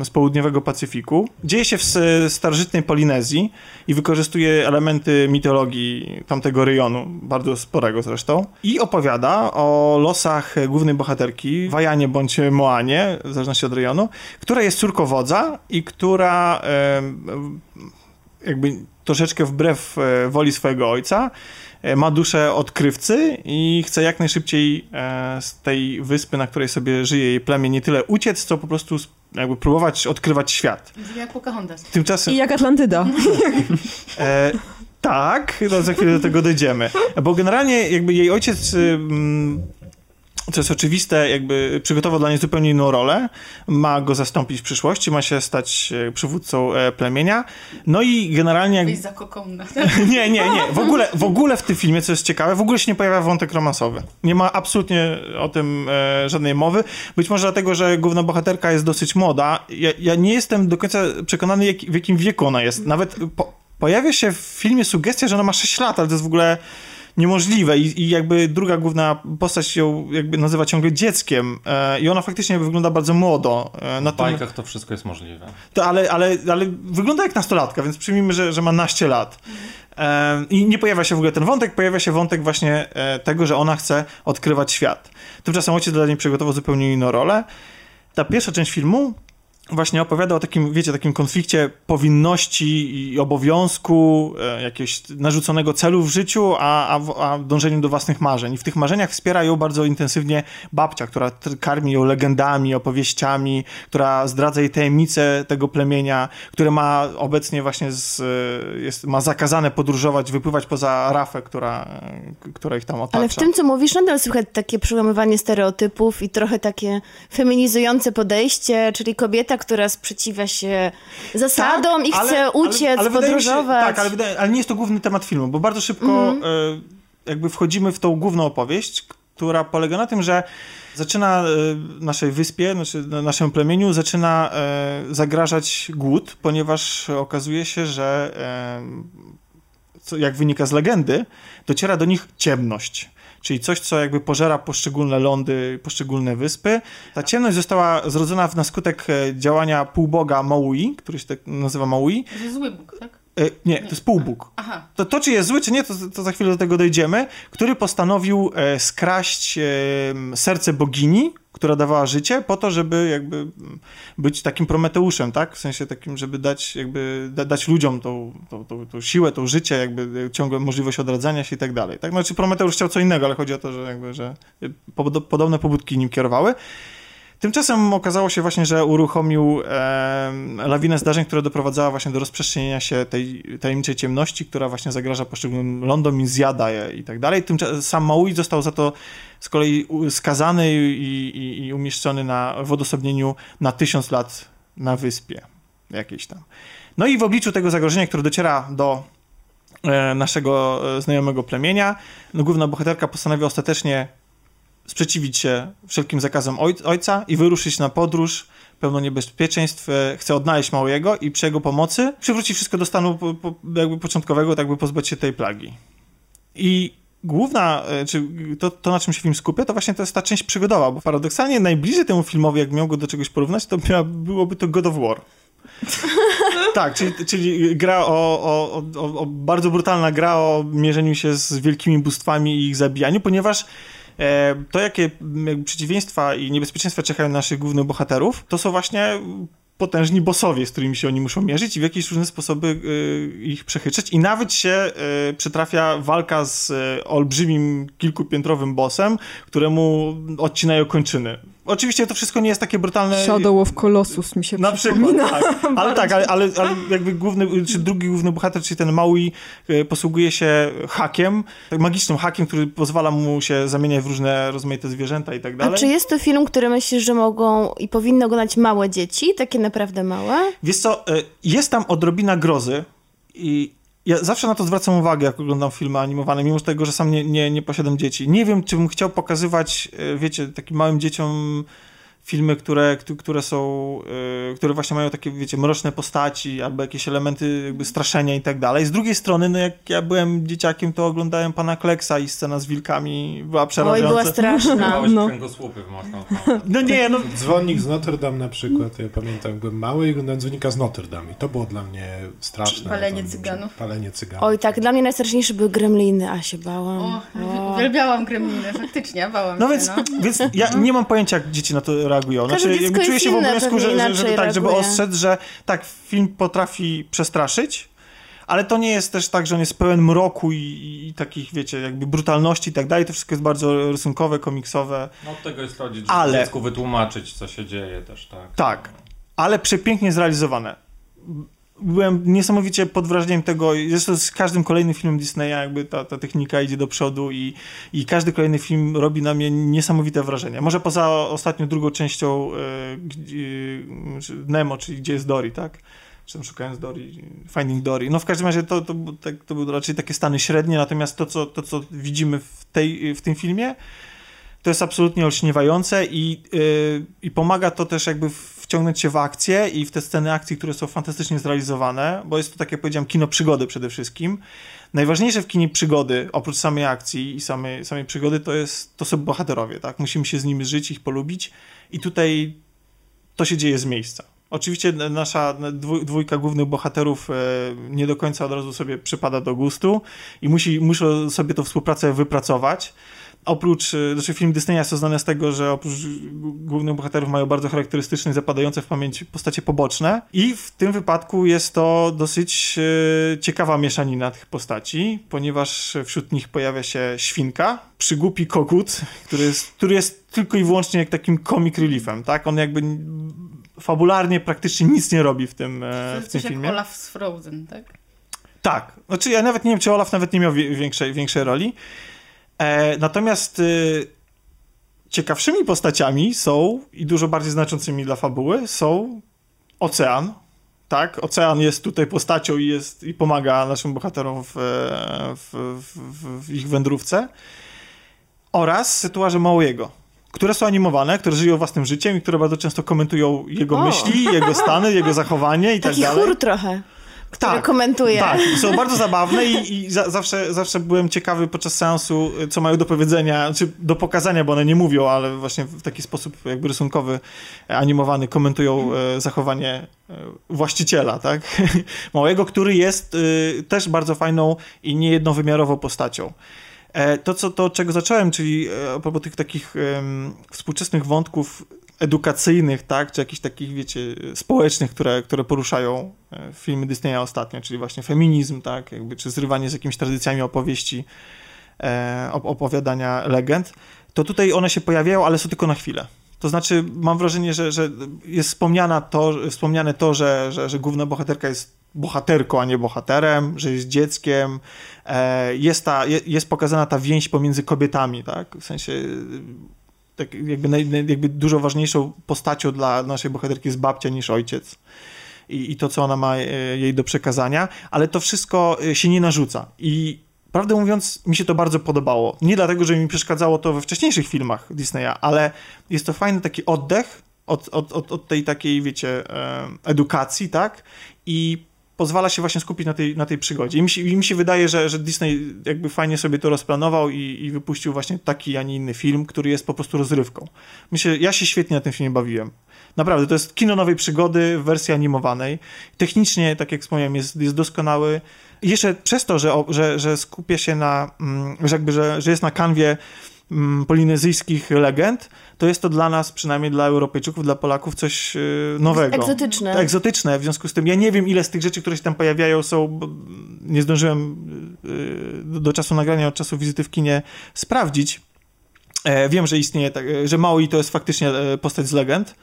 z południowego Pacyfiku. Dzieje się w starożytnej Polinezji i wykorzystuje elementy mitologii tamtego rejonu, bardzo sporego zresztą. I opowiada o losach głównej bohaterki, Wajanie bądź Moanie, w zależności od rejonu, która jest córkowodza i która jakby troszeczkę wbrew e, woli swojego ojca ma duszę odkrywcy i chce jak najszybciej e, z tej wyspy, na której sobie żyje jej plemię, nie tyle uciec, co po prostu jakby próbować odkrywać świat. Jak Pocahontas. Tymczasem... I jak Atlantyda. E, tak, no za chwilę do tego dojdziemy. Bo generalnie jakby jej ojciec, ym, co jest oczywiste, jakby przygotował dla niej zupełnie inną rolę. Ma go zastąpić w przyszłości, ma się stać e, przywódcą e, plemienia. No i generalnie jak... Za kokonna. (laughs) Nie, nie, nie. W ogóle, w ogóle w tym filmie, co jest ciekawe, w ogóle się nie pojawia wątek romansowy. Nie ma absolutnie o tym e, żadnej mowy. Być może dlatego, że główna bohaterka jest dosyć młoda. Ja, ja nie jestem do końca przekonany, jak, w jakim wieku ona jest. Nawet po, pojawia się w filmie sugestia, że ona ma 6 lat, ale to jest w ogóle niemożliwe I, i jakby druga główna postać ją jakby nazywa ciągle dzieckiem e, i ona faktycznie wygląda bardzo młodo. E, W natomiast- bajkach to wszystko jest możliwe. to, ale, ale, ale wygląda jak nastolatka, więc przyjmijmy, że, że ma naście lat. E, I nie pojawia się w ogóle ten wątek, pojawia się wątek właśnie e, tego, że ona chce odkrywać świat. Tymczasem ojciec dla niej przygotował zupełnie inną rolę. Ta pierwsza część filmu właśnie opowiada o takim, wiecie, takim konflikcie powinności i obowiązku, e, jakiegoś narzuconego celu w życiu, a, a, a dążeniu do własnych marzeń. I w tych marzeniach wspiera ją bardzo intensywnie babcia, która karmi ją legendami, opowieściami, która zdradza jej tajemnice tego plemienia, które ma obecnie właśnie z, e, jest, ma zakazane podróżować, wypływać poza rafę, która, która ich tam otacza. Ale w tym, co mówisz, nadal słychać takie przełamywanie stereotypów i trochę takie feminizujące podejście, czyli kobieta, która sprzeciwia się zasadom i Tak, ale- chce ale- uciec, ale wydaje mi się- podróżować. tak, ale, wydaje, ale nie jest to główny temat filmu, bo bardzo szybko Mhm. e, jakby wchodzimy w tą główną opowieść, która polega na tym, że zaczyna e, naszej wyspie, znaczy na- naszemu plemieniu zaczyna e, zagrażać głód, ponieważ okazuje się, że co, jak wynika z legendy, dociera do nich ciemność. Czyli coś, co jakby pożera poszczególne lądy, poszczególne wyspy. Ta ciemność została zrodzona na skutek e, działania półboga Maui, który się tak nazywa Maui. To jest zły Bóg, tak? E, nie, to jest półbóg. Aha. To, to, czy jest zły, czy nie, to, to za chwilę do tego dojdziemy, który postanowił e, skraść e, serce bogini, która dawała życie, po to, żeby jakby mm, być takim Prometeuszem, tak? W sensie takim, żeby dać, jakby, da, dać ludziom tą, tą, tą, tą siłę, tą życie, jakby e, ciągłe możliwość odradzania się i tak dalej. Tak? Znaczy Prometeusz chciał co innego, ale chodzi o to, że jakby, że e, podo- podobne pobudki nim kierowały. Tymczasem okazało się właśnie, że uruchomił e, lawinę zdarzeń, która doprowadzała właśnie do rozprzestrzenienia się tej tajemniczej ciemności, która właśnie zagraża poszczególnym lądom i zjada je i tak dalej. Tymczasem sam Maui został za to z kolei skazany i, i, i umieszczony na, w odosobnieniu na tysiąc lat na wyspie jakiejś tam. No i w obliczu tego zagrożenia, które dociera do e, naszego e, znajomego plemienia, no, główna bohaterka postanawia ostatecznie sprzeciwić się wszelkim zakazom oj, ojca i wyruszyć na podróż pełno niebezpieczeństw, e, chce odnaleźć Małego i przy jego pomocy przywrócić wszystko do stanu po, po, jakby początkowego, tak by pozbyć się tej plagi. I główna, e, czy to, to na czym się film skupia, to właśnie to jest ta część przygodowa, bo paradoksalnie najbliżej temu filmowi, jak miał go do czegoś porównać, to miała, byłoby to God of War. (laughs) tak, czyli, czyli gra o, o, o, o bardzo brutalna gra o mierzeniu się z wielkimi bóstwami i ich zabijaniu, ponieważ to, jakie przeciwieństwa i niebezpieczeństwa czekają na naszych głównych bohaterów, to są właśnie potężni bossowie, z którymi się oni muszą mierzyć i w jakieś różne sposoby y, ich przechytrzeć. I nawet się y, przytrafia walka z olbrzymim, kilkupiętrowym bossem, któremu odcinają kończyny. Oczywiście to wszystko nie jest takie brutalne. Shadow of Colossus mi się Na przypomina. przykład, tak. (laughs) Ale tak, ale, ale, ale jakby główny, czy drugi główny bohater, czyli ten Maui, e, posługuje się hakiem, tak magicznym hakiem, który pozwala mu się zamieniać w różne rozmaite zwierzęta i tak A dalej. czy jest to film, który myślisz, że mogą i powinny oglądać małe dzieci? Takie naprawdę małe? Wiesz co, e, jest tam odrobina grozy i ja zawsze na to zwracam uwagę, jak oglądam filmy animowane, mimo tego, że sam nie, nie, nie posiadam dzieci. Nie wiem, czy bym chciał pokazywać, e, wiecie, takim małym dzieciom filmy, które, któ- które są, e, które właśnie mają takie, wiecie, mroczne postaci albo jakieś elementy jakby straszenia i tak dalej. Z drugiej strony, no jak ja byłem dzieciakiem, to oglądałem Pana Kleksa i scena z wilkami była Oj, przerażająca. była straszna. No. kręgosłupy w mocno. No nie, no Dzwonnik z Notre Dame na przykład, ja pamiętam, jak byłem mały i oglądałem dzwonnika z Notre Dame i to było dla mnie straszne. Palenie cyganów. Palenie cyganów. Oj, tak, dla mnie najstraszniejsze były gremliny, a się bałam. O, O. uwielbiałam gremliny, faktycznie, bałam No się, więc, no. więc ja nie mam pojęcia, jak dzieci na to reagują. Każde Znaczy, dziecko jakby czuję jest się obowiązku, że, że, żeby, tak, żeby ostrzec, że tak, film potrafi przestraszyć, ale to nie jest też tak, że on jest pełen mroku i, i, i takich, wiecie, jakby brutalności i tak dalej. To wszystko jest bardzo rysunkowe, komiksowe. No od tego jest chodzić, żeby Ale- dziecku wytłumaczyć, co się dzieje też, tak. Tak, ale przepięknie zrealizowane. Byłem niesamowicie pod wrażeniem tego, zresztą z każdym kolejnym filmem Disneya jakby ta, ta technika idzie do przodu i, i każdy kolejny film robi na mnie niesamowite wrażenie. Może poza ostatnią drugą częścią e, czy Nemo, czyli Gdzie jest Dory, tak? Czy tam szukając Dory, Finding Dory. No w każdym razie to, to, tak, to były raczej takie stany średnie, natomiast to, co, to, co widzimy w, tej, w tym filmie, to jest absolutnie olśniewające i, yy, i pomaga to też jakby wciągnąć się w akcję i w te sceny akcji, które są fantastycznie zrealizowane, bo jest to, tak jak powiedziałem, kino przygody przede wszystkim. Najważniejsze w kinie przygody, oprócz samej akcji i samej, samej przygody, to, jest, to są bohaterowie, tak? Musimy się z nimi żyć, ich polubić i tutaj to się dzieje z miejsca. Oczywiście nasza dwój- dwójka głównych bohaterów e, nie do końca od razu sobie przypada do gustu i musi, muszą sobie tą współpracę wypracować. Oprócz, e, znaczy film Disneya jest znany z tego, że oprócz głównych bohaterów mają bardzo charakterystyczne i zapadające w pamięć postacie poboczne i w tym wypadku jest to dosyć e, ciekawa mieszanina tych postaci, ponieważ wśród nich pojawia się świnka, przygłupi kogut, który jest, który jest tylko i wyłącznie jak takim comic reliefem, tak? On jakby fabularnie praktycznie nic nie robi w tym, e, w tym coś jak filmie. Olaf z Frozen, tak? Tak. Znaczy ja nawet nie wiem, czy Olaf nawet nie miał wi- większej, większej roli. E, natomiast y, ciekawszymi postaciami są i dużo bardziej znaczącymi dla fabuły są Ocean. Tak, Ocean jest tutaj postacią i, jest, i pomaga naszym bohaterom w, e, w, w, w ich wędrówce. Oraz tytuarze Małego, które są animowane, które żyją własnym życiem i które bardzo często komentują jego O. myśli, jego stany, jego zachowanie i (laughs) tak Taki dalej. chór trochę, Tak. komentuje. Tak, są bardzo (laughs) zabawne i, i za, zawsze, zawsze byłem ciekawy podczas seansu, y, co mają do powiedzenia, czy do pokazania, bo one nie mówią, ale właśnie w taki sposób jakby rysunkowy, e, animowany komentują e, zachowanie e, właściciela, tak? (laughs) Małego, który jest y, też bardzo fajną i niejednowymiarową postacią. E, To, co, to, czego zacząłem, czyli e, a propos tych takich współczesnych wątków edukacyjnych, tak, czy jakichś takich, wiecie, społecznych, które, które poruszają e, filmy Disneya ostatnio, czyli właśnie feminizm, tak, jakby, czy zrywanie z jakimiś tradycjami opowieści, e, op- opowiadania legend, to tutaj one się pojawiają, ale są tylko na chwilę. To znaczy, mam wrażenie, że, że jest wspomniana to, wspomniane to, że, że, że główna bohaterka jest bohaterką, a nie bohaterem, że jest dzieckiem. E, jest, ta, je- jest pokazana ta więź pomiędzy kobietami, tak? W sensie tak jakby, naj, jakby dużo ważniejszą postacią dla naszej bohaterki jest babcia niż ojciec. I, I to, co ona ma e, jej do przekazania, ale to wszystko e, się nie narzuca. I prawdę mówiąc, mi się to bardzo podobało. Nie dlatego, że mi przeszkadzało to we wcześniejszych filmach Disneya, ale jest to fajny taki oddech od, od, od, od tej takiej, wiecie, e, edukacji, tak? I pozwala się właśnie skupić na tej, na tej przygodzie. I mi się, i mi się wydaje, że, że Disney jakby fajnie sobie to rozplanował i, i wypuścił właśnie taki, a nie inny film, który jest po prostu rozrywką. Myślę, ja się świetnie na tym filmie bawiłem. Naprawdę, to jest kino nowej przygody w wersji animowanej. Technicznie, tak jak wspomniałem, jest, jest doskonały. I jeszcze przez to, że, że, że skupia się na, mm, że jakby, że, że jest na kanwie mm, polinezyjskich legend, to jest to dla nas, przynajmniej dla Europejczyków, dla Polaków, coś y, nowego. Egzotyczne. Egzotyczne, w związku z tym ja nie wiem, ile z tych rzeczy, które się tam pojawiają są, nie zdążyłem y, do, do czasu nagrania, od czasu wizyty w kinie sprawdzić, E, wiem, że istnieje, tak, e, że Maui to jest faktycznie e, postać z legend.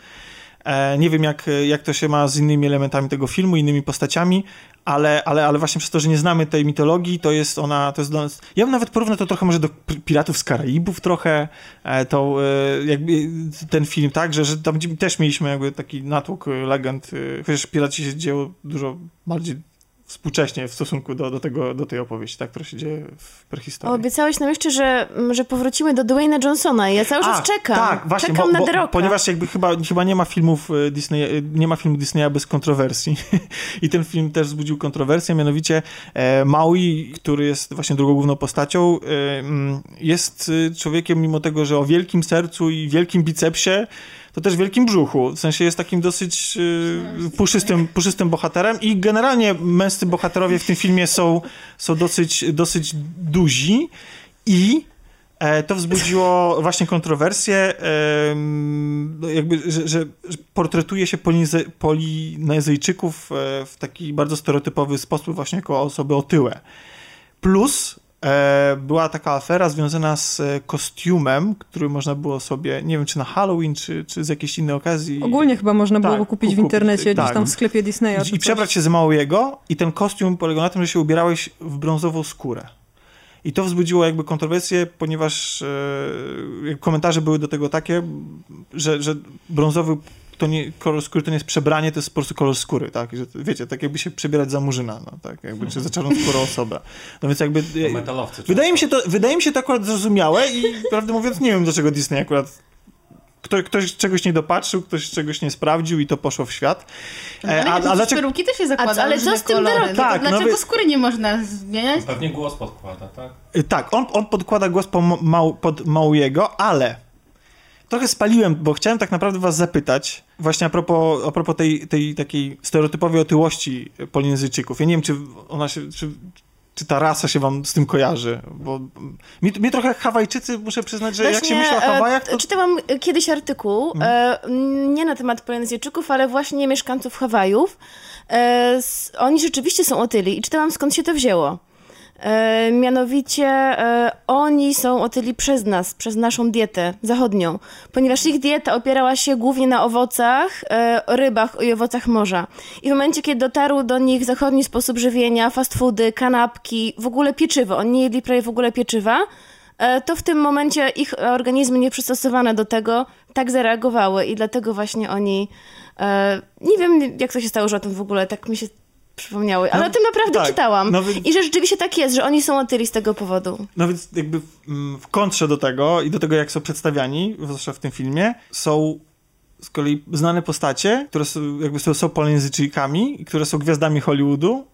E, nie wiem, jak, jak to się ma z innymi elementami tego filmu, innymi postaciami, ale, ale, ale właśnie przez to, że nie znamy tej mitologii, to jest ona, to jest dla nas... Ja bym nawet porównał to trochę może do Piratów z Karaibów trochę, e, to e, jakby ten film, tak, że, że tam też mieliśmy jakby taki natłok legend, chociaż Piraci się dzieło dużo bardziej współcześnie w stosunku do, do, tego, do tej opowieści, tak, która się dzieje w prehistorii. Obiecałeś nam jeszcze, że, że powrócimy do Dwayna Johnsona i ja cały czas A, czekam. Tak, właśnie, czekam bo, na The Rocka. Ponieważ jakby chyba, chyba nie ma filmów e, Disney, e, nie ma filmu Disneya bez kontrowersji (laughs) i ten film też wzbudził kontrowersję, mianowicie e, Maui, który jest właśnie drugą główną postacią, e, jest człowiekiem mimo tego, że o wielkim sercu i wielkim bicepsie, to też wielkim brzuchu. W sensie jest takim dosyć y, puszystym, puszystym bohaterem i generalnie męscy bohaterowie w tym filmie są, są dosyć, dosyć duzi i e, to wzbudziło właśnie kontrowersję, e, jakby, że, że, portretuje się Polinezy, Polinezyjczyków e, w taki bardzo stereotypowy sposób właśnie jako osoby otyłe. Plus była taka afera związana z e, kostiumem, który można było sobie, nie wiem czy na Halloween, czy, czy z jakiejś innej okazji. Ogólnie chyba można było Tak, go kupić w kupić, internecie, gdzieś tak. tam w sklepie Disneya. I coś. przebrać się za Mauiego i ten kostium polegał na tym, że się ubierałeś w brązową skórę. I to wzbudziło jakby kontrowersję, ponieważ e, komentarze były do tego takie, że, że brązowy to nie, kolor skóry to nie jest przebranie, to jest po prostu kolor skóry, tak? Że, wiecie, tak jakby się przebierać za murzyna, no, tak? Jakby, czy za czarnoskórą osobę. No więc jakby... To metalowcy. Wydaje mi, się to, wydaje mi się to akurat zrozumiałe i prawdę mówiąc nie wiem, dlaczego Disney akurat kto, ktoś czegoś nie dopatrzył, ktoś czegoś nie sprawdził i to poszło w świat. No, E, ale a, a, a dlaczego... peruki też się zakłada A- ale co z tym? No Tak, no dlaczego wy- skóry nie można zmieniać? Pewnie głos podkłada, tak? Y, Tak, on, on podkłada głos po Mau, pod Mauiego, ale trochę spaliłem, bo chciałem tak naprawdę was zapytać właśnie a propos, a propos tej, tej takiej stereotypowej otyłości Polinezyjczyków. Ja nie wiem, czy ona się... Czy, czy ta rasa się wam z tym kojarzy? Bo mi, mi trochę Hawajczycy, muszę przyznać, że jak się Właśnie, myśli o e, Hawajach, to... Czytałam e, kiedyś artykuł, e, nie na temat Polinezyjczyków, ale właśnie mieszkańców Hawajów. Oni rzeczywiście są otyli i czytałam skąd się to wzięło. E, mianowicie e, oni są otyli przez nas, przez naszą dietę zachodnią, ponieważ ich dieta opierała się głównie na owocach, e, rybach i owocach morza. I w momencie, kiedy dotarł do nich zachodni sposób żywienia, fast foody, kanapki, w ogóle pieczywo, oni nie jedli prawie w ogóle pieczywa, e, to w tym momencie ich organizmy nieprzystosowane do tego tak zareagowały i dlatego właśnie oni, e, nie wiem jak to się stało, że o tym w ogóle tak mi się przypomniały, ale No, o tym naprawdę tak. czytałam. No I że rzeczywiście tak jest, że oni są otyli z tego powodu. No więc jakby w, mm, w kontrze do tego i do tego, jak są przedstawiani, zwłaszcza w tym filmie, są z kolei znane postacie, które są, jakby są, są Polinezyjczykami, i które są gwiazdami Hollywoodu.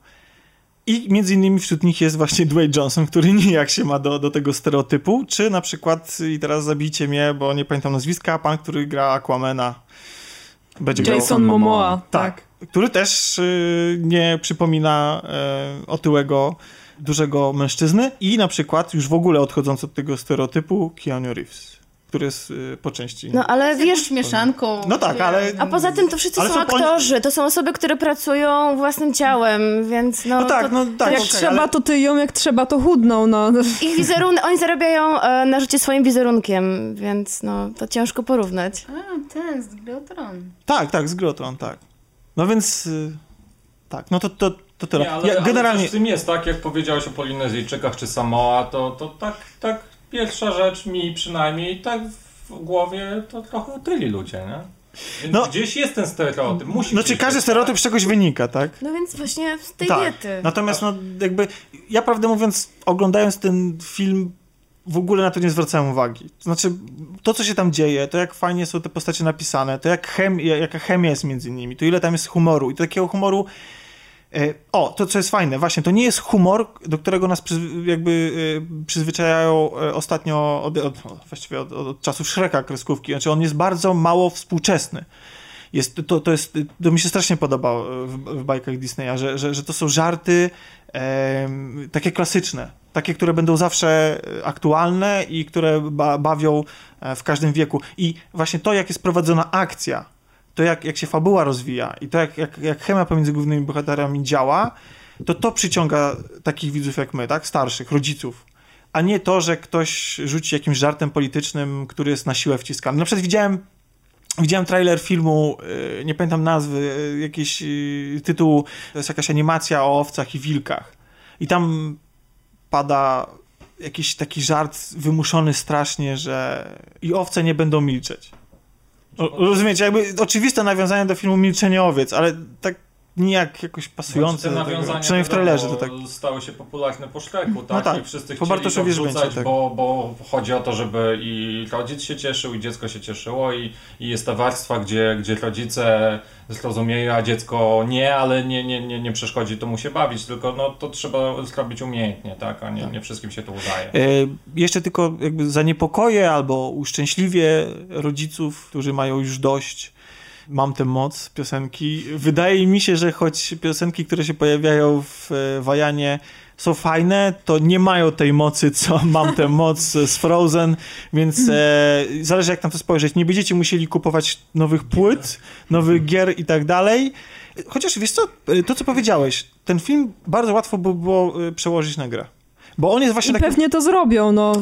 I między innymi wśród nich jest właśnie (laughs) Dwayne Johnson, który nijak się ma do, do tego stereotypu, czy na przykład, i teraz zabijcie mnie, bo nie pamiętam nazwiska, pan, który gra Aquamana. Będzie grał- Jason Momoa. tak. Który też y, nie przypomina y, otyłego, dużego mężczyzny. I na przykład, już w ogóle odchodząc od tego stereotypu, Keanu Reeves, który jest y, po części... No ale Wiesz, mieszanką. No tak, ale... a poza tym to wszyscy Ale są są aktorzy, to są osoby, które pracują własnym ciałem, więc no... No tak, to, no tak, Jak okej, trzeba, ale- to tyją, jak trzeba, to chudną, no. Ich wizerunek, oni zarabiają e, na życie swoim wizerunkiem, więc no to ciężko porównać. A, ten z Gry o Tron. Tak, tak, z Grotron, tak. No więc... Y, tak, no to, to, to tyle. Nie, ale, ja, ale generalnie... coś w tym jest, tak jak powiedziałeś o Polinezyjczykach czy Samoa, to, to tak, tak pierwsza rzecz mi przynajmniej tak w głowie to trochę otyli ludzie, nie? Więc No. gdzieś jest ten stereotyp, musi Znaczy każdy stereotyp z czegoś wynika, tak? No więc właśnie z tej tak. diety. Natomiast no jakby ja prawdę mówiąc oglądając ten film w ogóle na to nie zwracałem uwagi. To znaczy to co się tam dzieje, to jak fajnie są te postacie napisane, to jak chem, jaka chemia jest między nimi, to ile tam jest humoru i to takiego humoru o, to co jest fajne, właśnie, to nie jest humor, do którego nas jakby e, przyzwyczajają e, ostatnio, od, od, właściwie od, od, od czasów Shreka kreskówki, znaczy on jest bardzo mało współczesny jest, to, to, jest, to mi się strasznie podoba w, w bajkach Disneya, że, że, że to są żarty em, takie klasyczne, takie, które będą zawsze e, aktualne i które ba, bawią e, w każdym wieku. I właśnie to, jak jest prowadzona akcja, to jak, jak się fabuła rozwija i to, jak, jak, jak chemia pomiędzy głównymi bohaterami działa, to to przyciąga takich widzów jak my, tak? Starszych, rodziców. a nie to, że ktoś rzuci jakimś żartem politycznym, który jest na siłę wciskany. Na przykład widziałem Widziałem trailer filmu, y, nie pamiętam nazwy, y, jakiś y, tytuł, to jest jakaś animacja o owcach i wilkach. I tam pada jakiś taki żart wymuszony strasznie, że i owce nie będą milczeć. O, rozumiecie, jakby oczywiste nawiązanie do filmu Milczenie owiec, ale tak nijak jakoś pasujące. Znaczy, do tego. Przynajmniej w trailerze to tak. stały się popularne po szleku, tak? tak, I wszyscy po chcieli go wrzucać, tak. bo, bo chodzi o to, żeby i rodzic się cieszył, i dziecko się cieszyło i, i jest ta warstwa, gdzie, gdzie rodzice zrozumieją, a dziecko nie, ale nie, nie, nie, nie przeszkodzi to mu się bawić, tylko no, to trzeba zrobić umiejętnie, tak? A nie, nie wszystkim się to udaje. E, jeszcze tylko jakby zaniepokoję albo uszczęśliwie rodziców, którzy mają już dość Mam tę moc piosenki. Wydaje mi się, że choć piosenki, które się pojawiają w e, Wajanie są fajne, to nie mają tej mocy, co (laughs) mam tę moc z Frozen, więc e, zależy jak na to spojrzeć. Nie będziecie musieli kupować nowych płyt, nowych gier i tak dalej. Chociaż wiesz co, e, to co powiedziałeś, ten film bardzo łatwo by było e, przełożyć na grę. Bo on jest właśnie I taki... pewnie to zrobią, no.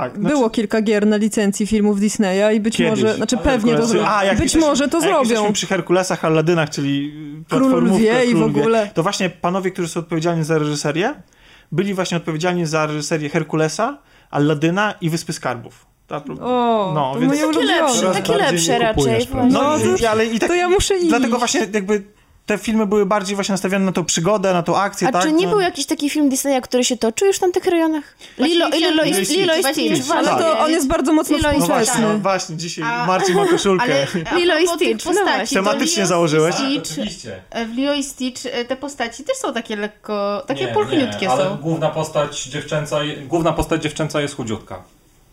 Tak. znaczy- Było kilka gier na licencji filmów Disneya i być Kiedyś. może, znaczy A, pewnie to Herkulesy. zrobią. A, jak Być jesteśmy- może to a jak jesteśmy zrobią. przy Herkulesach, Alladynach, czyli Król wie i w ogóle. To właśnie panowie, którzy są odpowiedzialni za reżyserię, byli właśnie odpowiedzialni za reżyserię Herkulesa, Alladyna i Wyspy Skarbów. Ta, O, no, to więc... Takie lepsze, takie lepsze raczej. No, No, i- ale i tak, To ja muszę iść. dlatego właśnie jakby te filmy były bardziej właśnie nastawione na tą przygodę, na tą akcję, A tak? czy nie no. był jakiś taki film Disneya, który się toczył już w tamtych rejonach? Lilo, Lilo, chciałam- i- Lilo i Właśnie Stitch. Ale właśnie. to on jest bardzo mocno Lilo No właśnie, no właśnie, dzisiaj A- Marcin ma koszulkę. Ale Lilo i Stitch, no postaci, właśnie. to Tematycznie Lilo założyłeś? Stitch, oczywiście. e, w Lilo i Stitch e, te postaci też są takie lekko, takie Nie, pulchniutkie nie, ale są. główna postać dziewczęca, główna postać dziewczęca jest chudziutka.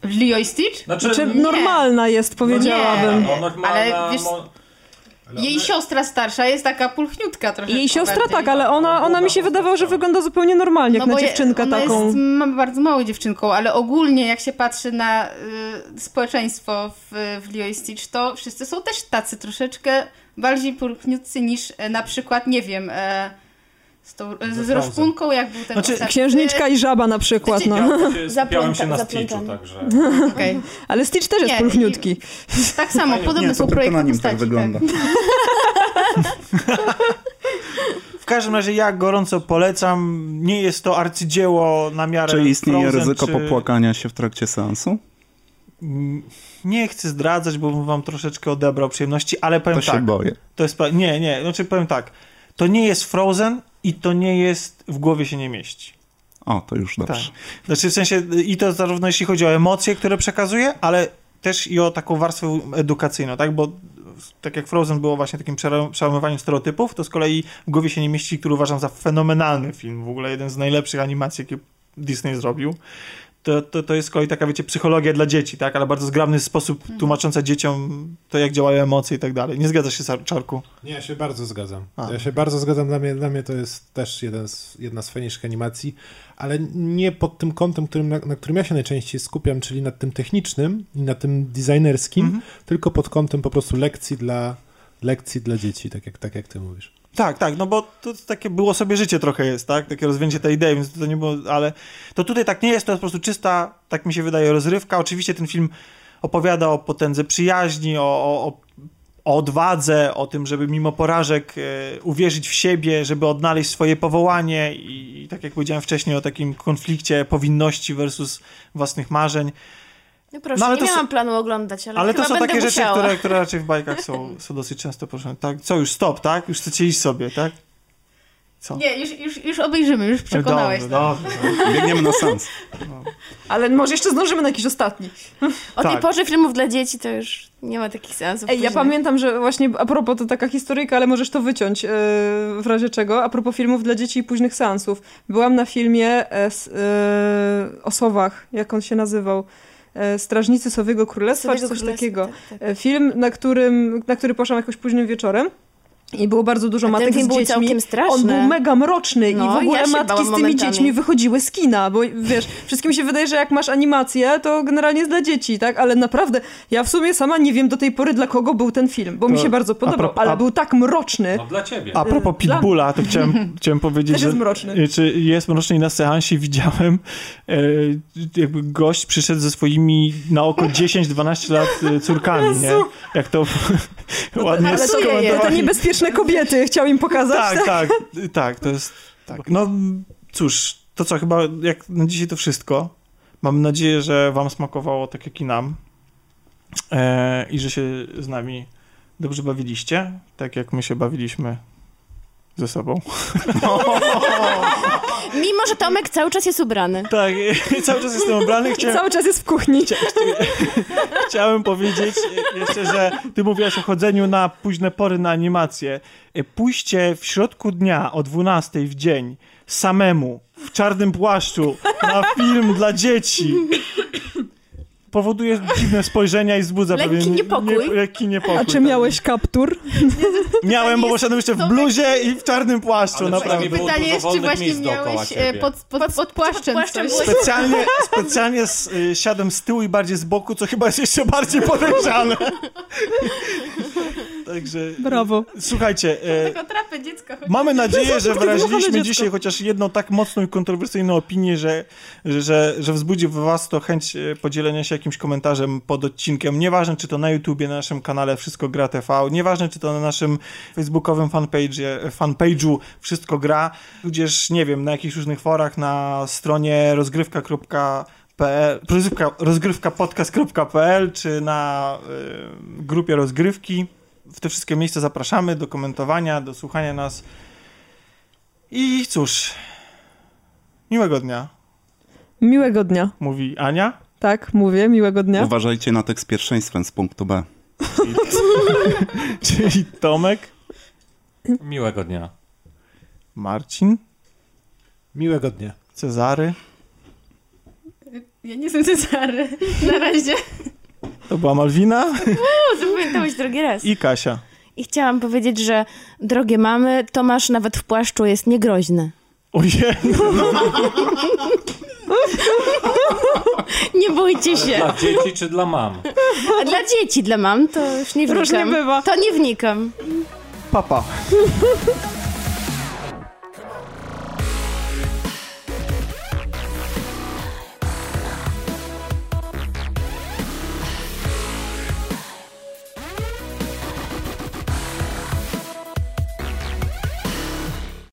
W Lilo i Stitch? Znaczy, Znaczy Nie. normalna jest, powiedziałabym. No, normalna, Ale wiesz- mo- Jej siostra starsza jest taka pulchniutka trochę. Jej siostra tak, ale ona, ona mi się wydawało, że wygląda zupełnie normalnie, jak na No je- dziewczynkę ona taką. jest bardzo małą dziewczynką, ale ogólnie jak się patrzy na y, społeczeństwo w, w Lilo i Stitch, to wszyscy są też tacy troszeczkę bardziej pulchniutcy niż e, na przykład, nie wiem, e, z, tą, z, z roszpunką, jak był ten Znaczy, ostatni- Księżniczka i żaba na przykład, no. Ja się skupiałem się na Zapląta- Stitchu, także... (laughs) Okej. Ale Stitch też jest Nie, pulchniutki. Tak samo, podobne Nie, są to projekty na nim postaci. tak wygląda. (laughs) W każdym razie ja gorąco polecam. Nie jest to arcydzieło na miarę Czy istnieje Frozen, ryzyko czy... popłakania się w trakcie seansu? Nie chcę zdradzać, bo bym wam troszeczkę odebrał przyjemności, ale powiem To się tak. boję. To jest. Nie, nie, znaczy powiem tak. To nie jest Frozen i to nie jest w głowie się nie mieści. O, to już Tak. dobrze. Znaczy w sensie i to zarówno jeśli chodzi o emocje, które przekazuje, ale też i o taką warstwę edukacyjną, tak? Bo tak jak Frozen było właśnie takim przełamywaniem stereotypów, to z kolei w głowie się nie mieści, który uważam za fenomenalny film, w ogóle jeden z najlepszych animacji, jakie Disney zrobił. To, to, to jest z kolei taka, wiecie, psychologia dla dzieci, tak? Ale bardzo zgrabny sposób tłumacząca dzieciom to, jak działają emocje i tak dalej. Nie zgadzasz się, Czarku? Nie, ja się bardzo zgadzam. A. Ja się bardzo zgadzam. Dla mnie, dla mnie to jest też jeden z, jedna z fajniejszych animacji, ale nie pod tym kątem, którym, na, na którym ja się najczęściej skupiam, czyli nad tym technicznym i nad tym designerskim, Mhm. tylko pod kątem po prostu lekcji dla, lekcji dla dzieci, tak jak, tak jak ty mówisz. Tak, tak, no bo to takie było sobie życie trochę jest, tak? Takie rozwinięcie tej idei, więc to nie było, ale to tutaj tak nie jest, to jest po prostu czysta, tak mi się wydaje, rozrywka. Oczywiście ten film opowiada o potędze przyjaźni, o, o, o- odwadze, o tym, żeby mimo porażek e, uwierzyć w siebie, żeby odnaleźć swoje powołanie i, i tak jak powiedziałem wcześniej o takim konflikcie powinności versus własnych marzeń. No proszę, No, ale nie to są- miałam planu oglądać, ale, Ale to są będę takie rzeczy, musiała. które, które raczej w bajkach są, (laughs) są dosyć często poruszane. Tak, co już, stop, tak? Już chcecie iść sobie, tak? Co? Nie, już, już, już obejrzymy, już przekonałeś. Dobrze, nas. dobrze. Biegniemy na seans. Ale może jeszcze zdążymy na jakiś ostatni. (laughs) O tej tak. porze filmów dla dzieci to już nie ma takich seansów Ej, ja pamiętam, że właśnie a propos, to taka historyjka, ale możesz to wyciąć yy, w razie czego. A propos filmów dla dzieci i późnych seansów. Byłam na filmie e, o sowach, jak on się nazywał. E, Strażnicy Sowiego Królestwa, Sowiego czy coś Królestwa, takiego. tak, tak. E, Film, na, którym, na który poszłam jakoś późnym wieczorem. I było bardzo dużo A ten matek film z był dziećmi. całkiem straszny. On był mega mroczny No, i w ogóle ja matki z tymi momentami. dziećmi wychodziły z kina, bo wiesz, wszystkim się wydaje, że jak masz animację, to generalnie jest dla dzieci, tak? Ale naprawdę, ja w sumie sama nie wiem do tej pory, dla kogo był ten film, bo mi To się bardzo podobał, pro- ale a- był tak mroczny. No dla ciebie. A propos Pitbulla, to chciałem, (laughs) chciałem powiedzieć, Też że jest mroczny. y, czy jest mroczny i na seansie widziałem, e, jakby gość przyszedł ze swoimi na oko (laughs) 10-12 lat e, córkami, nie? Jak to ładnie Ale to, to te niebezpieczne kobiety chciał im pokazać. Tak, tak, tak, to jest tak. No cóż, to co, chyba jak na dzisiaj to wszystko. Mam nadzieję, że wam smakowało tak jak i nam e, i że się z nami dobrze bawiliście, tak jak my się bawiliśmy ze sobą. (laughs) Mimo, że Tomek cały czas jest ubrany. Tak, (laughs) cały czas jestem ubrany. I Chciałem, cały czas jest w kuchni. (laughs) chciałem powiedzieć jeszcze, że ty mówiłaś o chodzeniu na późne pory na animację. Pójście w środku dnia o 12 w dzień samemu w czarnym płaszczu na film dla dzieci powoduje dziwne spojrzenia i wzbudza Lekki pewien niepokój. Nie, lekki niepokój. A czy tak. miałeś kaptur? Miałem, bo poszedłem jeszcze w bluzie i w czarnym płaszczu, Ale naprawdę. Pytanie jest, czy właśnie miałeś e, ciebie. pod, pod, pod płaszczem, płaszczem coś? Specjalnie, specjalnie s- y, siadłem z tyłu i bardziej z boku, co chyba jest jeszcze bardziej podejrzane. (laughs) Także. Brawo. Słuchajcie, e, trapę dziecka chodzi. mamy nadzieję, że (laughs) wyraziliśmy dziecko. dzisiaj chociaż jedną tak mocną i kontrowersyjną opinię, że, że, że wzbudzi w was to chęć e, podzielenia się jakimś komentarzem pod odcinkiem. Nieważne, czy to na YouTubie, na naszym kanale Wszystko Gra TV, nieważne, czy to na naszym facebookowym fanpage, fanpage'u Wszystko Gra, tudzież, nie wiem, na jakichś różnych forach, na stronie rozgrywka.pl rozgrywka, rozgrywkapodcast.pl czy na y, grupie rozgrywki. W te wszystkie miejsca zapraszamy do komentowania, do słuchania nas. I cóż, miłego dnia, Miłego dnia. mówi Ania. Tak, mówię, miłego dnia. Uważajcie na tekst pierwszeństwem z punktu B. (laughs) Czyli Tomek, Miłego dnia. Marcin, Miłego dnia. Cezary. Ja nie jestem Cezary. Na razie. To była Malwina zapamiętałeś drugi raz. i Kasia. I chciałam powiedzieć, że drogie mamy, Tomasz nawet w płaszczu jest niegroźny. Ojej, (laughs) Nie bójcie się. Dla dzieci czy dla mam? A dla dzieci, dla mam, to już nie wnikam. Różnie bywa. To nie wnikam. papa.